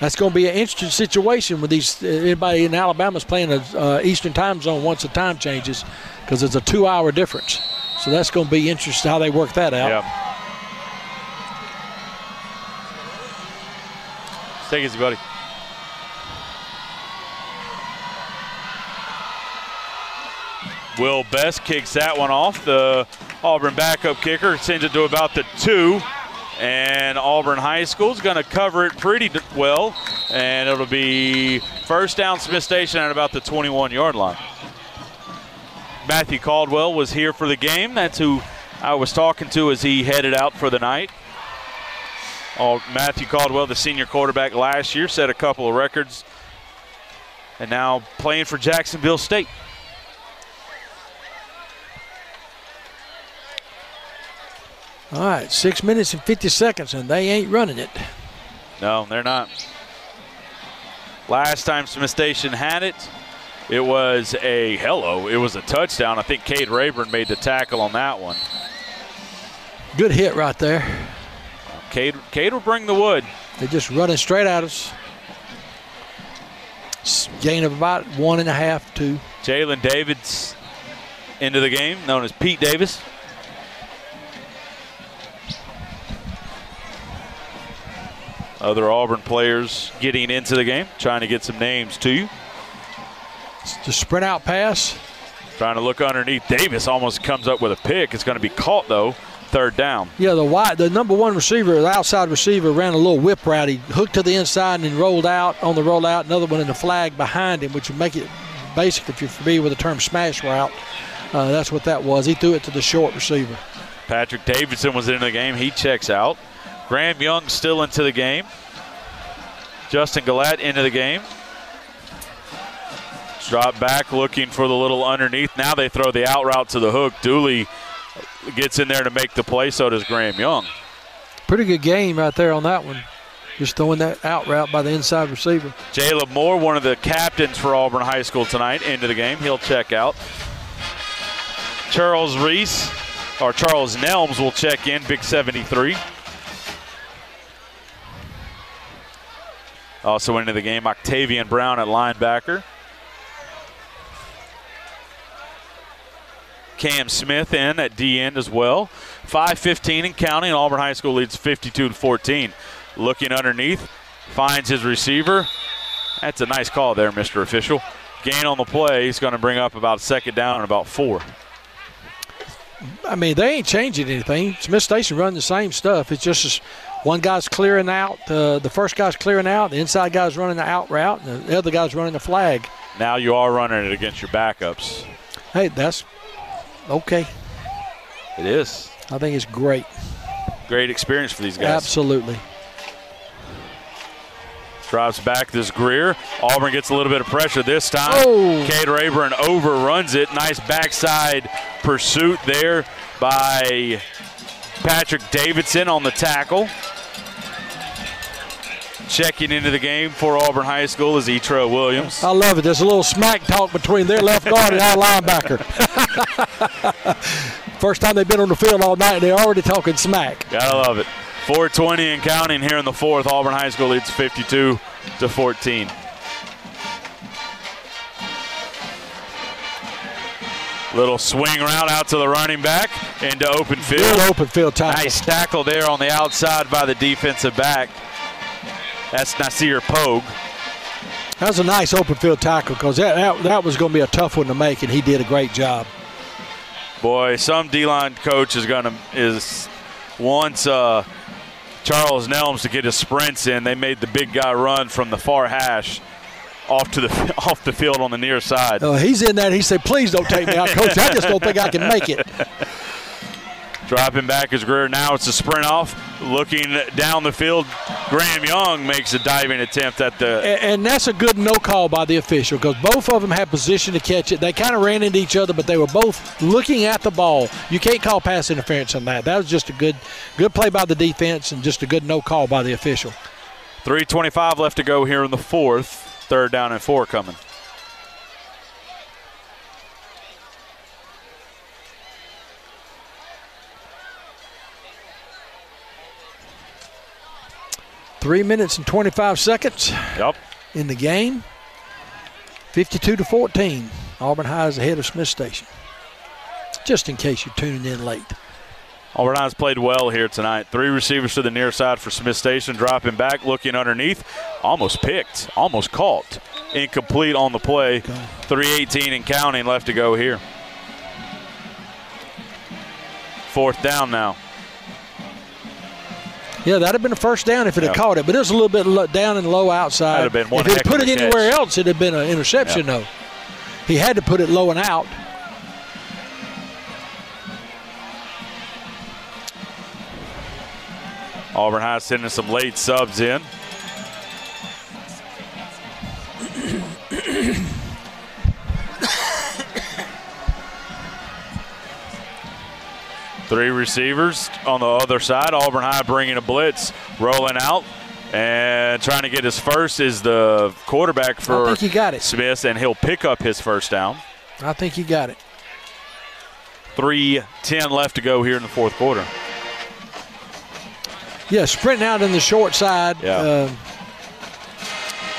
That's going to be an interesting situation with these. uh, Everybody in Alabama's playing a uh, Eastern time zone once the time changes because it's a two-hour difference. So that's going to be interesting how they work that out. Yeah. Take it easy, buddy. Will Best kicks that one off. The Auburn backup kicker sends it to about the two. And Auburn High School is going to cover it pretty well. And it'll be first down Smith Station at about the 21 yard line. Matthew Caldwell was here for the game. That's who I was talking to as he headed out for the night. Oh, Matthew Caldwell, the senior quarterback last year, set a couple of records. And now playing for Jacksonville State. All right, six minutes and 50 seconds, and they ain't running it. No, they're not. Last time Smith Station had it, it was a hello. It was a touchdown. I think Cade Rayburn made the tackle on that one. Good hit right there. Cade, Cade will bring the wood. They're just running straight at us. Gain of about one and a half, two. Jalen Davids into the game, known as Pete Davis. Other Auburn players getting into the game, trying to get some names too. The sprint out pass. Trying to look underneath. Davis almost comes up with a pick. It's going to be caught though. Third down. Yeah, the wide, the number one receiver, the outside receiver, ran a little whip route. He hooked to the inside and then rolled out on the rollout. Another one in the flag behind him, which would make it basic if you're familiar with the term smash route. Uh, that's what that was. He threw it to the short receiver. Patrick Davidson was in the game. He checks out. Graham Young still into the game. Justin Galat into the game. Drop back looking for the little underneath. Now they throw the out route to the hook. Dooley gets in there to make the play. So does Graham Young. Pretty good game right there on that one. Just throwing that out route by the inside receiver. Jayla Moore, one of the captains for Auburn High School tonight, into the game. He'll check out. Charles Reese, or Charles Nelms, will check in, big 73. Also into the game, Octavian Brown at linebacker. Cam Smith in at D end as well. 5:15 and counting. Auburn High School leads 52 to 14. Looking underneath, finds his receiver. That's a nice call there, Mr. Official. Gain on the play. He's going to bring up about second down and about four. I mean, they ain't changing anything. Smith Station running the same stuff. It's just one guy's clearing out. Uh, the first guy's clearing out. The inside guy's running the out route. And the other guy's running the flag. Now you are running it against your backups. Hey, that's okay. It is. I think it's great. Great experience for these guys. Absolutely. Drives back this Greer. Auburn gets a little bit of pressure this time. Oh. Cade Rayburn overruns it. Nice backside pursuit there by Patrick Davidson on the tackle. Checking into the game for Auburn High School is Etro Williams. I love it. There's a little smack talk between their left guard and our linebacker. [LAUGHS] First time they've been on the field all night, and they're already talking smack. Gotta love it. 420 and counting here in the fourth. Auburn High School leads 52 to 14. Little swing route out to the running back into open field. Good open field tackle. Nice tackle there on the outside by the defensive back. That's Nasir Pogue. That was a nice open field tackle because that, that, that was going to be a tough one to make, and he did a great job. Boy, some D-line coach is going to is wants uh, Charles Nelms to get his sprints in. They made the big guy run from the far hash off to the [LAUGHS] off the field on the near side. Uh, he's in that. He said, "Please don't take me out, coach. I just don't think I can make it." [LAUGHS] Dropping back is Greer. Now it's a sprint off. Looking down the field, Graham Young makes a diving attempt at the. And, and that's a good no call by the official because both of them had position to catch it. They kind of ran into each other, but they were both looking at the ball. You can't call pass interference on that. That was just a good, good play by the defense and just a good no call by the official. 3:25 left to go here in the fourth. Third down and four coming. Three minutes and 25 seconds. Yep. In the game. 52 to 14. Auburn High is ahead of Smith Station. Just in case you're tuning in late. Auburn High's played well here tonight. Three receivers to the near side for Smith Station, dropping back, looking underneath. Almost picked, almost caught. Incomplete on the play. 318 and counting left to go here. Fourth down now. Yeah, that'd have been a first down if it had caught it, but it was a little bit down and low outside. That'd have been one if he heck put of it a anywhere else, it'd have been an interception, Yeah. though. He had to put it low and out. Auburn High sending some late subs in. Three receivers on the other side. Auburn High bringing a blitz, rolling out, and trying to get his first is the quarterback for I think he got it. Smith, and he'll pick up his first down. I think he got it. 3.10 left to go here in the fourth quarter. Yeah, sprinting out in the short side. Yeah. Uh,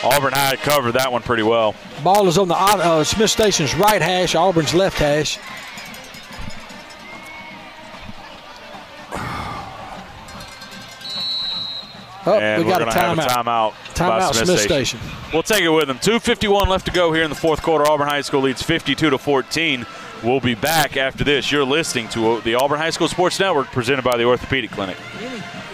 Auburn High covered that one pretty well. ball is on the uh, Smith Station's right hash, Auburn's left hash. [SIGHS] Oh, and we got we're a gonna have timeout. a timeout. Timeout, Smith Station. We'll take it with them. 2:51 left to go here in the fourth quarter. Auburn High School leads 52 to 14. We'll be back after this. You're listening to the Auburn High School Sports Network, presented by the Orthopedic Clinic.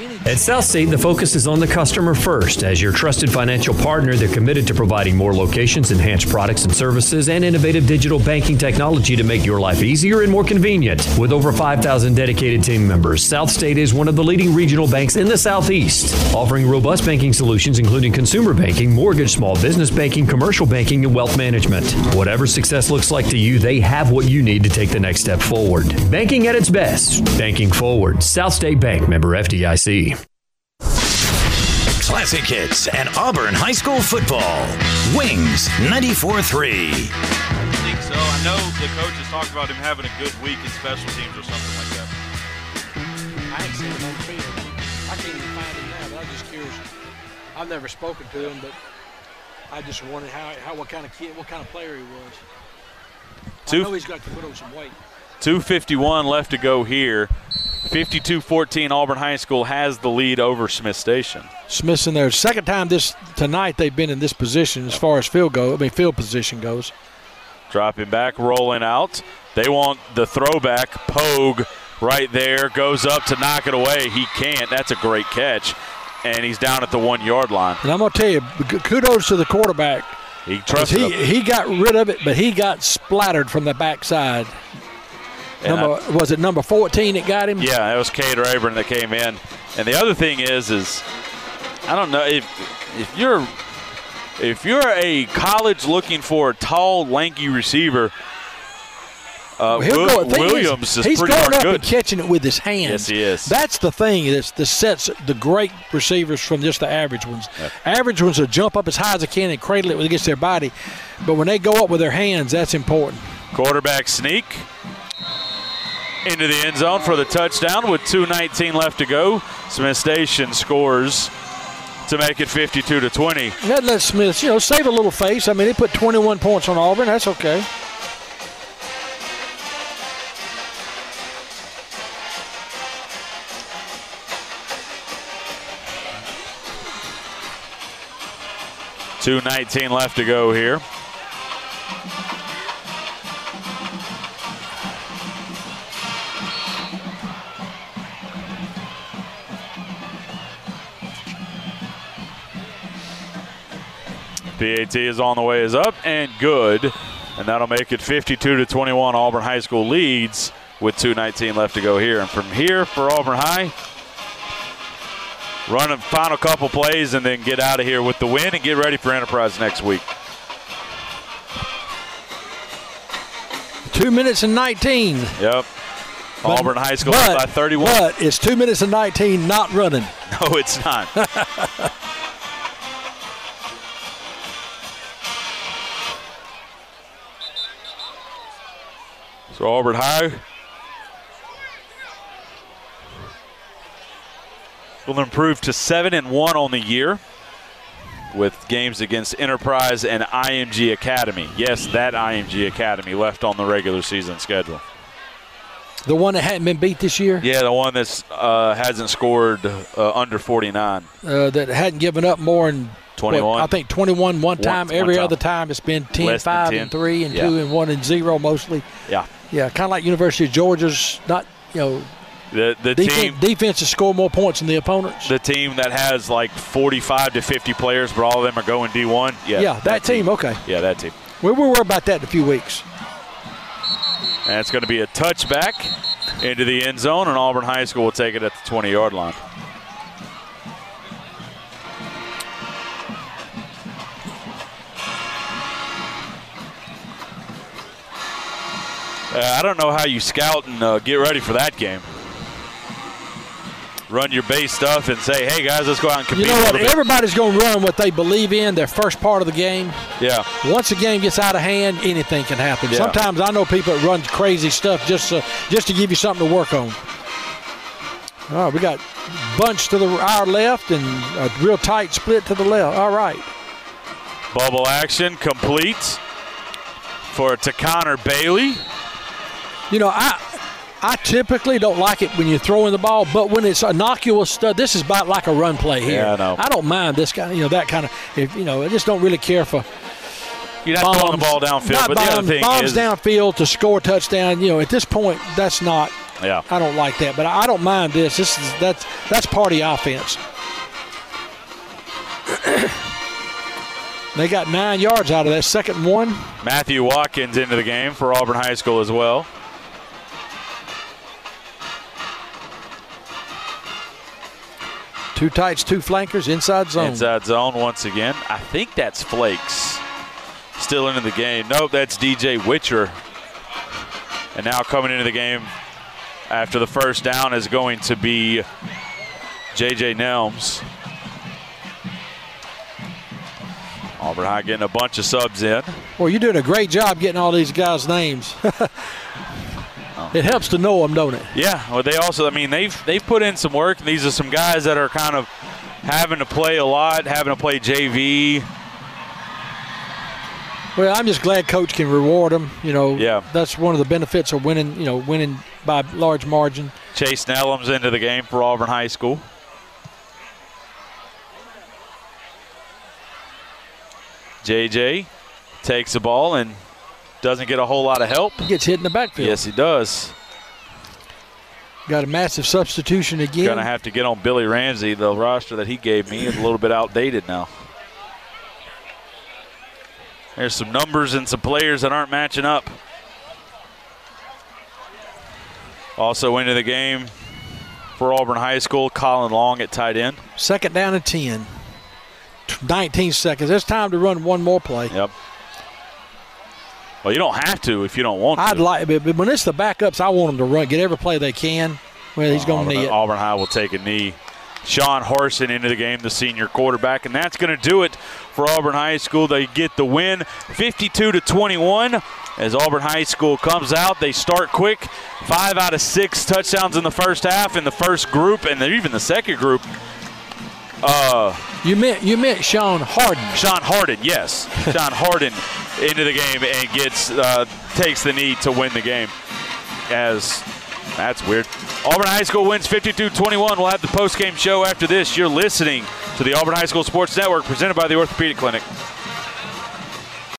At Southstate, the focus is on the customer first. As your trusted financial partner, they're committed to providing more locations, enhanced products and services, and innovative digital banking technology to make your life easier and more convenient. With over 5,000 dedicated team members, Southstate is one of the leading regional banks in the Southeast, offering robust banking solutions including consumer banking, mortgage, small business banking, commercial banking, and wealth management. Whatever success looks like to you, they have what you need to take the next step forward. Banking at its best. Banking forward. South State Bank member FDIC. Classic hits and Auburn High School football. Wings 94.3. I think so. I know the coach has talked about him having a good week in special teams or something like that. I ain't seen him on the field. I can't even find him now, but I'm just curious. I've never spoken to him, but I just wondered how, how what kind of kid, what kind of player he was. Two- I know he's got to put on some weight. 251 left to go here. 52-14 Auburn High School has the lead over Smith Station. Smith's in there. Second time this tonight they've been in this position as far as field go. I mean field position goes. Dropping back, rolling out. They want the throwback. Pogue right there goes up to knock it away. He can't. That's a great catch. And he's down at the one yard line. And I'm going to tell you, kudos to the quarterback. He trusted he, him. he got rid of it, but he got splattered from the backside. Number, was it number 14 that got him? Yeah, it was Cade Rayburn that came in. And the other thing is, is I don't know if if you're if you're a college looking for a tall, lanky receiver, uh, He'll go- Williams is, he's pretty going darn up good. and catching it with his hands. Yes, he is. That's the thing that's, that sets the great receivers from just the average ones. Average ones will jump up as high as they can and cradle it against their body, but when they go up with their hands, that's important. Quarterback sneak into the end zone for the touchdown with 2.19 left to go. Smith Station scores to make it 52 to 20. That lets Smith, you know, save a little face. I mean, they put 21 points on Auburn. That's okay. Two nineteen left to go here. PAT is on the way is up and good, and that'll make it 52 to 21. Auburn High School leads with 2:19 left to go here, and from here for Auburn High, run a final couple plays and then get out of here with the win and get ready for Enterprise next week. Two minutes and 19. Yep. But- Auburn High School but, by 31. But it's two minutes and 19 not running. [LAUGHS] No, it's not. [LAUGHS] Auburn High will improve to seven and one on the year with games against Enterprise and IMG Academy. Yes, that IMG Academy left on the regular season schedule. The one that hadn't been beat this year, Yeah, the one that uh, hasn't scored uh, under 49. uh, that hadn't given up more than 21. what, I think 21 one time. one Every time. other time it's been 10, Less 5, 10. and 3, and Yeah. 2, and 1, and 0 mostly. Yeah. Yeah, kind of like University of Georgia's not, you know, The the defense, team defenses score more points than the opponents. the team that has like 45 to 50 players, but all of them are going D1. Yeah, Yeah, that team, okay. Yeah, that team. We will worry about that in a few weeks. And it's going to be a touchback into the end zone, and Auburn High School will take it at the 20 yard line. Uh, I don't know how you scout and uh, get ready for that game. Run your base stuff and say, "Hey guys, let's go out and compete." You know what? Everybody's going to run what they believe in their first part of the game. Yeah. Once the game gets out of hand, anything can happen. Yeah. Sometimes I know people that run crazy stuff just to, just to give you something to work on. All right, we got bunch to the our left and a real tight split to the left. All right. Bubble action complete for to Connor Bailey. You know, I I typically don't like it when you're throwing the ball, but when it's innocuous stuff, this is about like a run play here. Yeah, I know. I don't mind this kind of, you know, that kind of. If you know, I just don't really care for. You're not throwing the ball downfield, not but the other bombs, thing bombs is- downfield to score a touchdown. You know, at this point, that's not. Yeah. I don't like that, but I don't mind this. This is that's that's party offense. they got nine yards out of that second one. Matthew Watkins into the game for Auburn High School as well. Two tights, two flankers, inside zone. Inside zone once again. I think that's Flakes still into the game. Nope, that's DJ Witcher. And now coming into the game after the first down is going to be JJ Nelms. Auburn High getting a bunch of subs in. Well, you're doing a great job getting all these guys' names. [LAUGHS] Oh. It helps to know them, don't it? Yeah, well, they also, I mean, they've they've put in some work. And these are some guys that are kind of having to play a lot, having to play JV. Well, I'm just glad coach can reward them. You know, Yeah. that's one of the benefits of winning. You know, winning by large margin. Chase Nellum's into the game for Auburn High School. JJ takes the ball and doesn't get a whole lot of help. Gets hit in the backfield. Yes, he does. Got a massive substitution again. Gonna have to get on Billy Ramsey. The roster that he gave me is a little bit outdated now. There's some numbers and some players that aren't matching up. Also into the game for Auburn High School, Colin Long at tight end. Second down and 10. 19 seconds. There's time to run one more play. Yep. Well, you don't have to if you don't want to. I'd like, but but when it's the backups, I want them to run, get every play they can. Well, he's going to need it. Auburn High will take a knee. Sean Horson into the game, the senior quarterback, and that's going to do it for Auburn High School. They get the win, 52 to 21. As Auburn High School comes out, they start quick. Five out of six touchdowns in the first half in the first group, and even the second group. Uh, you meant you meant Sean Harden. Sean Harden, yes, [LAUGHS] Sean Harden into the game and gets uh, takes the knee to win the game. As that's weird. Auburn High School wins 52-21. We'll have the post-game show after this. You're listening to the Auburn High School Sports Network presented by the Orthopedic Clinic.